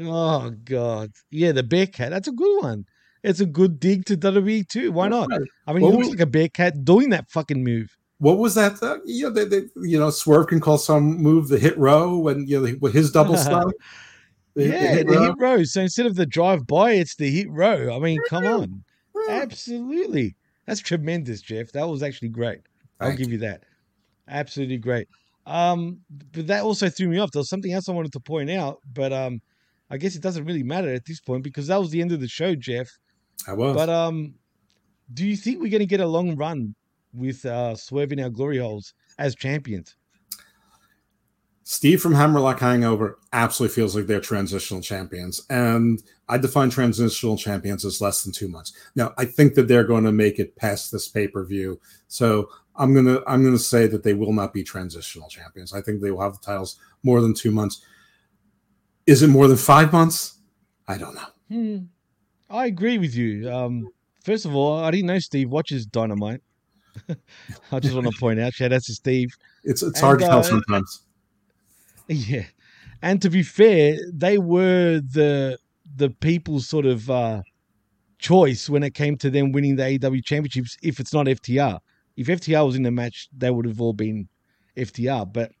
Oh god, yeah, the bear cat. That's a good one. It's a good dig to WWE too. Why not? I mean, Well, he looks we- like a bear cat doing that fucking move. What was that? Uh, you know, they, they, you know, Swerve can call some move the hit row and you know with his double [LAUGHS] stomp. The- the yeah, hit the row. hit row. So instead of the drive by, it's the hit row. I mean, come on. Absolutely. That's tremendous, Jeff. That was actually great. I'll Thank give you that. Absolutely great. Um, but that also threw me off. There was something else I wanted to point out, but um, I guess it doesn't really matter at this point because that was the end of the show, Jeff. I was. But um, do you think we're going to get a long run with uh, Swerve in our glory holes as champions? Steve from Hammerlock Hangover absolutely feels like they're transitional champions. And I define transitional champions as less than two months. Now, I think that they're going to make it past this pay-per-view. So I'm gonna I'm gonna say that they will not be transitional champions. I think they will have the titles more than two months. Is it more than five months? I don't know. Hmm. I agree with you. Um, first of all, I didn't know Steve watches Dynamite. [LAUGHS] I just want to point out, shout out to Steve. It's it's hard to And, tell uh, sometimes. [LAUGHS] Yeah, and to be fair, they were the the people's sort of uh, choice when it came to them winning the AEW championships. If it's not FTR, if FTR was in the match, they would have all been FTR. But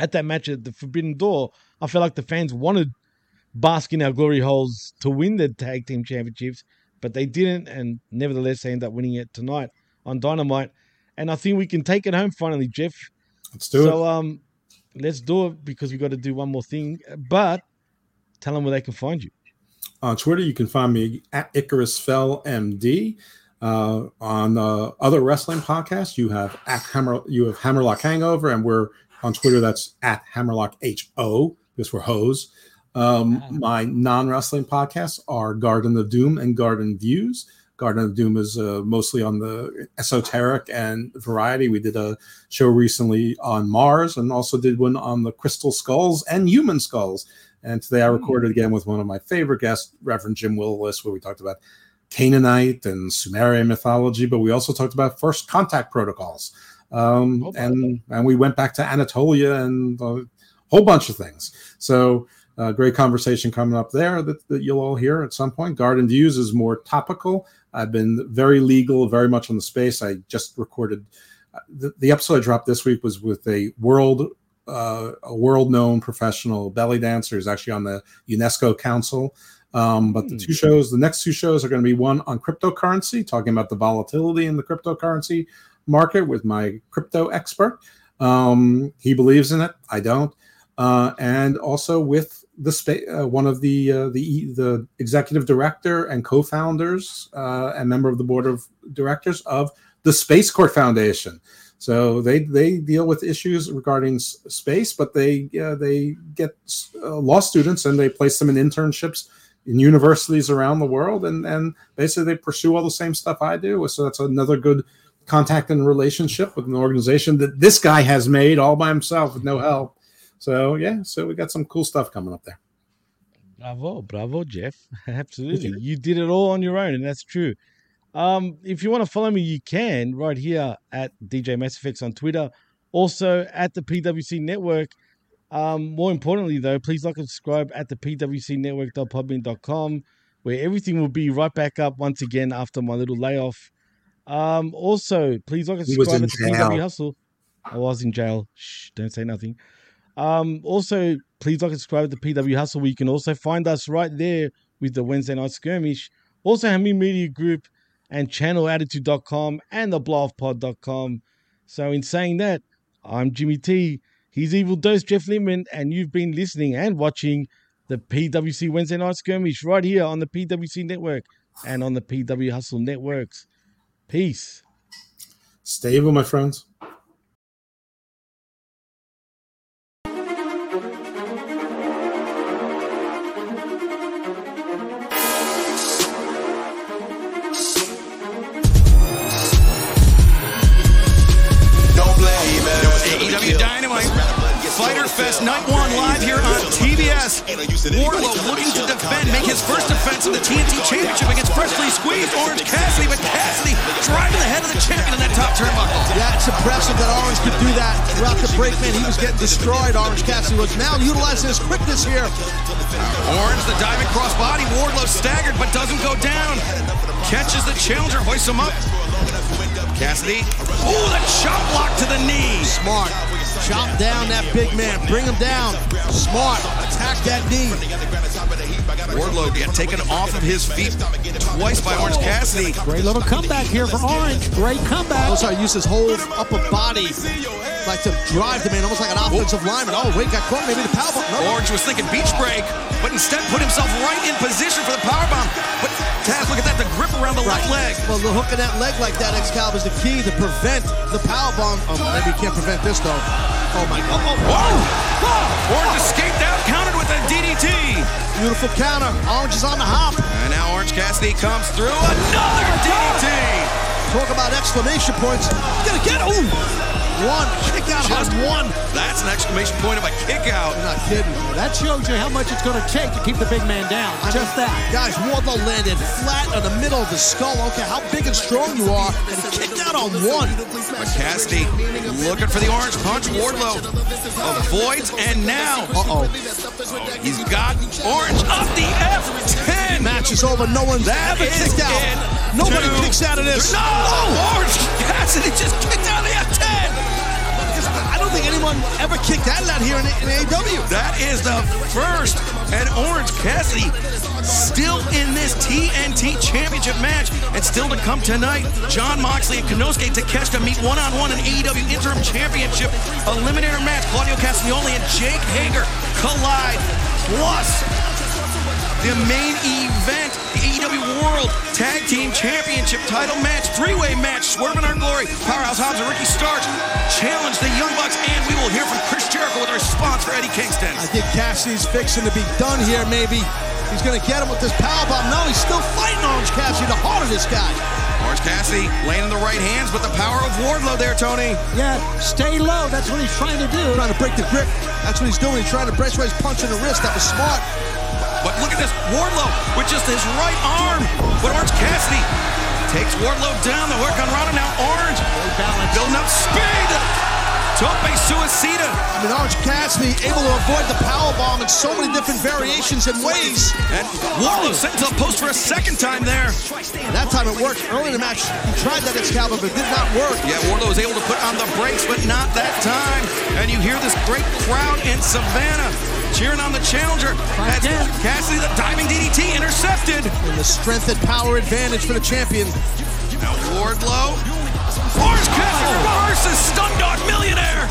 at that match at the Forbidden Door, I felt like the fans wanted Bask in our glory holes to win the tag team championships, but they didn't, and nevertheless they end up winning it tonight on Dynamite. And I think we can take it home finally, Jeff. Let's do so, it. So um, let's do it because we got to do one more thing. But tell them where they can find you. On Twitter, you can find me at Icarus Fell MD. Uh, on uh, other wrestling podcasts, you have at Hammer, you have Hammerlock Hangover, and we're on Twitter. That's at Hammerlock H O because we're hose. Um, my non-wrestling podcasts are Garden of Doom and Garden Views. Garden of Doom is uh, mostly on the esoteric and variety. We did a show recently on Mars and also did one on the crystal skulls and human skulls. And today I recorded again with one of my favorite guests, Reverend Jim Willis, where we talked about Canaanite and Sumerian mythology, but we also talked about first contact protocols. Um, and and we went back to Anatolia and a whole bunch of things. So uh, great conversation coming up there that, that you'll all hear at some point. Garden Views is more topical. I've been very legal, very much on the space. I just recorded uh, the, the episode I dropped this week was with a world uh, a world known professional belly dancer. who's actually on the UNESCO Council. Um, but the two shows, the next two shows are going to be one on cryptocurrency, talking about the volatility in the cryptocurrency market with my crypto expert. Um, he believes in it. I don't. Uh, and also with the spa- uh, one of the uh, the the executive director and co-founders uh, and member of the board of directors of the Space Court Foundation. So they they deal with issues regarding s- space, but they they get uh, law students and they place them in internships in universities around the world, and and basically they pursue all the same stuff I do. So that's another good contact and relationship with an organization that this guy has made all by himself with no help. So yeah, so we got some cool stuff coming up there. Bravo, bravo, Jeff. [LAUGHS] Absolutely. You did it all on your own, and that's true. Um, if you want to follow me, you can right here at DJ Mass Effects on Twitter, also at the PWC Network. Um, more importantly, though, please like and subscribe at the pwcnetwork.podbean.com, where everything will be right back up once again after my little layoff. Um, also, please like and subscribe at the PW. Hustle. I was in jail. Shh, don't say nothing. Um, also, please like and subscribe to PW Hustle, where you can also find us right there with the Wednesday Night Skirmish. Also, Hamin Media Group and channelattitude.com and the blowofpod.com. So, in saying that, I'm Jimmy T. He's Evil Dose Jeff Lippman, and you've been listening and watching the PWC Wednesday Night Skirmish right here on the PWC Network and on the PW Hustle Networks. Peace. Stay evil, my friends. Fest Night 1 live here on TBS. Wardlow looking to defend, make his first defense of the TNT Championship against freshly squeezed Orange Cassidy, but Cassidy driving the head of the champion in that top turnbuckle. Yeah, it's impressive that Orange could do that throughout the break, man. He was getting destroyed, Orange Cassidy was. Now utilizing his quickness here. Orange, the diving crossbody. Wardlow staggered but doesn't go down. Catches the challenger, hoists him up. Cassidy. Oh, the chop block to the knee. Smart. Chop down that big man. Bring him down. Smart. Attack that knee. Wardlow get taken off of his feet twice by Orange Cassidy. Great little comeback here for Orange. Great comeback. Also, I used his whole upper body like to drive the man, almost like an offensive lineman. Oh, wait, got caught. Maybe the powerbomb. No. Orange was thinking beach break, but instead put himself right in position for the powerbomb. But Taz, look at that, the grip around the left leg. Well, the hook in that leg like that, Excalibur, is the key to prevent the powerbomb. Oh, maybe you can't prevent this, though. Oh, my God. Oh, Whoa! Orange escaped out, countered with a DDT. Beautiful counter. Orange is on the hop. And now Orange Cassidy comes through. Another DDT. Talk about exclamation points. Gonna get ooh. One kick out Just on one. That's an exclamation point of a kick out. You're not kidding. That shows you how much it's going to take to keep the big man down. Just that. Guys, Wardlow landed flat in the middle of the skull. Okay, how big and strong you are, and he kicked out on one. But Cassidy looking for the orange punch. Wardlow avoids, and now Uh-oh. Oh, he's got orange up the F10. Match is over. No one's That ever kicked out. Nobody Two. kicks out of this. No! Orange Cassidy just kicked out of the F10. I don't think anyone ever kicked that out here in, in AEW. That is the first, and Orange Cassidy still in this TNT Championship match, and still to come tonight. Jon Moxley and Konosuke Takeshita meet one-on-one in AEW Interim Championship Eliminator match. Claudio Castagnoli and Jake Hager collide. Plus, the main event, the AEW World Tag Team Championship title match, three-way match, Swerve in Our Glory, Powerhouse Hobbs and Ricky Starks challenge the Young Bucks, and we will hear from Chris Jericho with a response for Eddie Kingston. I think Cassidy's fixing to be done here, maybe. He's going to get him with this powerbomb. No, he's still fighting Orange Cassidy, the heart of this guy. Orange Cassidy laying in the right hands, but the power of Wardlow there, Tony. Yeah, stay low. That's what he's trying to do. Trying to break the grip. That's what he's doing. He's trying to break. That's why he's punching the wrist. That was smart. But look at this, Wardlow with just his right arm. But Orange Cassidy takes Wardlow down. The work on Ronda now. Orange building up speed. Tope suicida. I mean, Orange Cassidy able to avoid the powerbomb in so many different variations and ways. And Wardlow sent to the post for a second time there. And that time it worked. Early in the match, he tried that Excalibur, but it did not work. Yeah, Wardlow was able to put on the brakes, but not that time. And you hear this great crowd in Savannah cheering on the challenger. That's Cassidy, the diving DDT intercepted. And the strength and power advantage for the champion. Now Wardlow. Orange Cassidy oh. reverses Stundog Millionaire.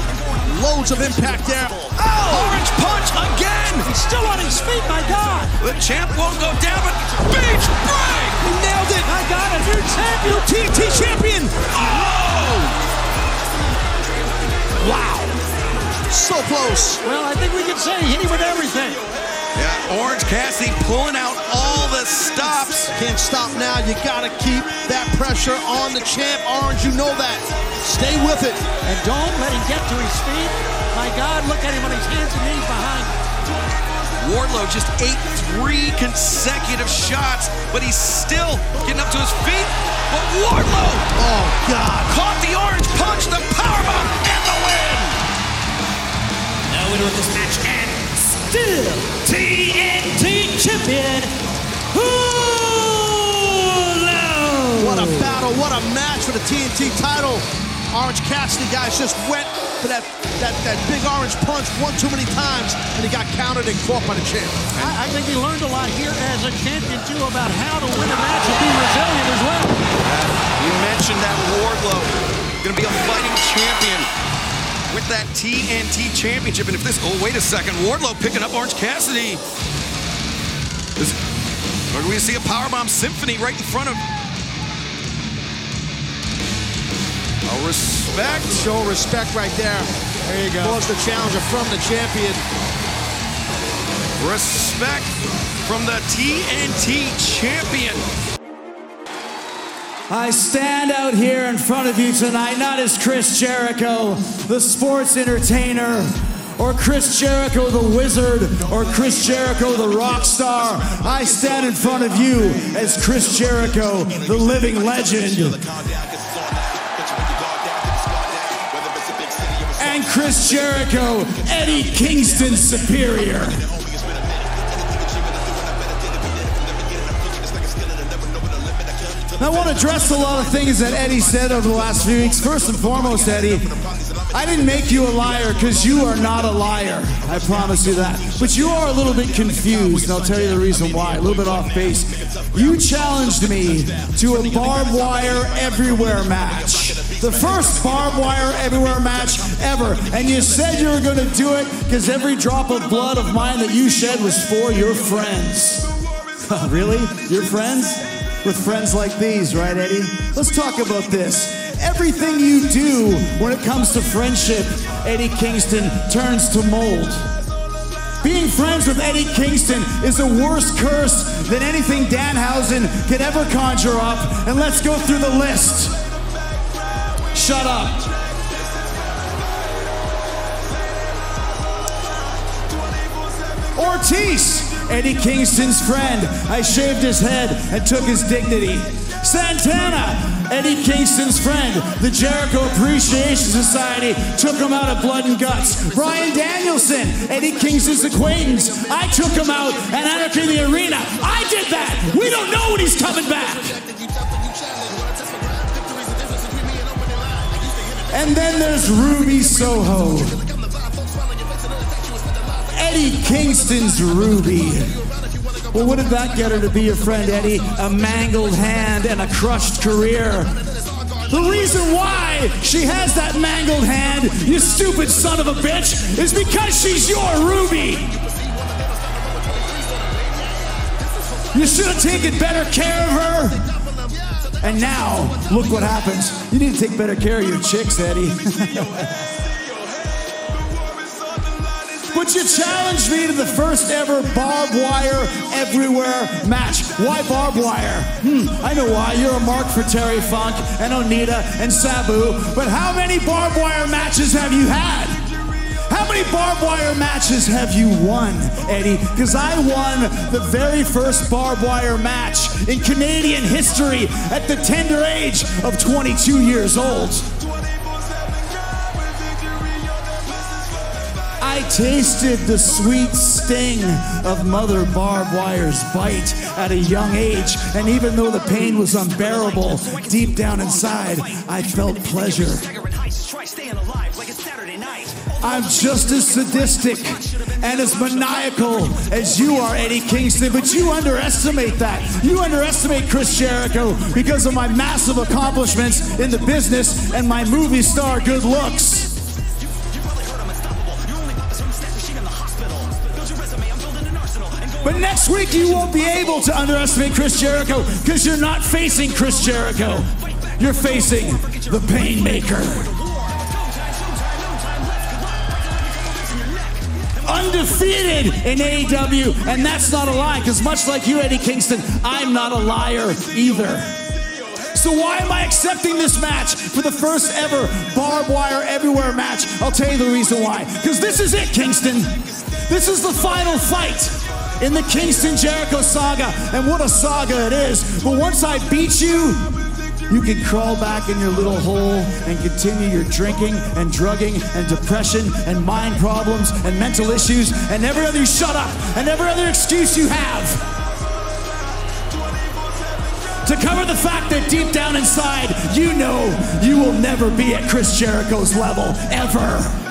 Loads of impact there. Oh, orange punch again. He's still on his feet, my God. The champ won't go down, but beach break. He nailed it. My God, a new champion. TNT champion. Oh! Wow. So close. Well, I think we can say he hit him with everything. Yeah, Orange Cassidy pulling out all the stops. Can't stop now. You got to keep that pressure on the champ. Orange, you know that. Stay with it. And don't let him get to his feet. My God, look at him on his hands and knees behind. Wardlow just ate three consecutive shots, but he's still getting up to his feet. But Wardlow Oh, God. caught the orange punch, the powerbomb, and the win. The winner of this match and still TNT champion, Hulu. What a battle. What a match for the TNT title. Orange Cassidy, guys, just went for that, that, that big orange punch one too many times, and he got countered and caught by the champ. I, I think he learned a lot here as a champion, too, about how to win a match and be resilient as well. You mentioned that Wardlow going to be a fighting champion with that TNT championship. And if this, oh, wait a second, Wardlow picking up Orange Cassidy. Is, or do we see a powerbomb symphony right in front of? A respect. Show respect right there. There you go. Was the challenger from the champion. Respect from the TNT champion. I stand out here in front of you tonight not as Chris Jericho, the sports entertainer, or Chris Jericho, the wizard, or Chris Jericho, the rock star. I stand in front of you as Chris Jericho, the living legend. And Chris Jericho, Eddie Kingston Superior. I want to address a lot of things that Eddie said over the last few weeks. First and foremost, Eddie, I didn't make you a liar because you are not a liar. I promise you that. But you are a little bit confused, and I'll tell you the reason why. A little bit off base. You challenged me to a barbed wire everywhere match. The first barbed wire everywhere match ever. And you said you were going to do it because every drop of blood of mine that you shed was for your friends. [LAUGHS] really? Your friends? With friends like these, right, Eddie? Let's talk about this. Everything you do when it comes to friendship, Eddie Kingston turns to mold. Being friends with Eddie Kingston is a worse curse than anything Danhausen could ever conjure up. And let's go through the list. Shut up. Ortiz, Eddie Kingston's friend. I shaved his head and took his dignity. Santana, Eddie Kingston's friend. The Jericho Appreciation Society took him out of blood and guts. Bryan Danielson, Eddie Kingston's acquaintance. I took him out and Anarchy in the Arena. I did that. We don't know when he's coming back. And then there's Ruby Soho. Eddie Kingston's Ruby. Well, what did that get her to be your friend, Eddie? A mangled hand and a crushed career. The reason why she has that mangled hand, you stupid son of a bitch, is because she's your Ruby. You should have taken better care of her. And now, look what happens. You need to take better care of your chicks, Eddie. [LAUGHS] You challenged me to the first ever barbed wire everywhere match. Why barbed wire? Hmm, I know why. You're a mark for Terry Funk and Onita and Sabu. But how many barbed wire matches have you had? How many barbed wire matches have you won, Eddie? Because I won the very first barbed wire match in Canadian history at the tender age of 22 years old. I tasted the sweet sting of Mother Barbed Wire's bite at a young age, and even though the pain was unbearable, deep down inside, I felt pleasure. I'm just as sadistic and as maniacal as you are, Eddie Kingston, but you underestimate that. You underestimate Chris Jericho because of my massive accomplishments in the business and my movie star good looks. But next week you won't be able to underestimate Chris Jericho because you're not facing Chris Jericho. You're facing the Painmaker. Undefeated in AEW, and that's not a lie because much like you, Eddie Kingston, I'm not a liar either. So why am I accepting this match for the first ever barbed wire everywhere match? I'll tell you the reason why. Because this is it, Kingston. This is the final fight in the Kingston Jericho saga, and what a saga it is. But once I beat you, you can crawl back in your little hole and continue your drinking and drugging and depression and mind problems and mental issues and every other shut up and every other excuse you have to cover the fact that deep down inside you know you will never be at Chris Jericho's level ever.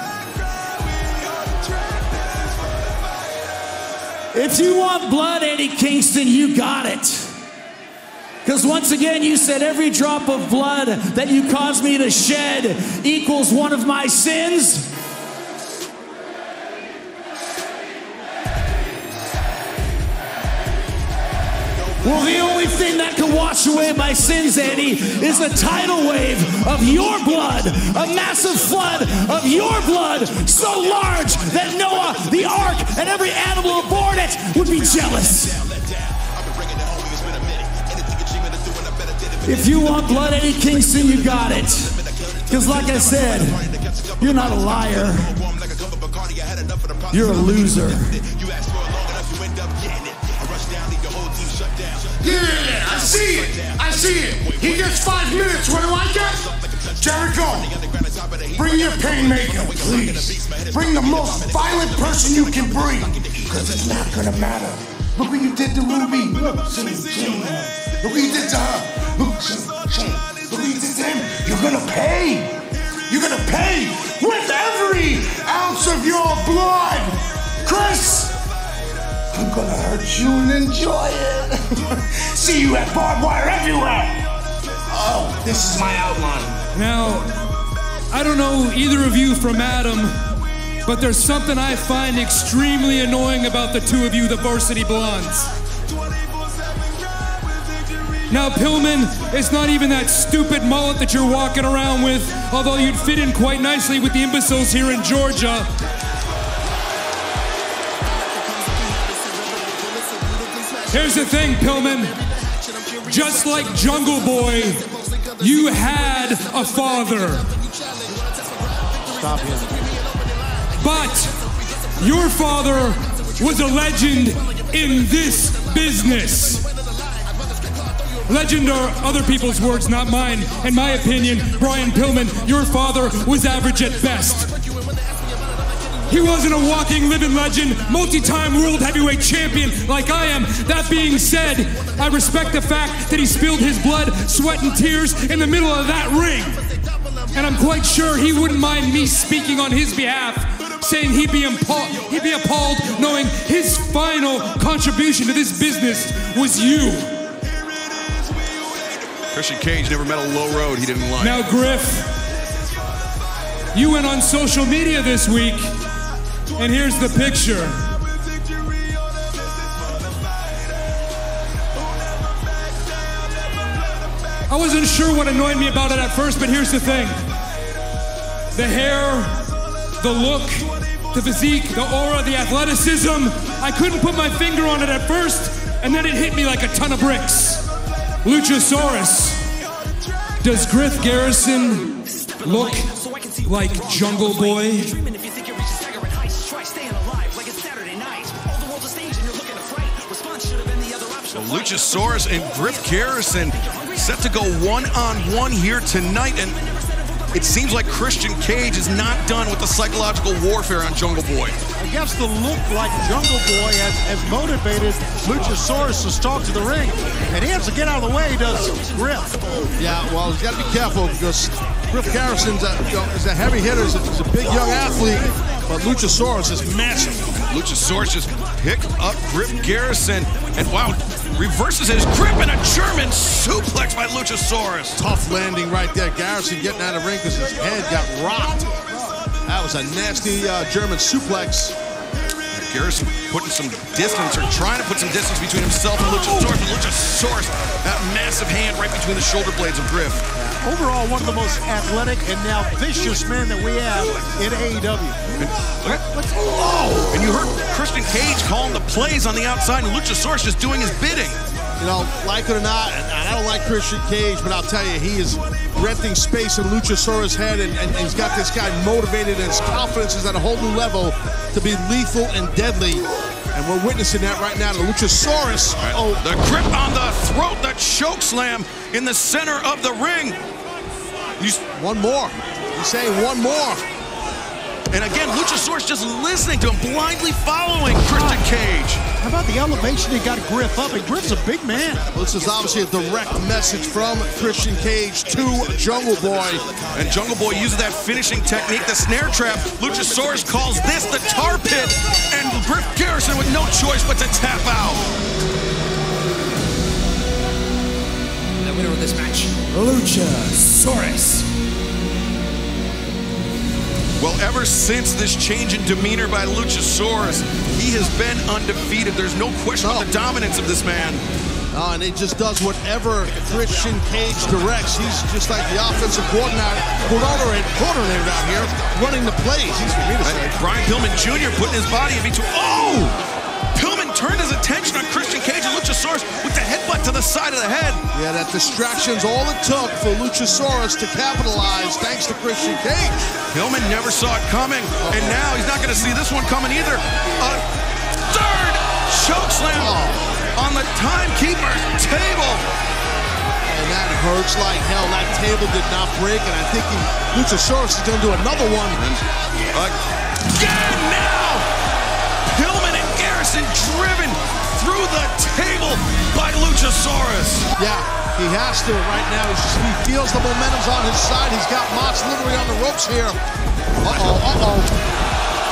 If you want blood, Eddie Kingston, you got it. Because once again, you said every drop of blood that you caused me to shed equals one of my sins. Well, the only thing that can wash away my sins, Eddie, is a tidal wave of your blood, a massive flood of your blood, so large that Noah, the ark, and every animal aboard it would be jealous. If you want blood, Eddie Kingston, you got it. Because, like I said, you're not a liar, you're a loser. Yeah, I see it. I see it. He gets five minutes. What do I get? Jericho, bring your pain maker, please. Bring the most violent person you can bring, because it's not gonna matter. Look what you did to Ruby. Look, look what you did to her. Look, look what you did to him. You're gonna pay. You're gonna pay with every ounce of your blood, Chris. When and enjoy it. [LAUGHS] See you at barbed wire everywhere. Oh, this is my outline. Now, I don't know either of you from Adam, but there's something I find extremely annoying about the two of you, the Varsity Blonds. Now, Pillman, it's not even that stupid mullet that you're walking around with, although you'd fit in quite nicely with the imbeciles here in Georgia. Here's the thing, Pillman. Just like Jungle Boy, you had a father. Stop him. But your father was a legend in this business. Legend are other people's words, not mine. In my opinion, Brian Pillman, your father was average at best. He wasn't a walking, living legend, multi time world heavyweight champion like I am. That being said, I respect the fact that he spilled his blood, sweat, and tears in the middle of that ring. And I'm quite sure he wouldn't mind me speaking on his behalf, saying he'd be, impa- he'd be appalled knowing his final contribution to this business was you. Christian Cage never met a low road he didn't like. Now, Griff, you went on social media this week, and here's the picture. I wasn't sure what annoyed me about it at first, but here's the thing the hair, the look, the physique, the aura, the athleticism. I couldn't put my finger on it at first, and then it hit me like a ton of bricks. Luchasaurus. Does Griff Garrison look like Jungle Boy? So Luchasaurus and Griff Garrison set to go one on one here tonight, and it seems like Christian Cage is not done with the psychological warfare on Jungle Boy. I guess the look like Jungle Boy has, has motivated Luchasaurus to stalk to the ring, and he has to get out of the way, does Griff. Yeah, well, he's got to be careful because Griff Garrison's a, you know, is a heavy hitter. He's a, he's a big young athlete, but Luchasaurus is massive. Luchasaurus just picked up Griff Garrison, and wow, reverses his grip and a German suplex by Luchasaurus. Tough landing right there. Garrison getting out of the ring because his head got rocked. That was a nasty uh, German suplex. Garrison putting some distance or trying to put some distance between himself and Luchasaurus. But Luchasaurus, that massive hand right between the shoulder blades of Griff. Overall, one of the most athletic and now vicious men that we have in AEW. Look at, oh, and you heard Christian Cage calling the plays on the outside, and Luchasaurus just doing his bidding. You know, like it or not, I don't like Christian Cage, but I'll tell you, he is renting space in Luchasaurus' head, and, and he's got this guy motivated, and his confidence is at a whole new level to be lethal and deadly. And we're witnessing that right now. The Luchasaurus. Oh, the grip on the throat, the choke slam in the center of the ring. You, one more. He's saying one more. And again, Luchasaurus just listening to him, blindly following Christian Cage. How about the elevation he got Griff up? And Griff's a big man. Well, this is obviously a direct message from Christian Cage to Jungle Boy. And Jungle Boy uses that finishing technique, the snare trap. Luchasaurus calls this the tar pit. And Griff Garrison with no choice but to tap out. The winner of this match, Luchasaurus. Well, ever since this change in demeanor by Luchasaurus, he has been undefeated. There's no question about the dominance of this man. Uh, and he just does whatever Christian Cage directs. He's just like the offensive coordinator, coordinator, coordinator out here, running the plays. He's for me to say. Brian Pillman Jr. putting his body in between. Oh! Turned his attention on Christian Cage and Luchasaurus with the headbutt to the side of the head. Yeah, that distraction's all it took for Luchasaurus to capitalize thanks to Christian Cage. Pillman never saw it coming, and now he's not going to see this one coming either. A third choke slam on the timekeeper's table. And that hurts like hell. That table did not break, and I think he, Luchasaurus is going to do another one. Again now! Driven through the table by Luchasaurus. Yeah, he has to right now. Just, he feels the momentum's on his side. He's got Mox literally on the ropes here. Uh-oh, uh-oh.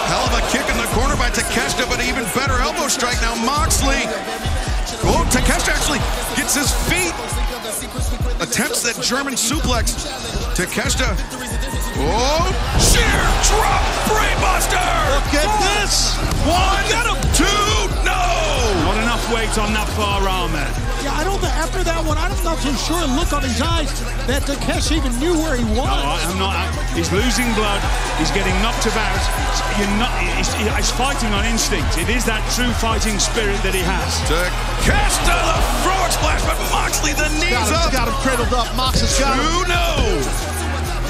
Hell of a kick in the corner by Takeshita, but even better elbow strike now. Moxley. Oh, Takeshita actually gets his feet. Attempts that German suplex. Takeshita. Oh, sheer drop brainbuster. Look at this. One, two, no. Not enough weight on that far arm there. Yeah, I don't think after that one, I'm not so sure. Look on his eyes that Takeshi even knew where he was. No, I- I'm not. I- He's losing blood. He's getting knocked about. You're not. He's, he's fighting on instinct. It is that true fighting spirit that he has. Takeshita, the frog splash, but Moxley, the knees Got him, up. got him cradled up. Mox has got him. Two, no.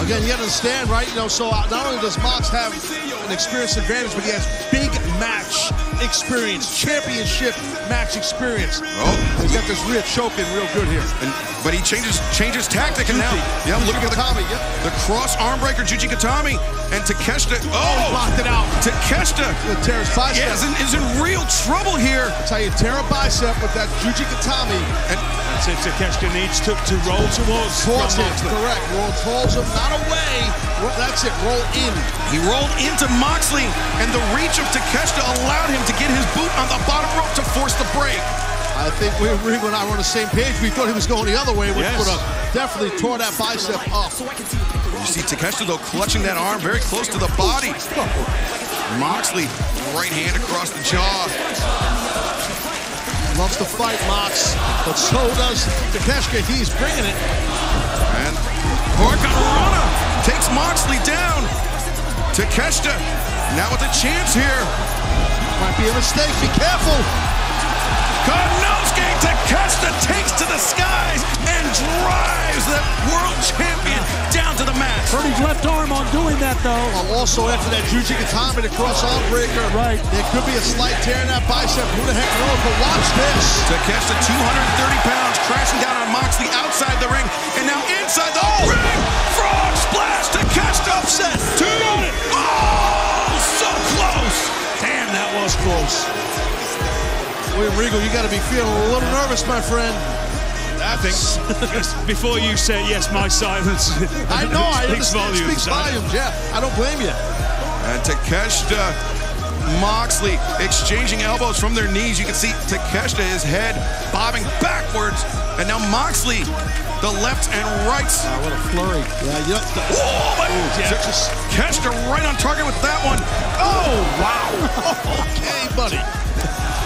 Again, you to understand, right? You know, so uh, not only does Mox have an experience advantage, but he has big match experience, championship match experience. Oh, he's got this rear choking real good here. And, but he changes changes tactic and now, yeah, look at the, the cross arm breaker, Juji Gatame, and Takeshita. Oh, oh blocked it out. Takeshita Gonna bicep. Yeah, is in, is in real trouble here. That's how you tear a bicep with that Juji Gatame. And That's it. Takeshita needs to, to roll towards Towards Ron him, correct. Roll towards him, not away. Ro- That's it. Roll in. He rolled into Moxley, and the reach of Takeshita allowed him to get his boot on the bottom rope to force the break. I think we Regal and I were on the same page. We thought he was going the other way, which Yes. would have definitely tore that bicep up. You see Takeshita, though, clutching that arm very close to the body. Moxley, right hand across the jaw. Loves to fight, Mox, but so does Takeshita. He's bringing it. And Hurricanrana takes Moxley down. Takeshita now with a chance here. Might be a mistake. Be careful. Konosuke Takeshita takes to the skies and drives the world champion down to the mat. Hurt his left arm on doing that, though. Well, also after that Juji Gatame, the cross arm breaker. Right. There could be a slight tear in that bicep. Who the heck knows? But watch this. Takeshita, 230 pounds, crashing down on Moxley outside the ring, and now inside the ring. Frog splash. Takeshita upset. Two. Oh, so close. Damn, that was close. William Regal, you got to be feeling a little nervous, my friend. I think before you say yes, my silence I know. I [LAUGHS] speaks understand. volumes. Speaks volumes. Yeah. I don't blame you. And Takeshita, Moxley exchanging elbows from their knees. You can see Takeshita, his head bobbing backwards. And now Moxley, the left and rights. Ah, what a flurry. Yeah, you know, Oh, but yeah, just- Takeshita right on target with that one. Oh, wow. [LAUGHS] okay, buddy.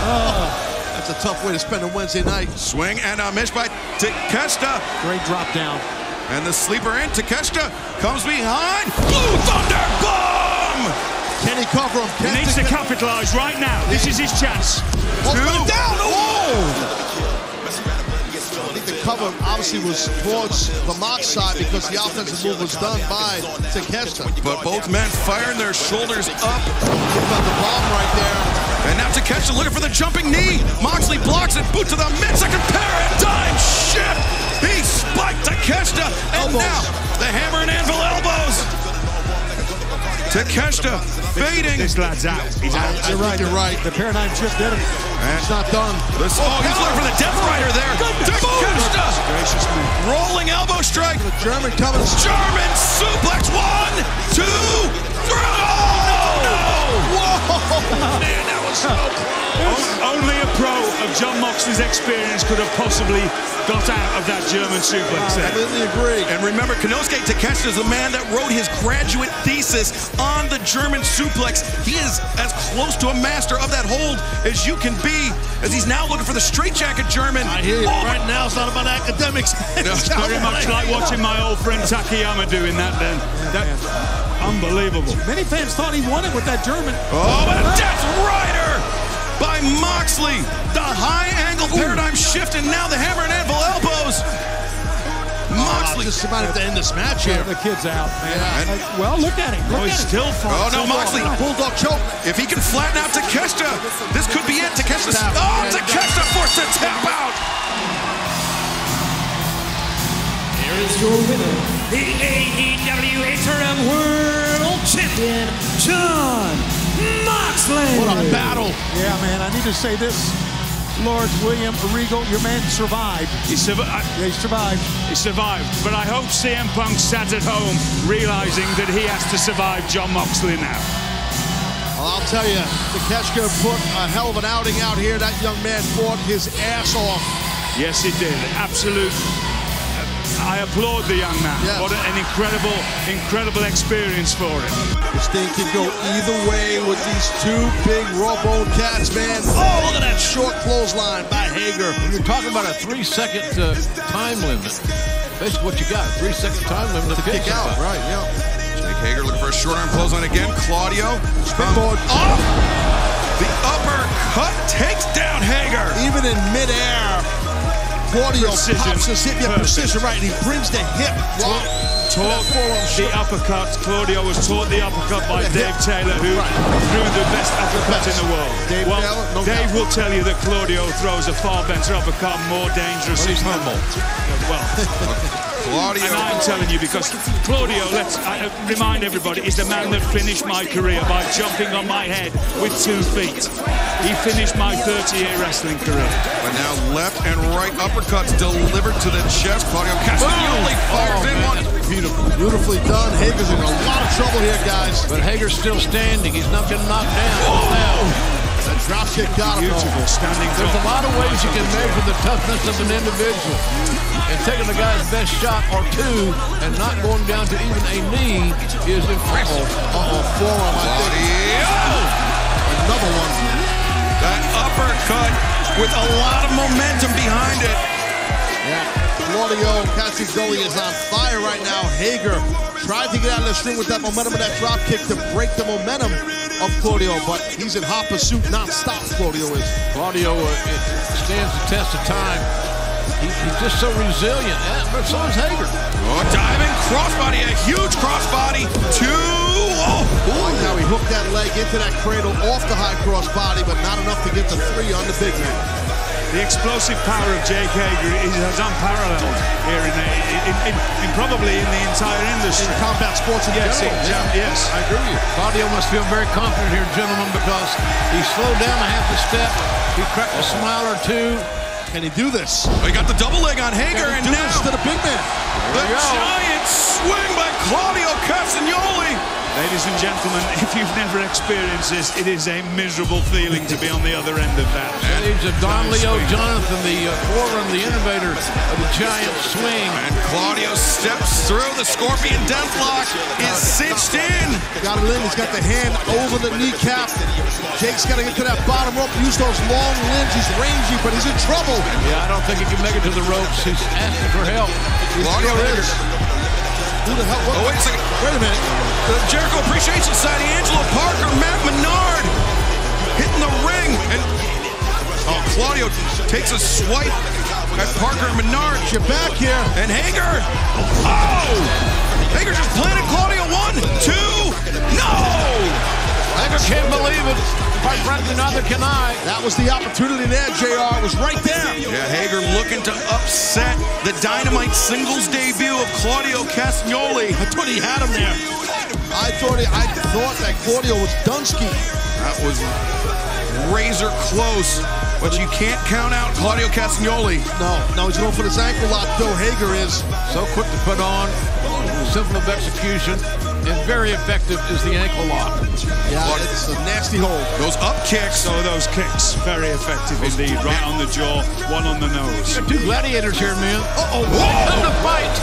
Oh, that's a tough way to spend a Wednesday night. Swing and a miss by Takeshita. Great drop down. And the sleeper in, Takeshita comes behind. Blue Thunder Bomb! Can he cover him? He needs to capitalize right now. This is his chance. Oh, Two. put down. Oh! I think the cover obviously was towards the Mox side because the offensive move was done by Takeshita. But both men firing their shoulders up. Got the bomb right there. And now Takeshita looking for the jumping knee. Moxley blocks it. Boot to the midsection paradigm shift. He spiked Takeshita. And Elbows. now the hammer and anvil elbows. Takeshita fading. This lad's out. He's out. You're right. You're right. The paradigm shift did it. It's not done. This, oh, he's looking for the Death Rider there. Takeshita. Rolling elbow strike. The German coming. German suplex. One, two, three. Oh, no. Whoa! Man, that was so close. O- Only a pro of Jon Moxley's experience could have possibly got out of that German suplex I completely agree. And remember, Konosuke Takeshita is the man that wrote his graduate thesis on the German suplex. He is as close to a master of that hold as you can be, as he's now looking for the straitjacket German. I hear you. Oh, Right now, it's not about academics. [LAUGHS] No, It's Very much like watching my old friend Takayama doing that then. That, unbelievable. Many fans thought he won it with that German. Oh, oh and a Death Rider by Moxley. The high angle paradigm shift, and now the hammer and anvil elbows. Moxley. Just about to end this match here. The kid's out, man. Yeah. Like, well, look at him. Look Oh, at he's him. still Oh no, Moxley! Bulldog choke. If he can flatten out Takeshita, this could be it. Takeshita. Tap. Oh, Yeah, Takeshita forced to tap out. Is your winner, the AEW Interim World Champion, Jon Moxley. What a battle. Yeah, man. I need to say this. Lord William Regal, your man survived. He, survi- Yeah, he survived. he survived, but I hope CM Punk sat at home realizing that he has to survive Jon Moxley now. Well, I'll tell you, Takeshita put a hell of an outing out here. That young man fought his ass off. Yes, he did. Absolute. I applaud the young man. Yes. What an incredible, incredible experience for him. This thing can go either way with these two big raw bone cats, man. Oh, look at that short clothesline by Hager. When you're talking about a three second uh, time limit, basically what you got, a three second time limit to Kick kick out, somebody. right, yeah. Jake Hager looking for a short arm clothesline again. Claudio. Springboard. Off! The uppercut takes down Hager. Even in midair, Claudio Precision. pops his hip. Yeah, precision, right. And he brings the hip. Taught, taught the uppercut. Claudio was taught the uppercut by Dave Taylor, who threw the best uppercut in the world. Dave well, Taylor, no Dave doubt. will tell you that Claudio throws a far better uppercut, more dangerous. He's humble. Well, [LAUGHS] Claudio. and I'm telling you because Claudio, let's uh, remind everybody, is the man that finished my career by jumping on my head with two feet. He finished my 30-year wrestling career. But now left and right uppercuts delivered to the chest. Claudio Castagnoli fires in one. Beautiful. Beautifully done. Hager's in a lot of trouble here, guys. But Hager's still standing. He's not getting knocked down. Now, That drop kick got him. Beautiful standing There's a lot of ways you can measure the toughness of an individual. And taking the guy's best shot or two and not going down to even a knee is impressive. Uh-oh, forearm, I think. Claudio. Another one. That uppercut with a lot of momentum behind it. Yeah. Claudio Castagnoli is on fire right now. Hager tried to get out of this ring with that momentum of that drop kick to break the momentum of Claudio, but he's in hot pursuit non-stop, Claudio is. Claudio uh, stands the test of time. He, he's just so resilient. Eh, But so is Hager. Oh, diving crossbody, a huge crossbody. Two. Oh, Like how he hooked that leg into that cradle off the high cross body, but not enough to get the three on the big man. The explosive power of Jake Hager is unparalleled here in, in, in, in probably in the entire industry. In combat sports in yes, general, yeah. yes. I agree with you. Claudio must feel very confident here, gentlemen, because he slowed down a half a step. He cracked a smile or two. Can he do this? Oh, he got the double leg on Hager, and now to the big man? the giant swing by Claudio Castagnoli. Ladies and gentlemen, [LAUGHS] if you've never experienced this, it is a miserable feeling to be on the other end of that. Stage of Don Leo Jonathan, the uh, forerunner, the innovator of the giant swing. And Claudio steps through. The Scorpion Deathlock is cinched in. Got it in. He's got the hand over the kneecap. Jake's got to get to that bottom rope. Use those long limbs. He's rangy, but he's in trouble. Yeah, I don't think he can make it to the ropes. He's asking for help. Claudio Hager. Hager. Who the hell? What? Oh, wait a second. Wait a minute. The Jericho Appreciation Society, Angelo Parker, Matt Menard hitting the ring. And oh, Claudio takes a swipe at Parker and Menard. Get back here. And Hager. Oh! Hager just planted Claudio. One, two, no! Hager can't believe it. Quite frankly, neither can I. That was the opportunity there, JR. It was right there. Yeah, Hager looking to upset the Dynamite singles debut of Claudio Castagnoli. I thought he had him there. I thought he, I thought that Claudio was Dunsky. That was razor close, but you can't count out Claudio Castagnoli. No, no, he's going for this ankle lock, though. Hager is. So quick to put on, simple of execution, and very effective is the ankle lock. Yeah, it's a nasty hold. Those up kicks. So those kicks, very effective indeed. Right on the jaw, one on the nose. Two gladiators here, man. Uh-oh, whoa! to fight.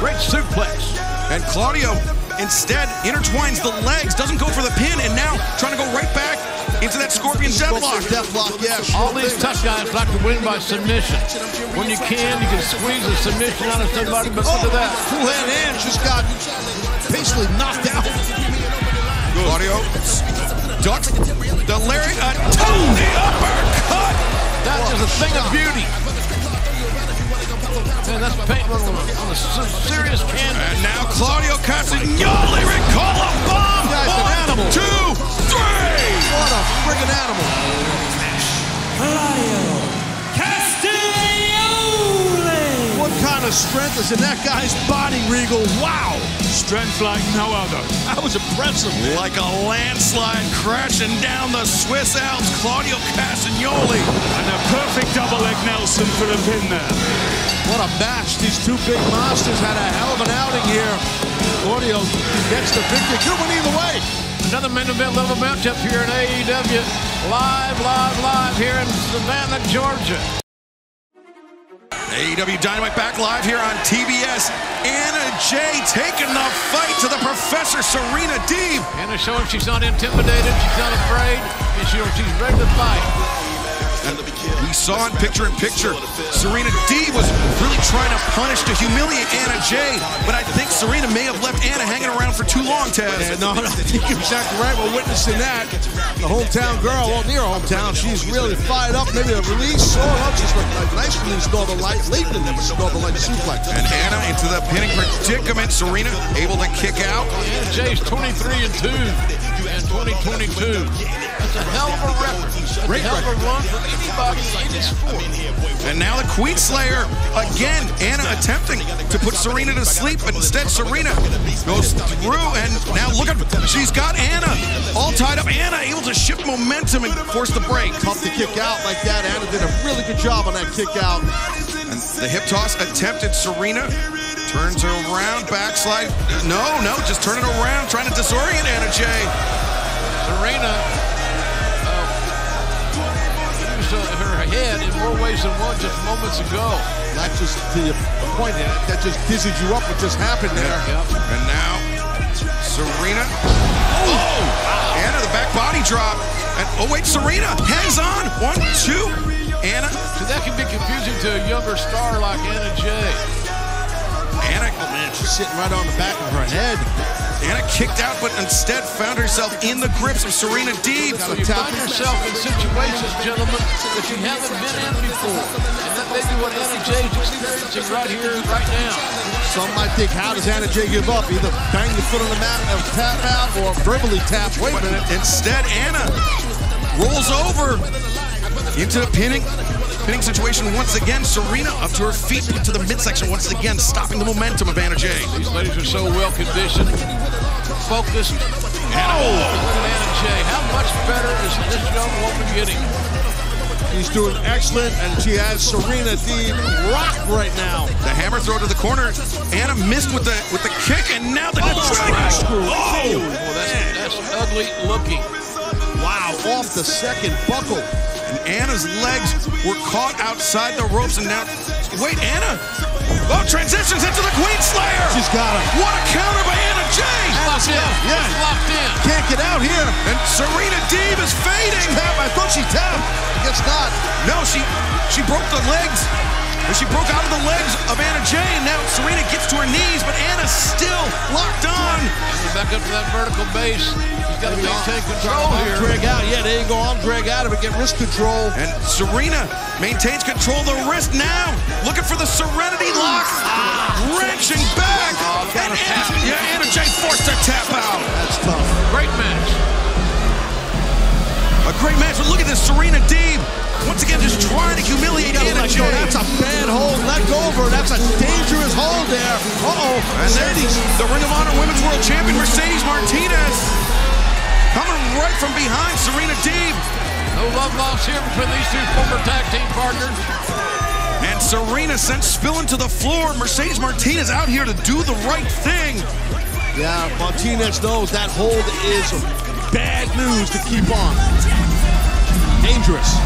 Great suplex. And Claudio instead intertwines the legs, doesn't go for the pin, and now trying to go right back into that Scorpion Deathlock. Deathlock, yeah. All these tough guys like to win by submission. When you can, you can squeeze a submission out of somebody, but look at that. Full hand hand just got basically knocked out. Claudio ducks the lariat, uh, the uppercut. That is a thing of beauty. Man, that's painting on a, on a s- serious canvas. And now Claudio Castagnoli, Ricola bomb. Guy's an One, animal. two, three. What a friggin' animal. What kind of strength is in that guy's body, Regal? Wow. Strength like no other. That was impressive. Like a landslide crashing down the Swiss Alps, Claudio Castagnoli. And a perfect double leg Nelson for the pin there. What a match. These two big monsters had a hell of an outing here. Claudio gets the victory. Could win either way. Another main event level matchup here in AEW. Live, live, live here in Savannah, Georgia. AEW Dynamite back live here on TBS. Anna Jay taking the fight to the Professor Serena Deeb. Anna showing she's not intimidated, she's not afraid, and she, she's ready to fight. We saw in picture in picture, Serena D was really trying to punish to humiliate Anna Jay, but I think Serena may have left Anna hanging around for too long, Taz. Yeah, no, no, [LAUGHS] I think you're exactly right. We're witnessing that. The hometown girl, well, near hometown, she's really fired up. Maybe a release, or oh, just a, a nice release, Northern Light, late release, Northern Light suplex. And Anna into the pinning predicament. Serena able to kick out. Anna Jay's 23 and 2 and 2022. That's a hell of a record. Great hell of a run for anybody in any sport. And now the Queen Slayer again. Anna attempting to put Serena to sleep, but instead Serena goes through and now look at she's got Anna all tied up. Anna able to shift momentum and force the break. Tough to kick out like that. Anna did a really good job on that kick out. And the hip toss attempted Serena. Turns her around, backslide. No, no, just turn it around, trying to disorient Anna Jay. Serena used her head in more ways than one just moments ago. That just to your point, that just dizzied you up what just happened there. Yep. And now Serena. Oh! oh! Anna, the back body drop. And oh wait, Serena hangs on. One, two. Anna. So that can be confusing to a younger star like Anna Jay. Anna, oh man, she's sitting right on the back of her head. Anna kicked out, but instead found herself in the grips of Serena Deeb. So you find yourself in situations, gentlemen, that you haven't been in before. And that may be what Anna Jay's experiencing right here, right now. Some might think, how does Anna Jay give up? Either bang the foot on the mat and tap out or verbally tap. Wait a minute. Instead, Anna rolls over into the pinning pinning situation once again. Serena up to her feet into the midsection once again, stopping the momentum of Anna Jay. These ladies are so well conditioned, focused. Anna, oh. Anna Jay, how much better is this young woman getting? She's doing excellent, and she has Serena Deeb rocked right now. The hammer throw to the corner. Anna missed with the with the kick, and now the oh, dragon screw. Oh, oh that's, that's ugly looking. Wow, off the second buckle. And Anna's legs were caught outside the ropes, and now, wait, Anna. Oh, transitions into the Queen Slayer. She's got her. What a counter by Anna Jay. Locked in. Yeah. Locked in. Can't get out here. And Serena Deeb is fading. Tap. I thought she tapped. I guess not. No, she she broke the legs. And she broke out of the legs of Anna Jay, and now Serena gets to her knees, but Anna's still locked on. Back up to that vertical base. She's got to maintain control here. Drag out. Yeah, there you go. I'll drag out of it. Get wrist control. And Serena maintains control of the wrist now. Looking for the Serenity lock. Ah, wrenching back. Oh, and Anna, yeah, Anna Jay forced to tap out. That's tough. Great match. A great match. But look at this Serena Deeb. Once again, just trying to humiliate Anna Jay. That's a bad hold. Let go of her. That's a dangerous hold there. Uh-oh. And there's the Ring of Honor Women's World Champion, Mercedes Martinez. Coming right from behind Serena Deeb. No love lost here between these two former tag team partners. And Serena sent spilling to the floor. Mercedes Martinez out here to do the right thing. Yeah, Martinez knows that hold is bad news to keep on. Dangerous.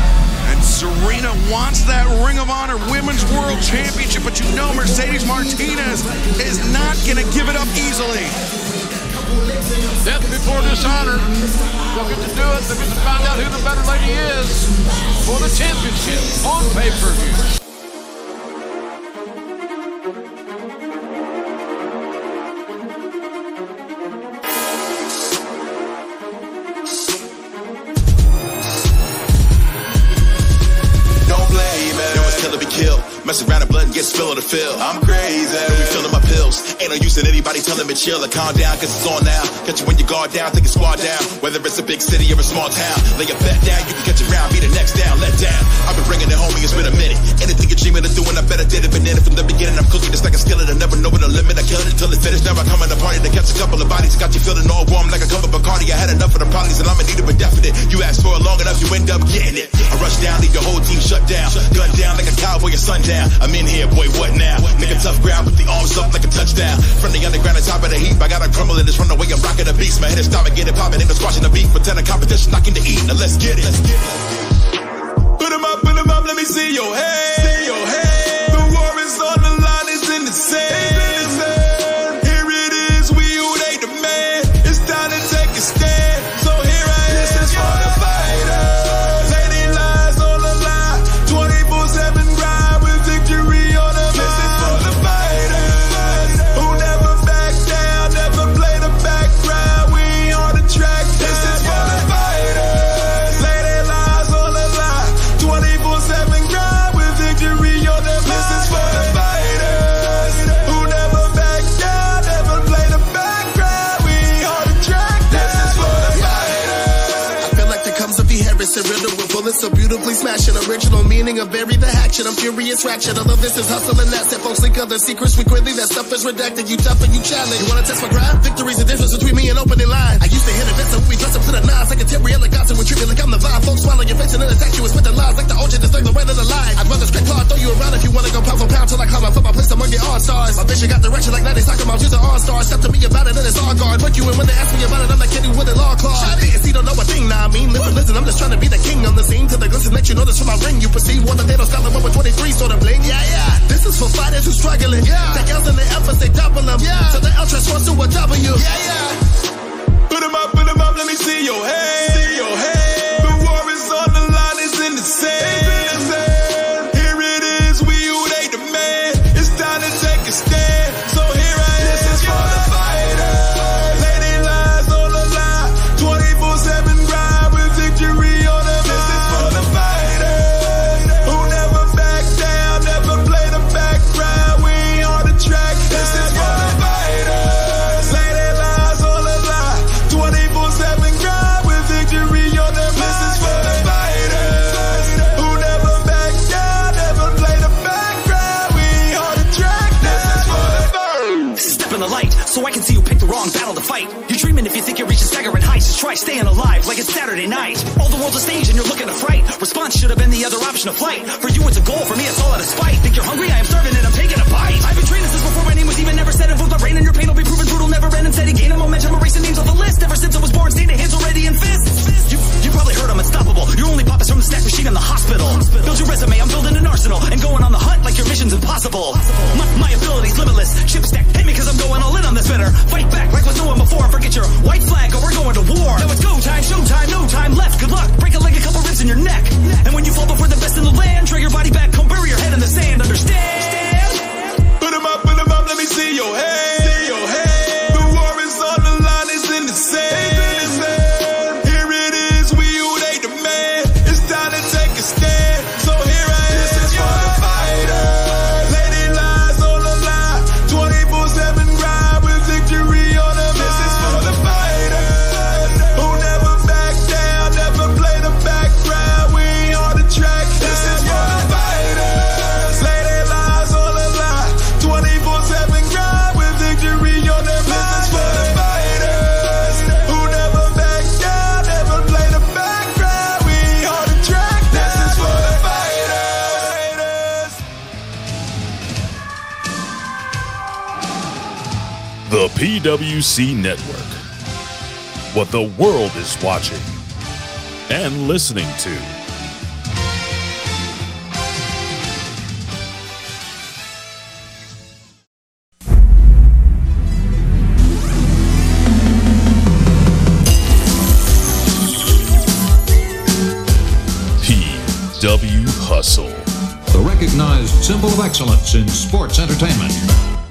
And Serena wants that Ring of Honor Women's World Championship, but you know Mercedes Martinez is not going to give it up easily. Death before dishonor. They'll get to do it. They'll get to find out who the better lady is for the championship on pay-per-view. Mess around and blood and get spilled the field. I'm crazy. Refilling my pills. No use in anybody telling me chill or calm down, cause it's on now. Catch you when you guard down, think it's squad down. Whether it's a big city or a small town. Lay your bet down, you can catch a round, be the next down, let down. I've been bringing it home, it's been a minute. Anything you're dreaming of doing, I better did it. Been in from the beginning, I'm cooking just like a skillet. I never know when the limit. I killed it till it's finished. Now I come in the party to catch a couple of bodies. Got you feeling all warm like a cup of Bacardi. I had enough of the problems and I'ma need it but definite. You ask for it long enough, you end up getting it. I rush down, leave your whole team shut down. Gun down like a cowboy, your sundown. down. I'm in here, boy, what now? Make a tough ground with the arms up like a touchdown. From the underground to top of the heap, I gotta crumble in this runaway. I'm rocking the beast. My head is stopping, get it popping, ain't no squashing the beat. Pretend a competition, knocking the eat. Now let's get it. Let's get it. Put 'em up, put 'em up, let me see your head. See your head. The war is on the line, it's in the sand. So beautifully smashing. Original meaning of bury the hatchet. I'm furious ratchet. I love this is hustle and it. Folks leak other secrets. We quickly that stuff is redacted. You tough and you challenge. You wanna test my grind? Victory's the difference between me and opening line. I used to hit events and we dress up to the nines like a Terry elegance and we treat me like I'm the vibe. Folks swallow your face and then attack you with spitting lies like the OJ that's like the red of the line. I'd rather straight claw throw you around if you wanna go pound for pound till I climb. I put my place among your all stars. My vision got direction like 90 soccer moms. Use an all star. Step to me about it and it's all guard. Put you in when they ask me about it. I'm like kidding with a law claw. Didn't see, don't know a thing. Nah, I mean, listen, listen. I'm just trying to be the king on the scene. To the glisten, let you know this from my ring. You perceive one of they don't style the 23 sort of bling. Yeah, yeah. This is for fighters who struggling. Yeah. The L's and the F's, they double them. Yeah. So the L transforms to a W. Yeah, yeah. Put 'em up, put 'em up, let me see your head. See your head. The war is on the line, it's in the sand. Here it is, we who they demand. It's time to take a stand. Try staying alive like it's Saturday night. All the world's a stage and you're looking to fright. Response should have been the other option of flight. For you, it's a goal. For me, it's all out of spite. Think you're hungry? I am starving and I'm taking a bite. I've been training since before my name was even never said. Influenced by rain and your pain will be proven brutal, never end. And steady gaining momentum, erasing names off the list. Ever since I was born, staying hands already in fists. You probably heard I'm unstoppable. Your only pop is from the snack machine in the hospital. Build your resume, I'm building an arsenal. And going on the hunt like your mission's impossible. My, my ability's limitless. Chip stack, hit me cause I'm going all in on this better. Fight back like was doing before. Forget your white flag or we're going to war. Now it's go time, show time, no time left. Good luck. Break a leg, a couple ribs in your neck. And when you fall before the best in the land, drag your body back, come bury your head in the sand. Understand? Put 'em up, put 'em up, let me see your head. PWC Network. What the world is watching and listening to. PW Hustle. The recognized symbol of excellence in sports entertainment.